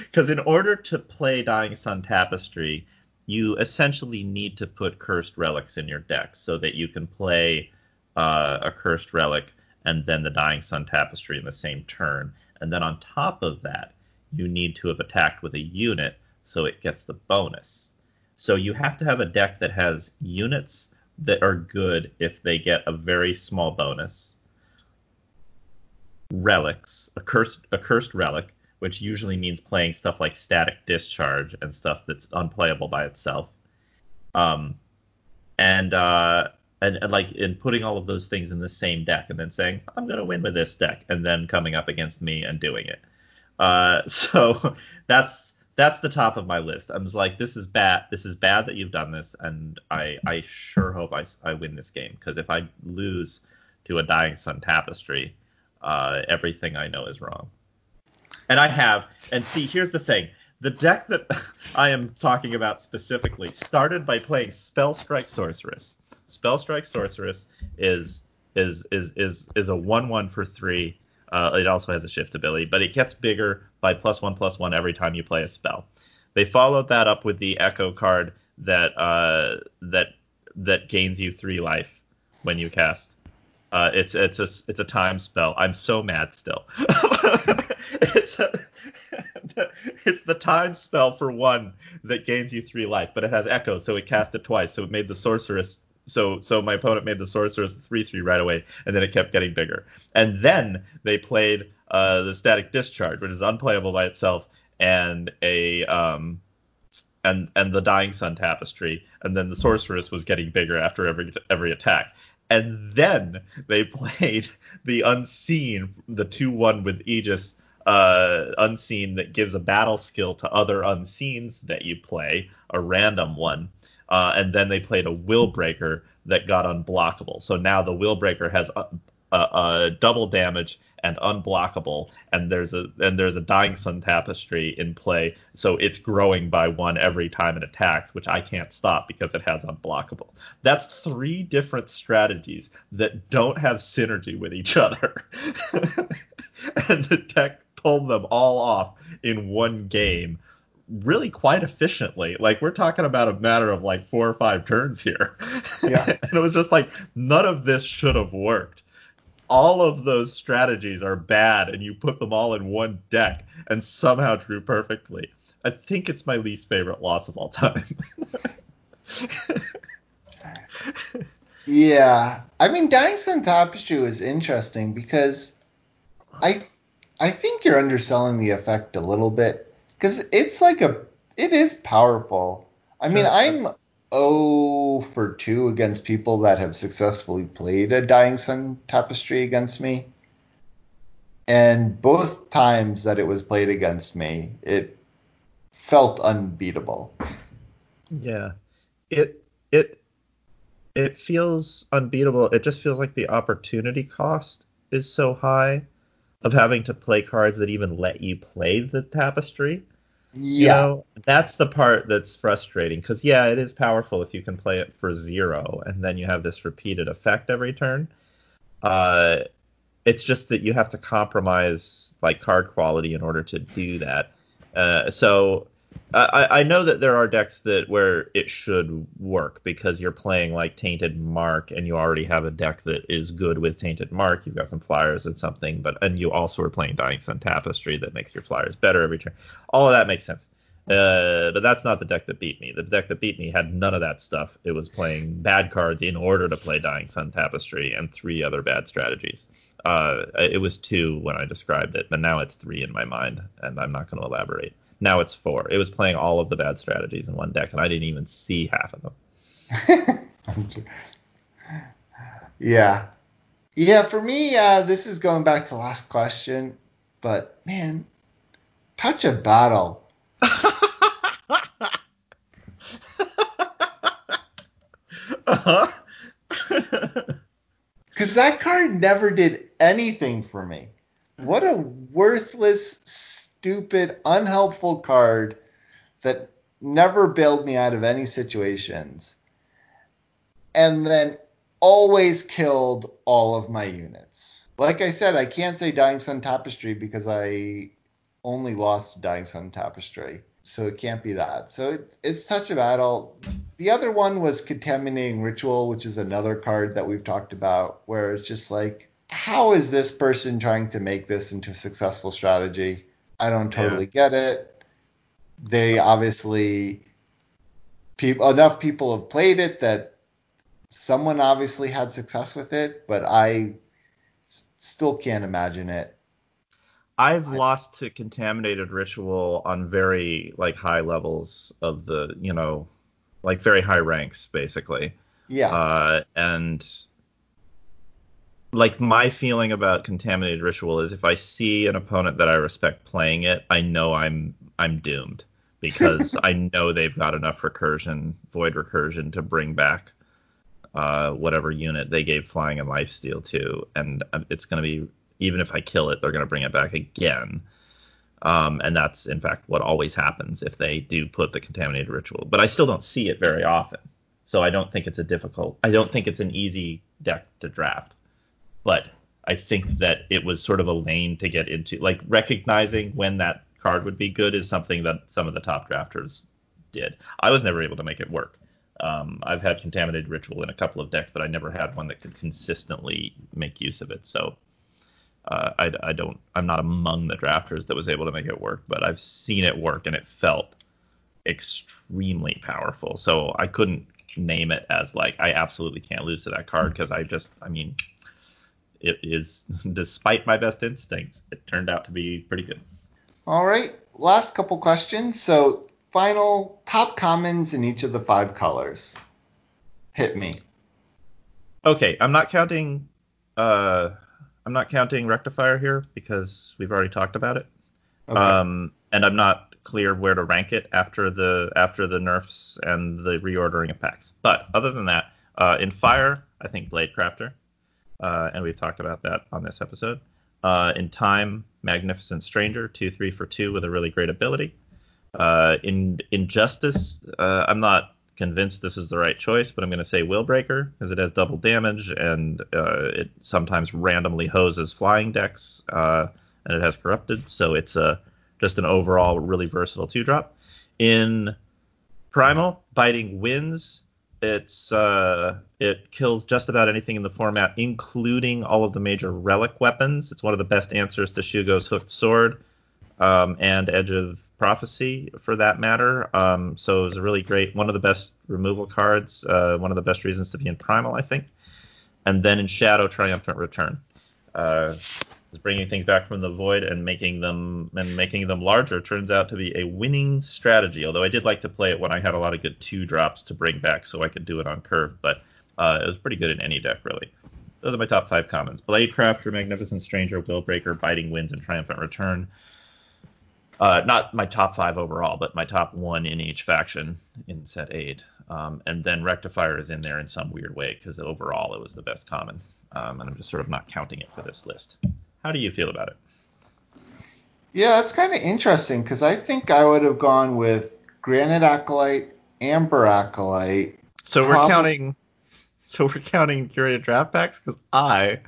because in order to play Dying Sun Tapestry, you essentially need to put cursed relics in your deck so that you can play uh, a cursed relic and then the Dying Sun Tapestry in the same turn, and then on top of that, you need to have attacked with a unit so it gets the bonus. So you have to have a deck that has units that are good if they get a very small bonus. Relics, a cursed a cursed relic, which usually means playing stuff like static discharge and stuff that's unplayable by itself. Um, and uh, and, and like in putting all of those things in the same deck and then saying I'm gonna win with this deck and then coming up against me and doing it. Uh, so that's that's the top of my list. I'm just like, this is bad. This is bad that you've done this, and I I sure hope I, I win this game because if I lose to a Dying Sun Tapestry, uh, everything I know is wrong. And I have. And see, here's the thing. The deck that I am talking about specifically started by playing Spell Strike Sorceress. Spell Strike Sorceress is is is is is a one one for three. Uh, it also has a shift ability, but it gets bigger by plus one plus one every time you play a spell. They followed that up with the Echo card that uh, that that gains you three life when you cast. Uh, it's it's a it's a time spell. I'm so mad still. it's a, it's the time spell for one that gains you three life, but it has echo, so it cast it twice. So it made the sorceress. So so my opponent made the sorceress three three right away, and then it kept getting bigger. And then they played uh, the static discharge, which is unplayable by itself, and a um, and and the dying sun tapestry, and then the sorceress was getting bigger after every every attack and then they played the unseen, the two one with Aegis uh, unseen that gives a battle skill to other unseens that you play, a random one, uh, and then they played a will breaker that got unblockable. So now the will breaker has a, a, a double damage and unblockable and there's a and there's a dying sun tapestry in play so it's growing by one every time it attacks which i can't stop because it has unblockable that's three different strategies that don't have synergy with each other and the deck pulled them all off in one game really quite efficiently. Like we're talking about a matter of like four or five turns here. Yeah. and it was just like none of this should have worked all of those strategies are bad and you put them all in one deck and somehow drew perfectly. I think it's my least favorite loss of all time. yeah. I mean Dying Sun Tapestry is interesting because I I think you're underselling the effect a little bit because it's like a it is powerful. I mean, I'm 0 for 2 against people that have successfully played a Dying Sun tapestry against me. And both times that it was played against me, it felt unbeatable. Yeah. It it it feels unbeatable. It just feels like the opportunity cost is so high of having to play cards that even let you play the tapestry. Yeah. You know, that's the part that's frustrating because yeah, it is powerful if you can play it for zero and then you have this repeated effect every turn. Uh, it's just that you have to compromise like card quality in order to do that. Uh, so I, I know that there are decks that where it should work because you're playing like Tainted Mark and you already have a deck that is good with Tainted Mark. You've got some flyers and something, but and you also are playing Dying Sun Tapestry that makes your flyers better every turn. All of that makes sense. Uh, but that's not the deck that beat me. The deck that beat me had none of that stuff. It was playing bad cards in order to play Dying Sun Tapestry and three other bad strategies. Uh, it was two when I described it, but now it's three in my mind, and I'm not going to elaborate. Now it's four. It was playing all of the bad strategies in one deck, and I didn't even see half of them. yeah. Yeah, for me, uh, this is going back to last question, but man, Touch of Battle. uh-huh. Because that card never did anything for me. What a worthless, stupid, unhelpful card that never bailed me out of any situations. And then always killed all of my units. Like I said, I can't say Dying Sun Tapestry because I only lost Dying Sun Tapestry. So it can't be that. So it, it's Touch of Battle. The other one was Contaminating Ritual, which is another card that we've talked about, where it's just like, how is this person trying to make this into a successful strategy? I don't totally yeah. get it. They obviously people enough people have played it that someone obviously had success with it, but I still can't imagine it. I've I, lost to contaminated ritual on very like high levels of the, you know, like very high ranks basically. Yeah. Uh, and like my feeling about contaminated ritual is if I see an opponent that I respect playing it, I know I'm I'm doomed because I know they've got enough recursion, void recursion to bring back uh, whatever unit they gave flying and lifesteal to, and it's going to be even if I kill it, they're going to bring it back again. Um, and that's in fact what always happens if they do put the contaminated ritual. But I still don't see it very often, so I don't think it's a difficult. I don't think it's an easy deck to draft. But I think that it was sort of a lane to get into. Like recognizing when that card would be good is something that some of the top drafters did. I was never able to make it work. Um, I've had contaminated ritual in a couple of decks, but I never had one that could consistently make use of it. So uh, I, I don't. I'm not among the drafters that was able to make it work, but I've seen it work, and it felt extremely powerful. So I couldn't name it as like I absolutely can't lose to that card because I just. I mean, it is despite my best instincts, it turned out to be pretty good. All right, last couple questions. So final top commons in each of the five colors. Hit me. Okay, I'm not counting. Uh, I'm not counting rectifier here because we've already talked about it. Okay. Um, and I'm not clear where to rank it after the after the nerfs and the reordering of packs. But other than that, uh, in fire, I think Blade Crafter, uh, and we've talked about that on this episode. Uh, in time, Magnificent Stranger, two three for two with a really great ability. Uh, in Injustice, uh, I'm not convinced this is the right choice, but I'm going to say Willbreaker because it has double damage and uh, it sometimes randomly hoses flying decks uh, and it has corrupted, so it's a just an overall really versatile two drop. In Primal, Biting Winds. It's uh, it kills just about anything in the format, including all of the major relic weapons. It's one of the best answers to Shugo's hooked sword um, and Edge of Prophecy, for that matter. Um, so it was a really great, one of the best removal cards, uh, one of the best reasons to be in Primal, I think. And then in Shadow, Triumphant Return. Uh, bringing things back from the void and making them and making them larger turns out to be a winning strategy. Although I did like to play it when I had a lot of good two drops to bring back, so I could do it on curve. But uh, it was pretty good in any deck, really. Those are my top five commons: Bladecraft, Your Magnificent Stranger, Willbreaker, Biting Winds, and Triumphant Return. Uh, not my top five overall, but my top one in each faction in set eight. Um, and then Rectifier is in there in some weird way because overall it was the best common. Um, and I'm just sort of not counting it for this list. How do you feel about it? Yeah, it's kind of interesting because I think I would have gone with Granite Acolyte, Amber Acolyte. So we're counting. So we're counting curated draft packs because I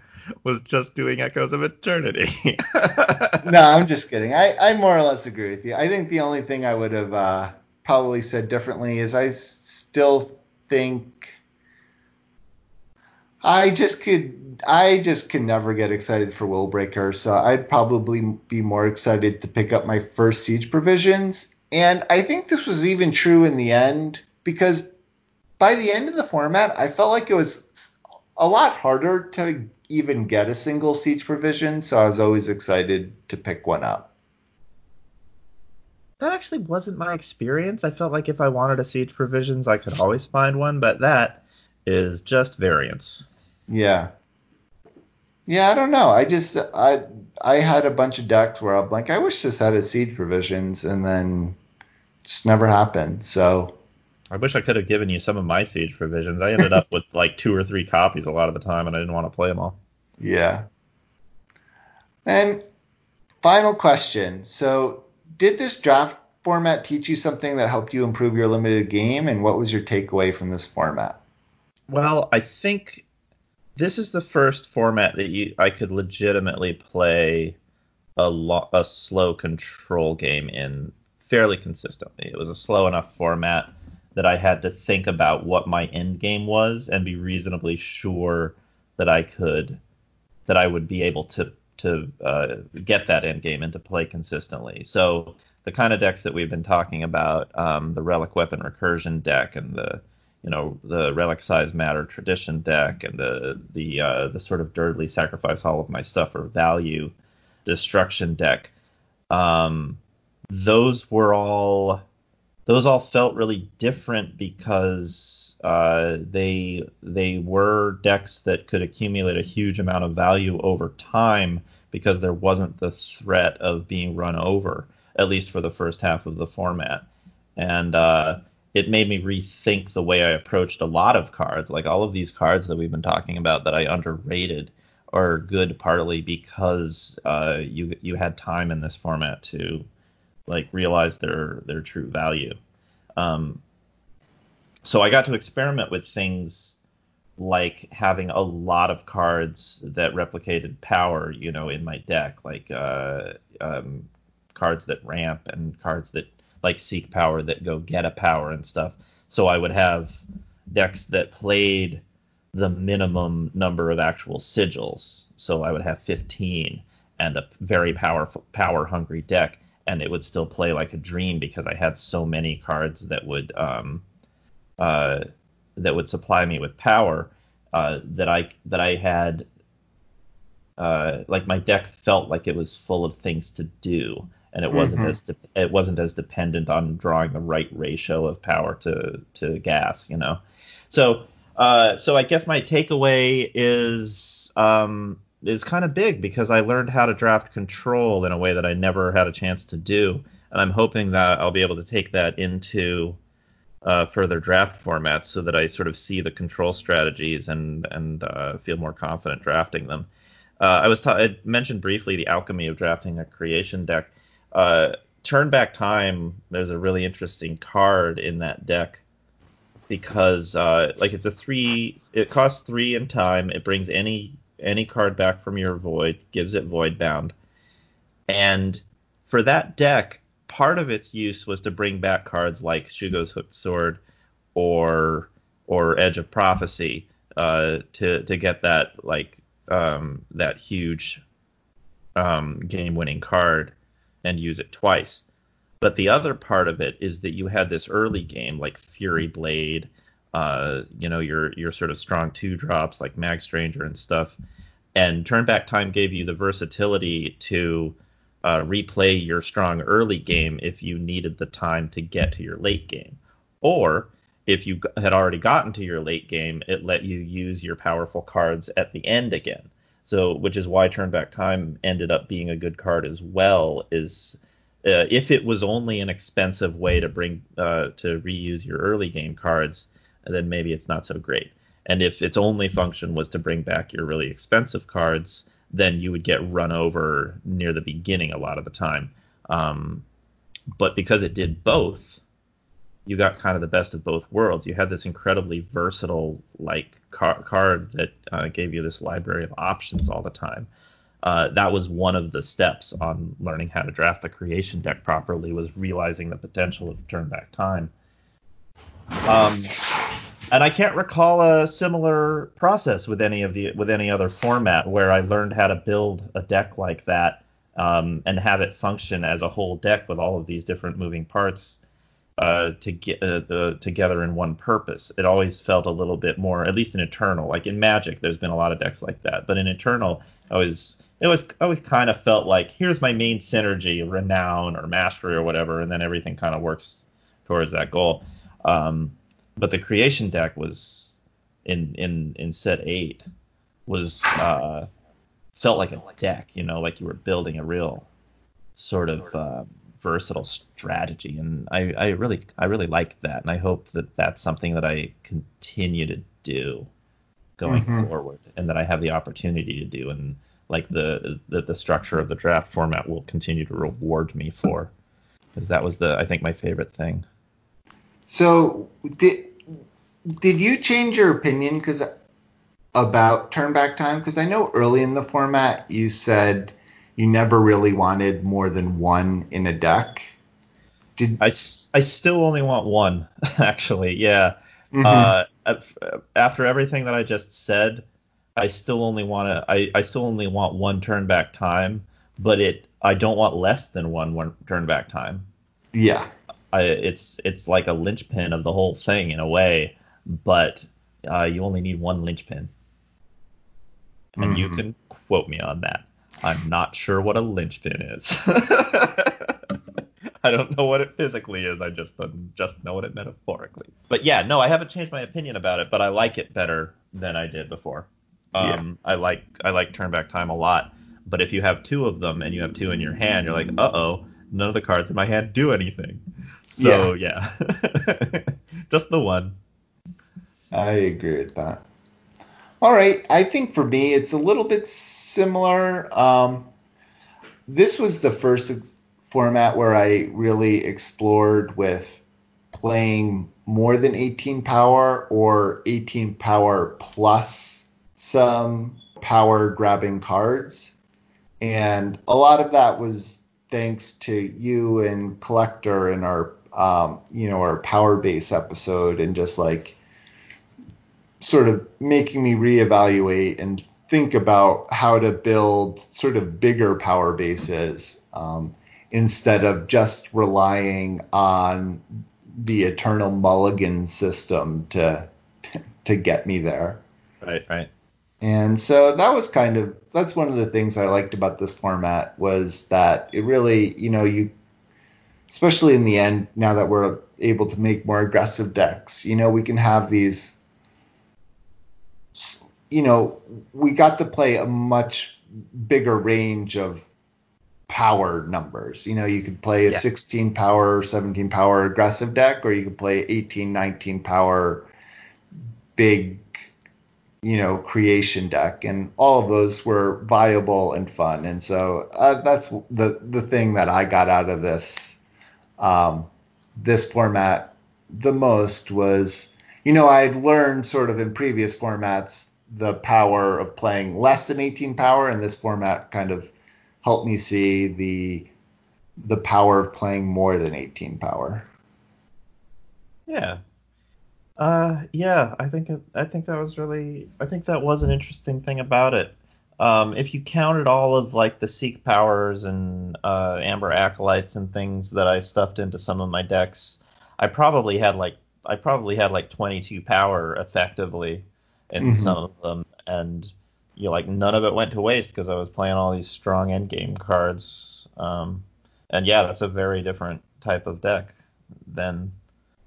was just doing Echoes of Eternity. no, I'm just kidding. I, I more or less agree with you. I think the only thing I would have uh, probably said differently is I still think I just could I just can never get excited for Willbreaker, so I'd probably be more excited to pick up my first siege provisions. And I think this was even true in the end because by the end of the format, I felt like it was a lot harder to even get a single siege provision, so I was always excited to pick one up. That actually wasn't my experience. I felt like if I wanted a siege provisions, I could always find one, but that is just variance. Yeah. Yeah, I don't know. I just I I had a bunch of decks where I'm like, I wish this had a siege provisions, and then just never happened. So I wish I could have given you some of my siege provisions. I ended up with like two or three copies a lot of the time, and I didn't want to play them all. Yeah. And final question. So, did this draft format teach you something that helped you improve your limited game, and what was your takeaway from this format? Well, I think this is the first format that you I could legitimately play a lo- a slow control game in fairly consistently. It was a slow enough format that I had to think about what my end game was and be reasonably sure that I could that I would be able to to uh, get that end game and to play consistently. So the kind of decks that we've been talking about, um, the relic weapon recursion deck and the you know the relic size matter tradition deck and the the uh, the sort of dirtly sacrifice all of my stuff for value destruction deck. Um, those were all those all felt really different because uh, they they were decks that could accumulate a huge amount of value over time because there wasn't the threat of being run over at least for the first half of the format and uh, it made me rethink the way I approached a lot of cards like all of these cards that we've been talking about that I underrated are good partly because uh, you you had time in this format to like realize their their true value. Um, so I got to experiment with things like having a lot of cards that replicated power, you know, in my deck, like uh, um, cards that ramp and cards that like seek power that go get a power and stuff. So I would have decks that played the minimum number of actual sigils. So I would have 15 and a very powerful, power hungry deck, and it would still play like a dream because I had so many cards that would um, uh, that would supply me with power uh, that I that I had. Uh, like my deck felt like it was full of things to do, and it wasn't Mhm. as de- it wasn't as dependent on drawing the right ratio of power to to gas, you know. So uh, so I guess my takeaway is um, is kind of big because I learned how to draft control in a way that I never had a chance to do, and I'm hoping that I'll be able to take that into uh, further draft formats so that I sort of see the control strategies and and uh, feel more confident drafting them. Uh, I was ta- I mentioned briefly the alchemy of drafting a creation deck. Uh, turn back time. There's a really interesting card in that deck because uh, like it's a three. It costs three in time. It brings any any card back from your void, gives it void bound, and for that deck, part of its use was to bring back cards like Shugo's Hooked Sword or or Edge of Prophecy uh, to to get that like um, that huge um, game winning card and use it twice. But the other part of it is that you had this early game like Fury Blade, uh, you know, your your sort of strong two drops like Mag Stranger and stuff. And Turn Back Time gave you the versatility to uh, replay your strong early game if you needed the time to get to your late game. Or if you had already gotten to your late game, it let you use your powerful cards at the end again. So, which is why Turn Back Time ended up being a good card as well. Is uh, if it was only an expensive way to bring uh, to reuse your early game cards, then maybe it's not so great. And if its only function was to bring back your really expensive cards, then you would get run over near the beginning a lot of the time. Um, but because it did both, you got kind of the best of both worlds. You had this incredibly versatile like car- card that uh, gave you this library of options all the time. Uh, that was one of the steps on learning how to draft the creation deck properly was realizing the potential of turn back time. Um, and I can't recall a similar process with any of the with any other format where I learned how to build a deck like that um, and have it function as a whole deck with all of these different moving parts uh, to get uh, the, together in one purpose. It always felt a little bit more, at least in Eternal. Like in Magic, there's been a lot of decks like that, but in Eternal, I was it was always kind of felt like here's my main synergy, renown or mastery or whatever, and then everything kind of works towards that goal. Um, but the creation deck was in in in set eight was uh, felt like a deck, you know, like you were building a real sort of uh, versatile strategy, and I, I really I really like that, and I hope that that's something that I continue to do going Mhm. forward, and that I have the opportunity to do, and like the the, the structure of the draft format will continue to reward me for, because that was the I think my favorite thing. So did did you change your opinion because about turn back time? Because I know early in the format you said you never really wanted more than one in a deck. Did I, I still only want one, actually. Yeah. Mhm. Uh, after everything that I just said, I still only want to. I, I still only want one turn back time, but it. I don't want less than one, one turn back time. yeah, I, it's it's like a linchpin of the whole thing in a way, but uh, you only need one linchpin, and you Mhm. can quote me on that. I'm not sure what a linchpin is. I don't know what it physically is. I just just know what it metaphorically. But yeah, no, I haven't changed my opinion about it, but I like it better than I did before. Um, I like I like turn back time a lot. But if you have two of them and you have two in your hand, you're like, uh oh, none of the cards in my hand do anything. So yeah, just the one. I agree with that. All right. I think for me, it's a little bit similar. Um, this was the first format where I really explored with playing more than 18 power or 18 power plus some power grabbing cards. And a lot of that was thanks to you and Collector in our um, you know, our power base episode and just like sort of making me reevaluate and think about how to build sort of bigger power bases um, instead of just relying on the eternal mulligan system to to get me there. Right, right. And so that was kind of that's one of the things I liked about this format was that it really, you know, you especially in the end now that we're able to make more aggressive decks, you know, we can have these you know, we got to play a much bigger range of power numbers. You know, you could play a yeah. 16 power, 17 power aggressive deck, or you could play 18, 19 power big, you know, creation deck, and all of those were viable and fun. And so uh, that's the the thing that I got out of this um, this format the most was, you know, I'd learned sort of in previous formats the power of playing less than 18 power, and this format kind of helped me see the the power of playing more than 18 power. Yeah. Uh, yeah, I think I think that was really I think that was an interesting thing about it. Um, if you counted all of like the seek powers and uh, amber acolytes and things that I stuffed into some of my decks, I probably had like I probably had like 22 power effectively in mm-hmm. some of them, and you know, like none of it went to waste because I was playing all these strong endgame cards. Um, and yeah, that's a very different type of deck than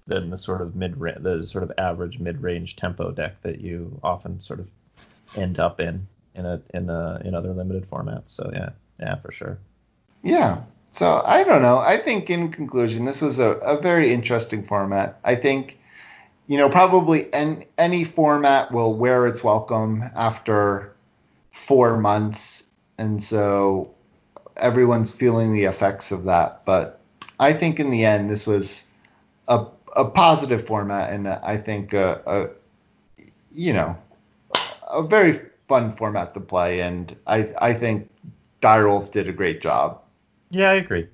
than the sort of mid the sort of average mid range tempo deck that you often sort of end up in in a in a in other limited formats. So yeah, yeah, for sure. Yeah. So I don't know. I think in conclusion, this was a, a very interesting format. I think you know, probably any, format will wear its welcome after four months. And so everyone's feeling the effects of that. But I think in the end, this was a, a positive format. And I think, a, a, you know, a very fun format to play. And I, I think Direwolf did a great job. Yeah, I agree.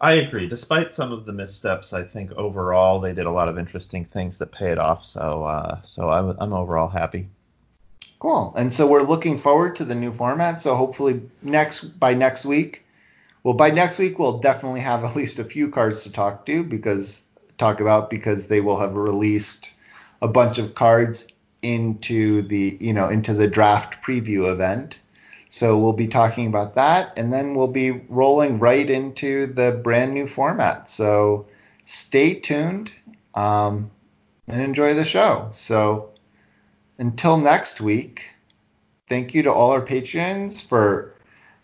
I agree. Despite some of the missteps, I think overall they did a lot of interesting things that paid off. So, uh, so I'm, I'm overall happy. Cool. And so we're looking forward to the new format. So hopefully next by next week, well, by next week we'll definitely have at least a few cards to talk to because talk about because they will have released a bunch of cards into the you know into the draft preview event. So we'll be talking about that, and then we'll be rolling right into the brand new format. So stay tuned um, and enjoy the show. So until next week, thank you to all our patrons for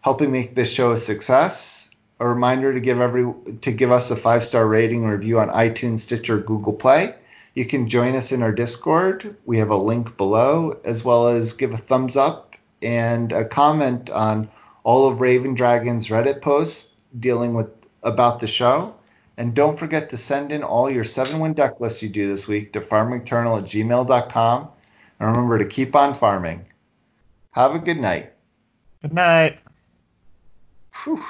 helping make this show a success. A reminder to give every to give us a five star rating review on iTunes, Stitcher, Google Play. You can join us in our Discord. We have a link below, as well as give a thumbs up and a comment on all of Raven Dragon's Reddit posts dealing with about the show. And don't forget to send in all your seven win deck lists you do this week to farmingternal at gmail.com. And remember to keep on farming. Have a good night. Good night. Whew.